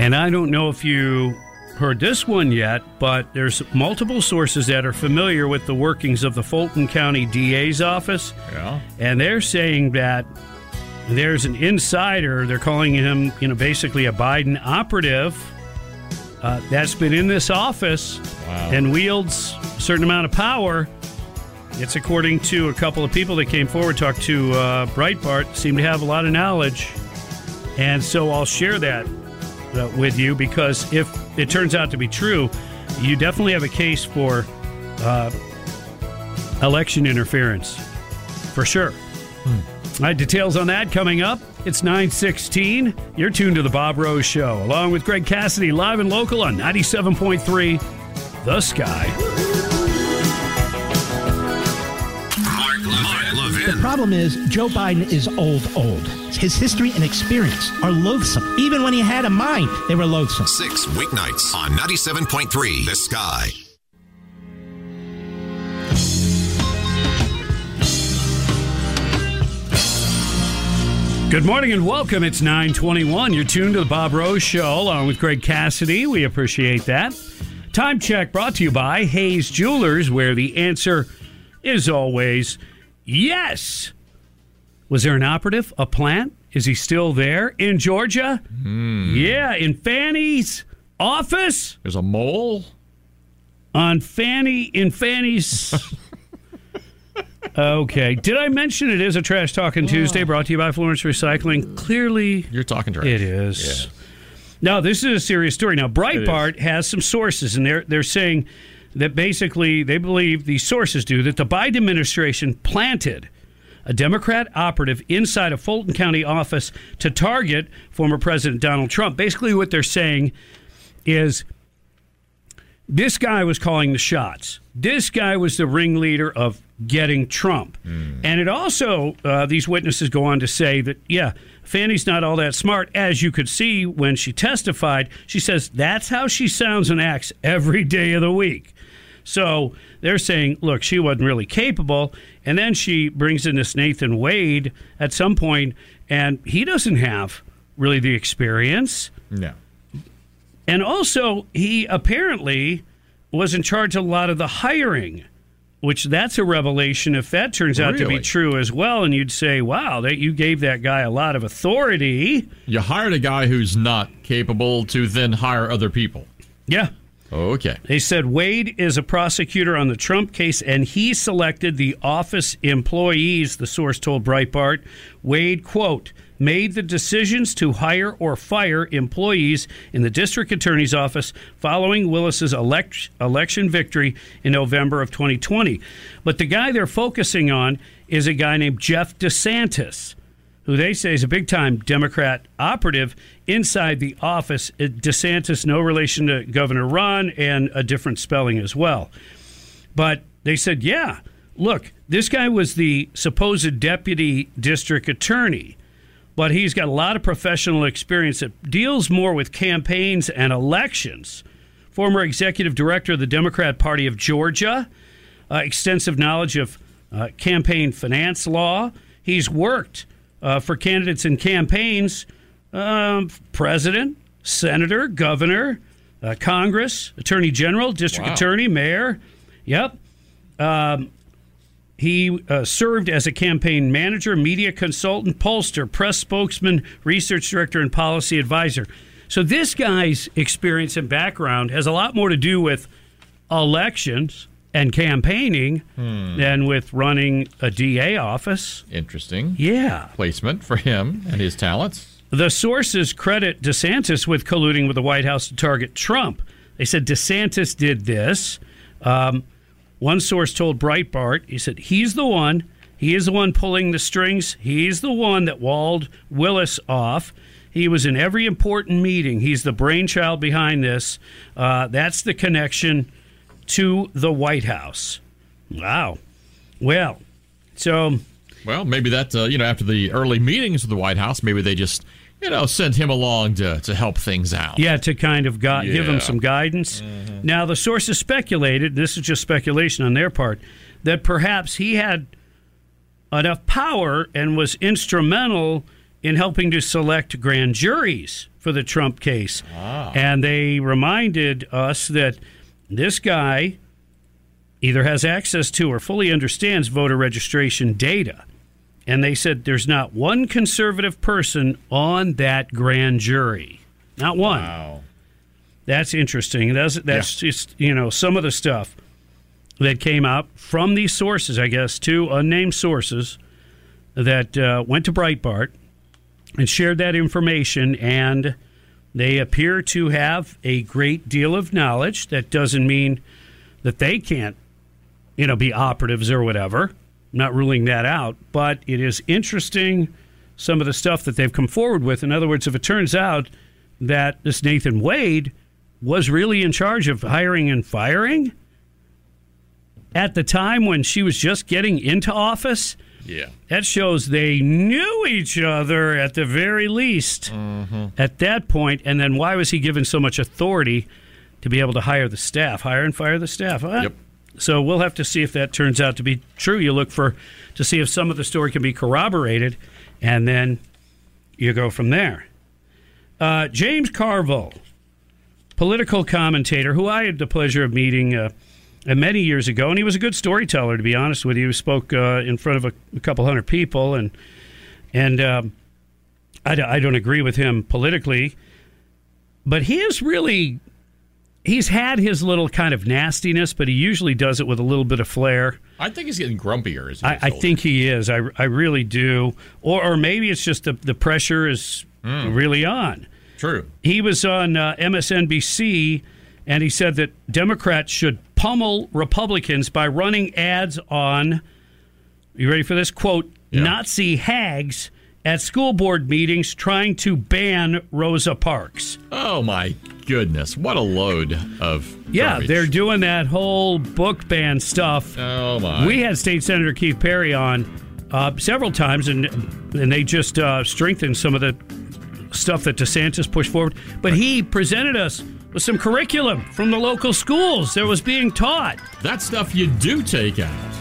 Speaker 6: And I don't know if you heard this one yet, but there's multiple sources that are familiar with the workings of the Fulton County DA's office.
Speaker 7: Yeah.
Speaker 6: And they're saying that there's an insider, they're calling him, you know, basically a Biden operative uh, that's been in this office and wields a certain amount of power. It's according to a couple of people that came forward, talked to uh, Breitbart, seem to have a lot of knowledge. And so I'll share that uh, with you because if it turns out to be true, you definitely have a case for uh, election interference, for sure. All right, details on that coming up. It's 916. You're tuned to The Bob Rose Show, along with Greg Cassidy, live and local on 97.3 The Sky.
Speaker 34: Mark, Mark Levin.
Speaker 41: The problem is, Joe Biden is old, old. His history and experience are loathsome. Even when he had a mind, they were loathsome.
Speaker 34: Six weeknights on 97.3 The Sky.
Speaker 6: Good morning and welcome. It's 921. You're tuned to the Bob Rose Show along with Greg Cassidy. We appreciate that. Time check brought to you by Hayes Jewelers, where the answer is always yes. Was there an operative, a plant? Is he still there in Georgia? Hmm. Yeah, in Fani's office?
Speaker 7: There's a mole?
Speaker 6: On Fani, in Fani's Okay. Did I mention it is a Trash Talking Tuesday brought to you by Florence Recycling? Clearly,
Speaker 7: You're talking trash.
Speaker 6: it is. Now, this is a serious story. Now, Breitbart has some sources, and they're they're saying that basically they believe these sources do that the Biden administration planted a Democrat operative inside a Fulton County office to target former President Donald Trump. Basically, what they're saying is this guy was calling the shots. This guy was the ringleader of getting Trump. And it also, uh, these witnesses go on to say that, yeah, Fani's not all that smart. As you could see when she testified, she says that's how she sounds and acts every day of the week. So they're saying, look, she wasn't really capable. And then she brings in this Nathan Wade at some point, and he doesn't have really the experience.
Speaker 7: No.
Speaker 6: And also, he apparently was in charge of a lot of the hiring, which that's a revelation if that turns out to be true as well. And you'd say, wow, that you gave that guy a lot of authority.
Speaker 7: You hired a guy who's not capable to then hire other people.
Speaker 6: Yeah.
Speaker 7: Okay.
Speaker 6: They said Wade is a prosecutor on the Trump case, and he selected the office employees, the source told Breitbart. Wade, quote, made the decisions to hire or fire employees in the district attorney's office following Willis's elect- election victory in November of 2020. But the guy they're focusing on is a guy named Jeff DeSantis who they say is a big time Democrat operative inside the office. Uh, DeSantis, no relation to Governor Ron, and a different spelling as well. But they said, yeah, look, this guy was the supposed deputy district attorney, but he's got a lot of professional experience that deals more with campaigns and elections. Former executive director of the Democrat Party of Georgia, uh, extensive knowledge of uh, campaign finance law. He's worked uh, for candidates and campaigns, um, president, senator, governor, uh, Congress, attorney general, district
Speaker 7: Wow.
Speaker 6: attorney, mayor. Yep. Um, he uh, served as a campaign manager, media consultant, pollster, press spokesman, research director, and policy advisor. So this guy's experience and background has a lot more to do with elections and campaigning
Speaker 7: Hmm.
Speaker 6: than with running a DA office.
Speaker 7: Interesting.
Speaker 6: Yeah.
Speaker 7: Placement for him and his talents.
Speaker 6: The sources credit DeSantis with colluding with the White House to target Trump. They said DeSantis did this. Um, one source told Breitbart, he said, he's the one. He is the one pulling the strings. He's the one that walled Willis off. He was in every important meeting. He's the brainchild behind this. Uh, that's the connection to the White House. Wow. Well, so
Speaker 7: Well, maybe that, uh, you know, after the early meetings of the White House, maybe they just, you know, sent him along to, to help things out.
Speaker 6: Yeah, to kind of gu- give
Speaker 7: him
Speaker 6: some guidance. Mm-hmm. Now, the sources speculated, this is just speculation on their part, that perhaps he had enough power and was instrumental in helping to select grand juries for the Trump case. Ah. And they reminded us that this guy either has access to or fully understands voter registration data. And they said there's not one conservative person on that grand jury. Not one.
Speaker 7: Wow.
Speaker 6: That's interesting. That's that's just you know some of the stuff that came out from these sources, I guess, two unnamed sources that uh, went to Breitbart and shared that information, and they appear to have a great deal of knowledge. That doesn't mean that they can't, you know, be operatives or whatever. I'm not ruling that out, but it is interesting some of the stuff that they've come forward with. In other words, if it turns out that this Nathan Wade was really in charge of hiring and firing at the time when she was just getting into office,
Speaker 7: Yeah.
Speaker 6: that shows they knew each other at the very least mm-hmm. at that point. And then why was he given so much authority to be able to hire the staff, hire and fire the staff? Huh?
Speaker 7: Yep.
Speaker 6: So we'll have to see if that turns out to be true. You look for to see if some of the story can be corroborated, and then you go from there. Uh, James Carville, political commentator, who I had the pleasure of meeting uh, uh, many years ago, and he was a good storyteller. To be honest with you, he spoke uh, in front of a, a couple hundred people, and and um, I, I don't agree with him politically, but he has really he's had his little kind of nastiness, but he usually does it with a little bit of flair.
Speaker 7: I think he's getting grumpier. As he
Speaker 6: I, I think he is. I, I really do. Or, or maybe it's just the, the pressure is really on.
Speaker 7: True.
Speaker 6: He was on uh, MSNBC and he said that Democrats should pummel Republicans by running ads on, you ready for this? Quote, Nazi hags at school board meetings trying to ban Rosa Parks.
Speaker 7: Oh my goodness! What a load of
Speaker 6: Yeah,
Speaker 7: garbage.
Speaker 6: they're doing that whole book ban stuff.
Speaker 7: Oh my!
Speaker 6: We had State Senator Keith Perry on uh, several times, and and they just uh, strengthened some of the stuff that DeSantis pushed forward. But he presented us with some curriculum from the local schools that was being taught.
Speaker 7: That stuff you do take out.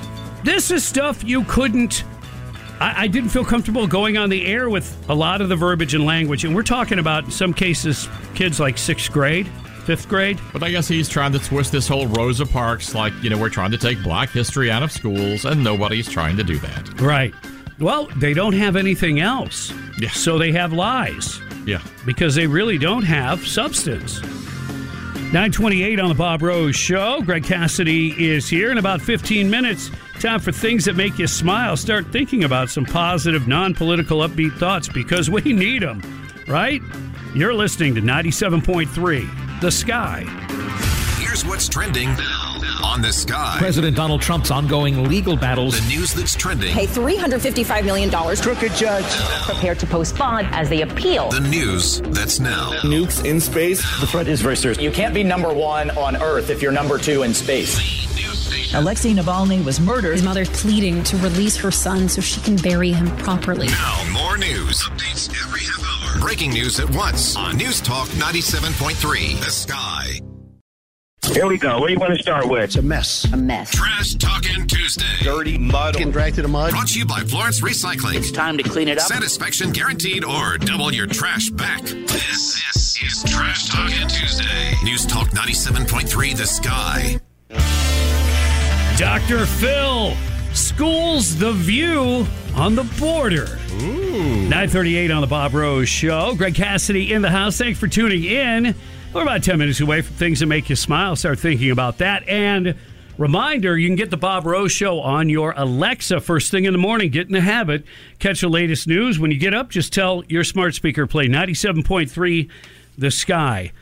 Speaker 6: This is stuff you couldn't. I, I didn't feel comfortable going on the air with a lot of the verbiage and language, and we're talking about in some cases kids like sixth grade, fifth grade.
Speaker 7: But I guess he's trying to twist this whole Rosa Parks like you know we're trying to take Black history out of schools, and nobody's trying to do that.
Speaker 6: Right. Well, they don't have anything else.
Speaker 7: Yeah.
Speaker 6: So they have lies
Speaker 7: Yeah.
Speaker 6: because they really don't have substance. 928 on the Bob Rose Show. Greg Cassidy is here in about 15 minutes. Time for things that make you smile. Start thinking about some positive, non political, upbeat thoughts because we need them, right? You're listening to 97.3 The Sky.
Speaker 34: Here's what's trending on the sky.
Speaker 45: President Donald Trump's ongoing legal battles.
Speaker 34: The news that's trending.
Speaker 46: Pay $355 million. Crooked judge. Prepared to post bond as they appeal.
Speaker 34: The news that's now.
Speaker 47: Nukes in space. The threat is very serious. You can't be number one on Earth if you're number two in space.
Speaker 44: Alexei Navalny was murdered.
Speaker 48: His mother pleading to release her son so she can bury him properly.
Speaker 34: Now, more news. Updates every half hour. Breaking news at once on News Talk 97.3. The Sky.
Speaker 3: Here we go. What do you want to start with?
Speaker 4: It's a mess.
Speaker 46: A mess.
Speaker 34: Trash Talking Tuesday.
Speaker 47: Dirty mud.
Speaker 4: Getting dragged through the mud.
Speaker 34: Brought to you by Florence Recycling.
Speaker 32: It's time to clean it up.
Speaker 34: Satisfaction guaranteed or double your trash back. This, this is Trash Talking Tuesday. News Talk 97.3 The Sky.
Speaker 6: Dr. Phil schools the view on the border.
Speaker 7: Ooh.
Speaker 6: 938 on the Bob Rose Show. Greg Cassidy in the house. Thanks for tuning in. We're about 10 minutes away from things that make you smile. Start thinking about that. And reminder, you can get the Bob Rose Show on your Alexa first thing in the morning. Get in the habit. Catch the latest news. When you get up, just tell your smart speaker play 97.3 The Sky.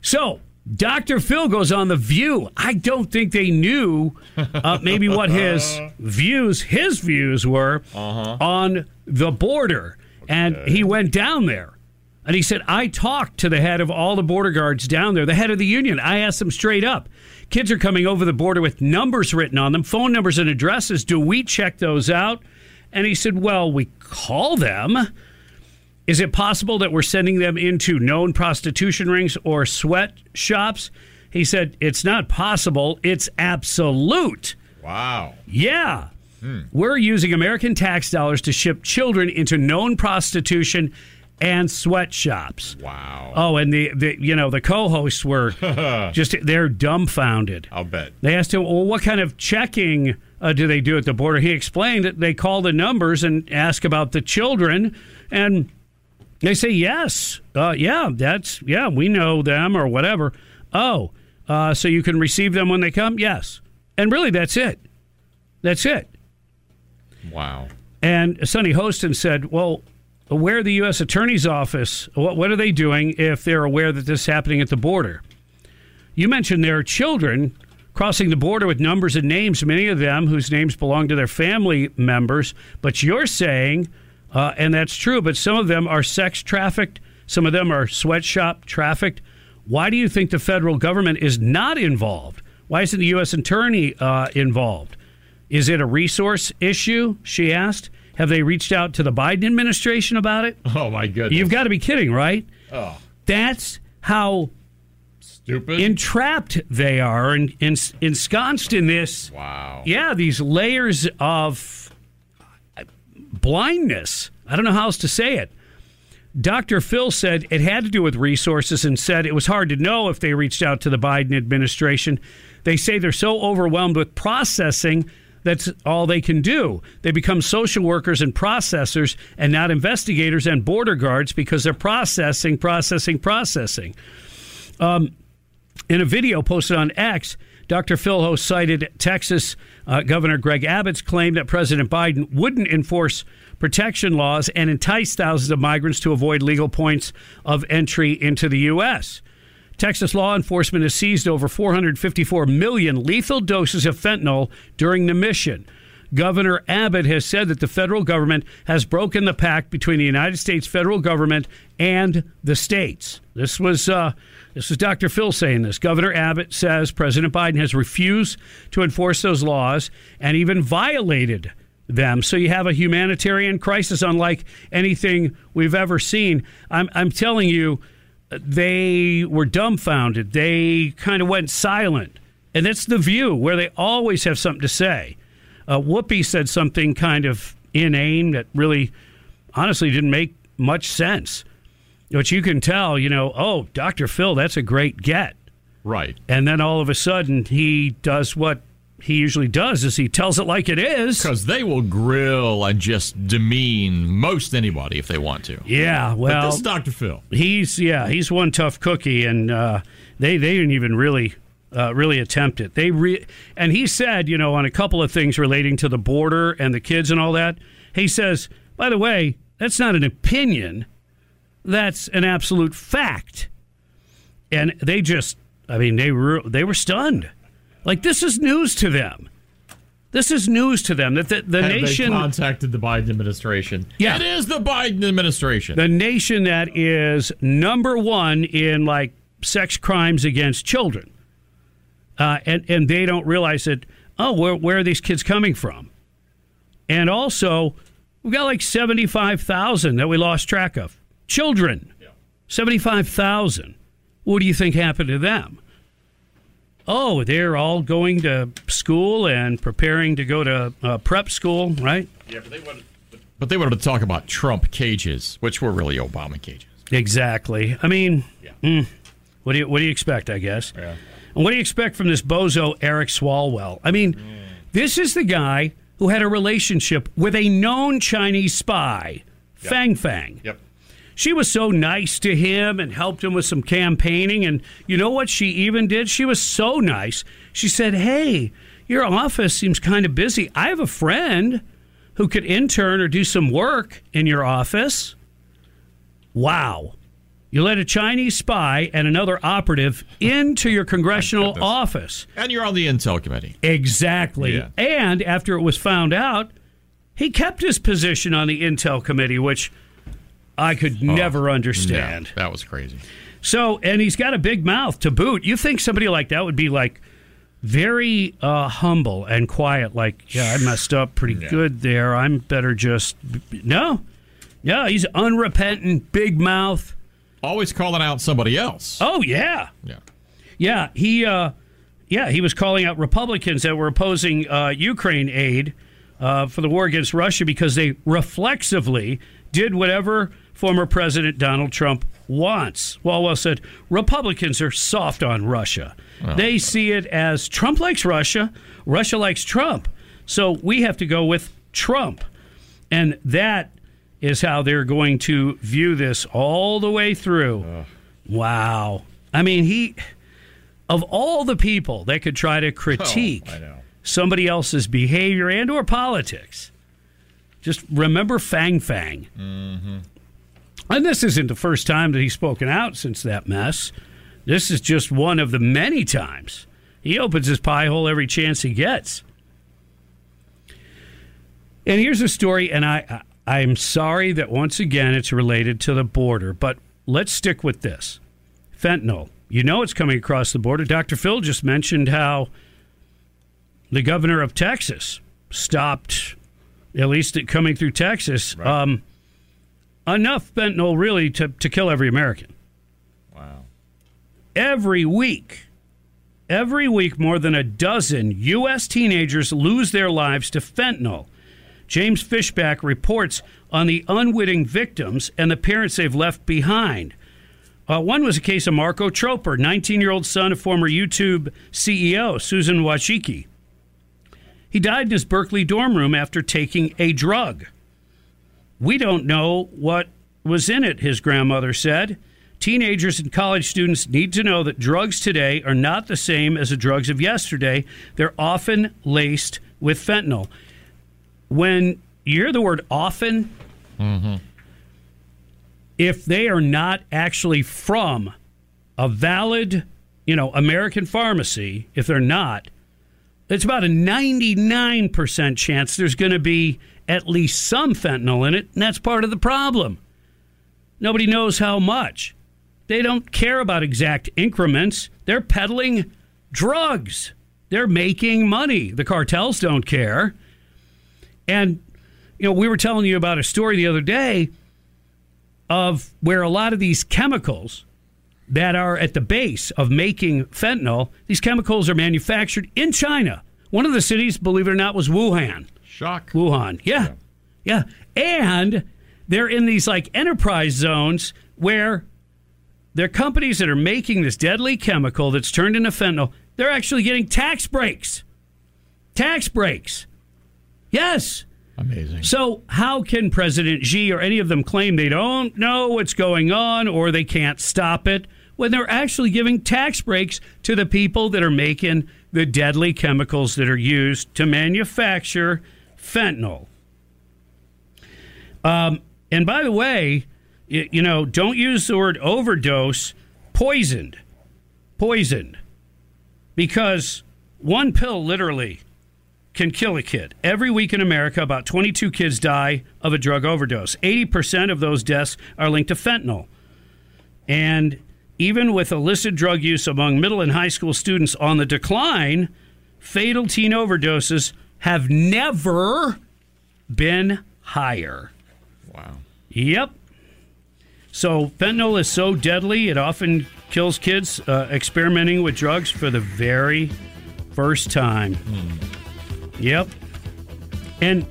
Speaker 6: So, Dr. Phil goes on The View. I don't think they knew uh, maybe what his views, his views were on the border. And he went down there. And he said, I talked to the head of all the border guards down there, the head of the union. I asked them straight up. Kids are coming over the border with numbers written on them, phone numbers and addresses. Do we check those out? And he said, Well, we call them. Is it possible that we're sending them into known prostitution rings or sweat shops? He said, It's not possible. It's absolute.
Speaker 7: Wow.
Speaker 6: Yeah. Hmm. We're using American tax dollars to ship children into known prostitution and sweatshops.
Speaker 7: Wow.
Speaker 6: Oh, and the, the you know the co-hosts were just they're dumbfounded.
Speaker 7: I'll bet.
Speaker 6: They asked him, "Well, what kind of checking uh, do they do at the border?" He explained that they call the numbers and ask about the children, and they say, "Yes, uh, yeah, that's yeah, we know them or whatever." Oh, uh, so you can receive them when they come? Yes, and really, that's it. That's it.
Speaker 7: Wow.
Speaker 6: And Sunny Hostin said, "Well, where the U.S. Attorney's Office? What, what are they doing if they're aware that this is happening at the border?" You mentioned there are children crossing the border with numbers and names, many of them whose names belong to their family members. But you're saying, uh, and that's true, but some of them are sex trafficked, some of them are sweatshop trafficked. Why do you think the federal government is not involved? Why isn't the U.S. attorney uh, involved? Is it a resource issue? She asked. Have they reached out to the Biden administration about it?
Speaker 7: Oh my goodness.
Speaker 6: You've got to be kidding, right?
Speaker 7: Oh.
Speaker 6: That's how
Speaker 7: stupid
Speaker 6: entrapped they are and, ensconced in this.
Speaker 7: Wow.
Speaker 6: Yeah, these layers of blindness. I don't know how else to say it. Dr. Phil said it had to do with resources and said it was hard to know if they reached out to the Biden administration. They say they're so overwhelmed with processing that's all they can do. They become social workers and processors and not investigators and border guards because they're processing, processing, processing. Um, In a video posted on X, Dr. Philho cited Texas uh, Governor Greg Abbott's claim that President Biden wouldn't enforce protection laws and entice thousands of migrants to avoid legal points of entry into the U.S. Texas law enforcement has seized over 454 million lethal doses of fentanyl during the mission. Governor Abbott has said that the federal government has broken the pact between the United States federal government and the states. This was uh, this was Dr. Phil saying this. Governor Abbott says President Biden has refused to enforce those laws and even violated them. So you have a humanitarian crisis unlike anything we've ever seen. I'm, I'm telling you, they were dumbfounded. They kind of went silent. And that's the view where they always have something to say. Uh, Whoopi said something kind of inane that really, honestly, didn't make much sense. But you can tell, you know, oh, Dr. Phil, that's a great get.
Speaker 7: Right.
Speaker 6: And then all of a sudden he does what he usually does is he tells it like it is.
Speaker 7: Because they will grill and just demean most anybody if they want to.
Speaker 6: Yeah, well,
Speaker 7: but this is Dr. Phil.
Speaker 6: He's yeah, he's one tough cookie, and uh, they they didn't even really uh, really attempt it. They re- and he said, you know, on a couple of things relating to the border and the kids and all that. He says, by the way, that's not an opinion. That's an absolute fact. And they just, I mean, they were they were stunned. Like this is news to them. This is news to them that the, the nation
Speaker 7: they contacted the Biden administration.
Speaker 6: Yeah.
Speaker 7: it is the Biden administration.
Speaker 6: The nation that is number one in like sex crimes against children, uh, and and they don't realize that. Oh, where where are these kids coming from? And also, we've got like seventy five thousand that we lost track of children. Yeah. Seventy five thousand. What do you think happened to them? Oh, they're all going to school and preparing to go to uh, prep school, right?
Speaker 7: Yeah, but they wanted, but they wanted to talk about Trump cages, which were really Obama cages.
Speaker 6: Exactly. I mean, yeah. mm, what do you what do you expect? I guess.
Speaker 7: Yeah.
Speaker 6: And what do you expect from this bozo Eric Swalwell? I mean, mm. this is the guy who had a relationship with a known Chinese spy, yep. Fang Fang.
Speaker 7: Yep.
Speaker 6: She was so nice to him and helped him with some campaigning. And you know what she even did? She was so nice. She said, Hey, your office seems kind of busy. I have a friend who could intern or do some work in your office. Wow. You let a Chinese spy and another operative into your congressional office.
Speaker 7: And you're on the Intel committee.
Speaker 6: Exactly.
Speaker 7: Yeah.
Speaker 6: And after it was found out, he kept his position on the Intel committee, which I could oh, never understand.
Speaker 7: That was crazy.
Speaker 6: So, and he's got a big mouth to boot. You think somebody like that would be like very uh, humble and quiet, like, yeah, I messed up pretty yeah. good there. I'm better just. No. Yeah, he's unrepentant, big mouth.
Speaker 7: Always calling out somebody else.
Speaker 6: Oh, yeah.
Speaker 7: Yeah.
Speaker 6: Yeah, he. Uh, yeah, he was calling out Republicans that were opposing uh, Ukraine aid uh, for the war against Russia because they reflexively did whatever former President Donald Trump wants. Swalwell said Republicans are soft on Russia. Oh, they see it as Trump likes Russia, Russia likes Trump. So we have to go with Trump. And that is how they're going to view this all the way through. Oh. Wow. I mean, he, of all the people that could try to critique
Speaker 7: oh,
Speaker 6: somebody else's behavior and or politics, just remember Fang Fang.
Speaker 7: Mm-hmm.
Speaker 6: And this isn't the first time that he's spoken out since that mess. This is just one of the many times. He opens his pie hole every chance he gets. And here's a story, and I, I I'm sorry that once again it's related to the border, but let's stick with this. Fentanyl. You know it's coming across the border. Dr. Phil just mentioned how the governor of Texas stopped at least it coming through Texas.
Speaker 7: Right.
Speaker 6: Um, enough fentanyl really to, to kill every American.
Speaker 7: Wow.
Speaker 6: Every week, every week, more than a dozen U.S. teenagers lose their lives to fentanyl. James Fishback reports on the unwitting victims and the parents they've left behind. Uh, one was a case of Marco Troper, 19 year old son of former YouTube CEO Susan Wojcicki. He died in his Berkeley dorm room after taking a drug. We don't know what was in it, his grandmother said. Teenagers and college students need to know that drugs today are not the same as the drugs of yesterday. They're often laced with fentanyl. When you hear the word often,
Speaker 7: Mm-hmm.
Speaker 6: if they are not actually from a valid, you know, American pharmacy, if they're not, it's about a 99% chance there's going to be at least some fentanyl in it, and that's part of the problem. Nobody knows how much. They don't care about exact increments. They're peddling drugs. They're making money. The cartels don't care. And you know, we were telling you about a story the other day of where a lot of these chemicals that are at the base of making fentanyl, these chemicals are manufactured in China. One of the cities, believe it or not, was Wuhan.
Speaker 7: Shock.
Speaker 6: Wuhan. Yeah. Yeah. And they're in these like enterprise zones where they're companies that are making this deadly chemical that's turned into fentanyl. They're actually getting tax breaks. Tax breaks. Yes.
Speaker 7: Amazing.
Speaker 6: So, how can President Xi or any of them claim they don't know what's going on or they can't stop it when they're actually giving tax breaks to the people that are making the deadly chemicals that are used to manufacture fentanyl? Um, and by the way, you, you know, don't use the word overdose, poisoned. Poisoned. Because one pill literally can kill a kid. Every week in America, about 22 kids die of a drug overdose. 80% of those deaths are linked to fentanyl. And even with illicit drug use among middle and high school students on the decline, fatal teen overdoses have never been higher.
Speaker 7: Wow.
Speaker 6: Yep. So fentanyl is so deadly, it often kills kids uh, experimenting with drugs for the very first time. Yep. And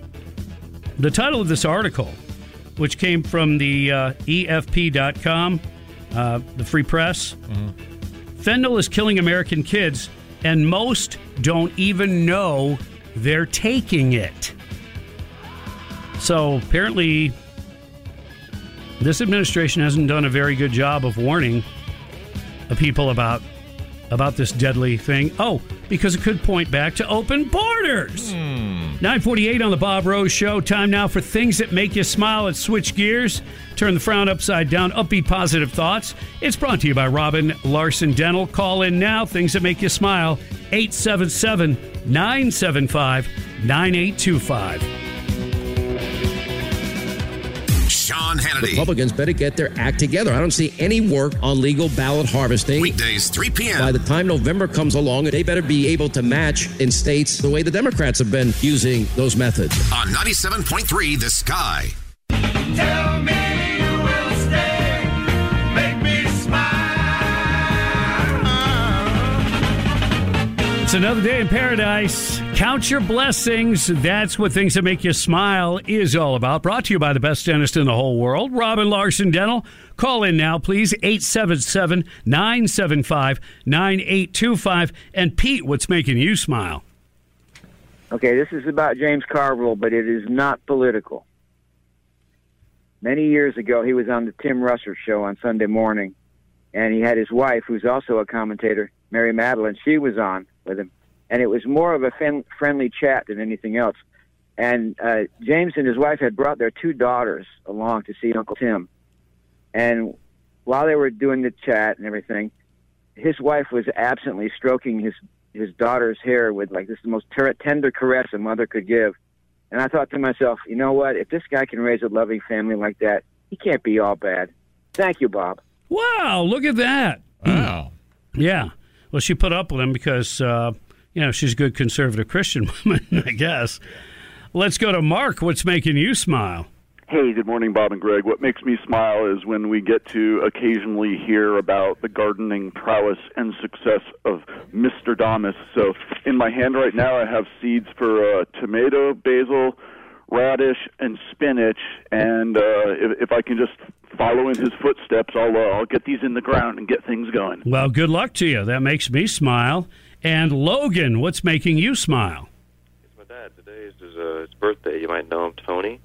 Speaker 6: the title of this article, which came from the uh, EFP.com, uh, the free press, fentanyl is killing American kids, and most don't even know they're taking it. So apparently, this administration hasn't done a very good job of warning the people about about this deadly thing. Oh, because it could point back to open borders. Hmm. 948 on the Bob Rose Show. Time now for things that make you smile. Let's switch gears. Turn the frown upside down. Upbeat positive thoughts. It's brought to you by Robin Larson Dental. Call in now. Things that make you smile. 877 975 9825.
Speaker 34: Sean Hannity.
Speaker 49: Republicans better get their act together. I don't see any work on legal ballot harvesting.
Speaker 34: Weekdays, 3 p.m.
Speaker 49: By the time November comes along, they better be able to match in states the way the Democrats have been using those methods.
Speaker 34: On 97.3 The Sky.
Speaker 6: It's another day in paradise. Count your blessings. That's what things that make you smile is all about. Brought to you by the best dentist in the whole world, Robin Larson Dental. Call in now, please, 877 975 9825. And Pete, what's making you smile?
Speaker 50: Okay, this is about James Carville, but it is not political. Many years ago, he was on the Tim Russert show on Sunday morning, and he had his wife, who's also a commentator, Mary Matalin. She was on with him, and it was more of a fen- friendly chat than anything else. And uh, James and his wife had brought their two daughters along to see Uncle Tim, and while they were doing the chat and everything, his wife was absently stroking his his daughter's hair with like this is the most ter- tender caress a mother could give. And I thought to myself, you know what? If this guy can raise a loving family like that, he can't be all bad. Thank you, Bob.
Speaker 6: Wow, look at that.
Speaker 7: Wow.
Speaker 6: Yeah. Well, she put up with him because, uh, you know, she's a good conservative Christian woman, I guess. Let's go to Mark. What's making you smile?
Speaker 51: Hey, good morning, Bob and Greg. What makes me smile is when we get to occasionally hear about the gardening prowess and success of Mr. Damas. So, in my hand right now, I have seeds for uh, tomato, basil, radish, and spinach. And uh, if, if I can just follow in his footsteps, I'll uh, I'll get these in the ground and get things going.
Speaker 6: Well, good luck to you. That makes me smile. And Logan, what's making you smile?
Speaker 52: It's my dad. Today is his, uh, his birthday. You might know him, Tony.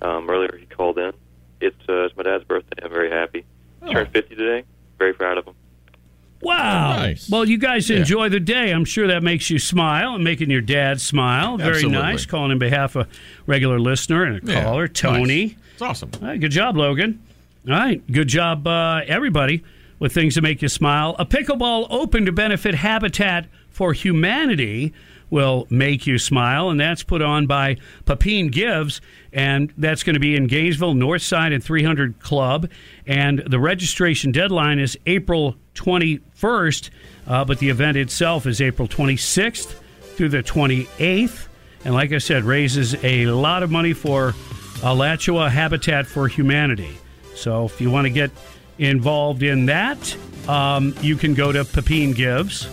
Speaker 52: Um, earlier he called in. It's, uh, it's my dad's birthday. I'm very happy. Turned 50 today. Very proud of him.
Speaker 6: Wow.
Speaker 7: Nice.
Speaker 6: Well, you guys
Speaker 7: Yeah.
Speaker 6: enjoy the day. I'm sure that makes you smile and making your dad smile. Very
Speaker 7: Absolutely.
Speaker 6: nice. Calling in behalf of regular listener and a
Speaker 7: Yeah.
Speaker 6: caller, Tony.
Speaker 7: Nice. It's awesome.
Speaker 6: Right, good job, Logan. All right, good job, uh, everybody, with things that make you smile. A pickleball open to benefit Habitat for Humanity will make you smile, and that's put on by Papine Gives, and that's going to be in Gainesville, North Side and 300 Club, and the registration deadline is April 21st, uh, but the event itself is April 26th through the 28th, and like I said, raises a lot of money for Alachua Habitat for Humanity. So if you want to get involved in that, um, you can go to Pepine Gives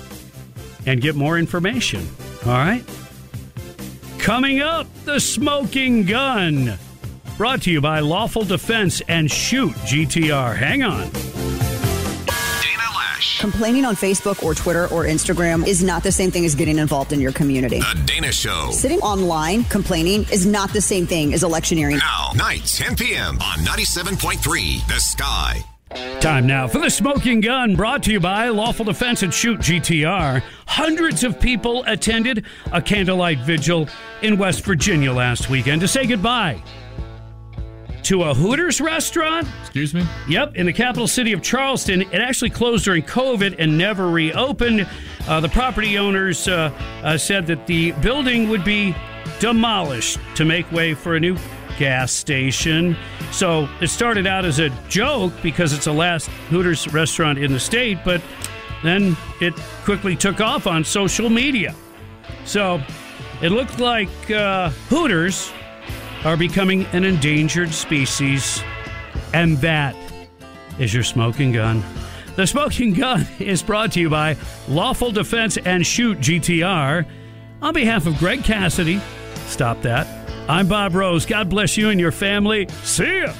Speaker 6: and get more information. All right. Coming up, the smoking gun. Brought to you by Lawful Defense and Shoot GTR. Hang on. Dana Loesch.
Speaker 30: Complaining on Facebook or Twitter or Instagram is not the same thing as getting involved in your community.
Speaker 2: The Dana Show.
Speaker 30: Sitting online complaining is not the same thing as electioneering.
Speaker 2: Now, night, 10 p.m. on 97.3 The Sky.
Speaker 6: Time now for the smoking gun brought to you by Lawful Defense and Shoot GTR. Hundreds of people attended a candlelight vigil in West Virginia last weekend to say goodbye to a Hooters restaurant.
Speaker 7: Excuse me?
Speaker 6: Yep, in the capital city of Charleston. It actually closed during COVID and never reopened. Uh, the property owners uh, uh, said that the building would be demolished to make way for a new gas station. So it started out as a joke because it's the last Hooters restaurant in the state, but then it quickly took off on social media. So it looked like uh, Hooters are becoming an endangered species, and that is your smoking gun. The smoking gun is brought to you by Lawful Defense and Shoot GTR. On behalf of Greg Cassidy, stop that. I'm Bob Rose. God bless you and your family. See ya.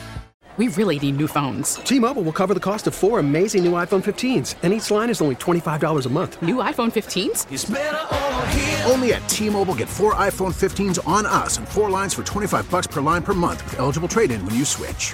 Speaker 53: We really need new phones.
Speaker 54: T-Mobile will cover the cost of four amazing new iPhone 15s, and each line is only $25 a month.
Speaker 53: New iPhone 15s?
Speaker 55: Only at T-Mobile get four iPhone 15s on us and four lines for 25 bucks per line per month with eligible trade-in when you switch.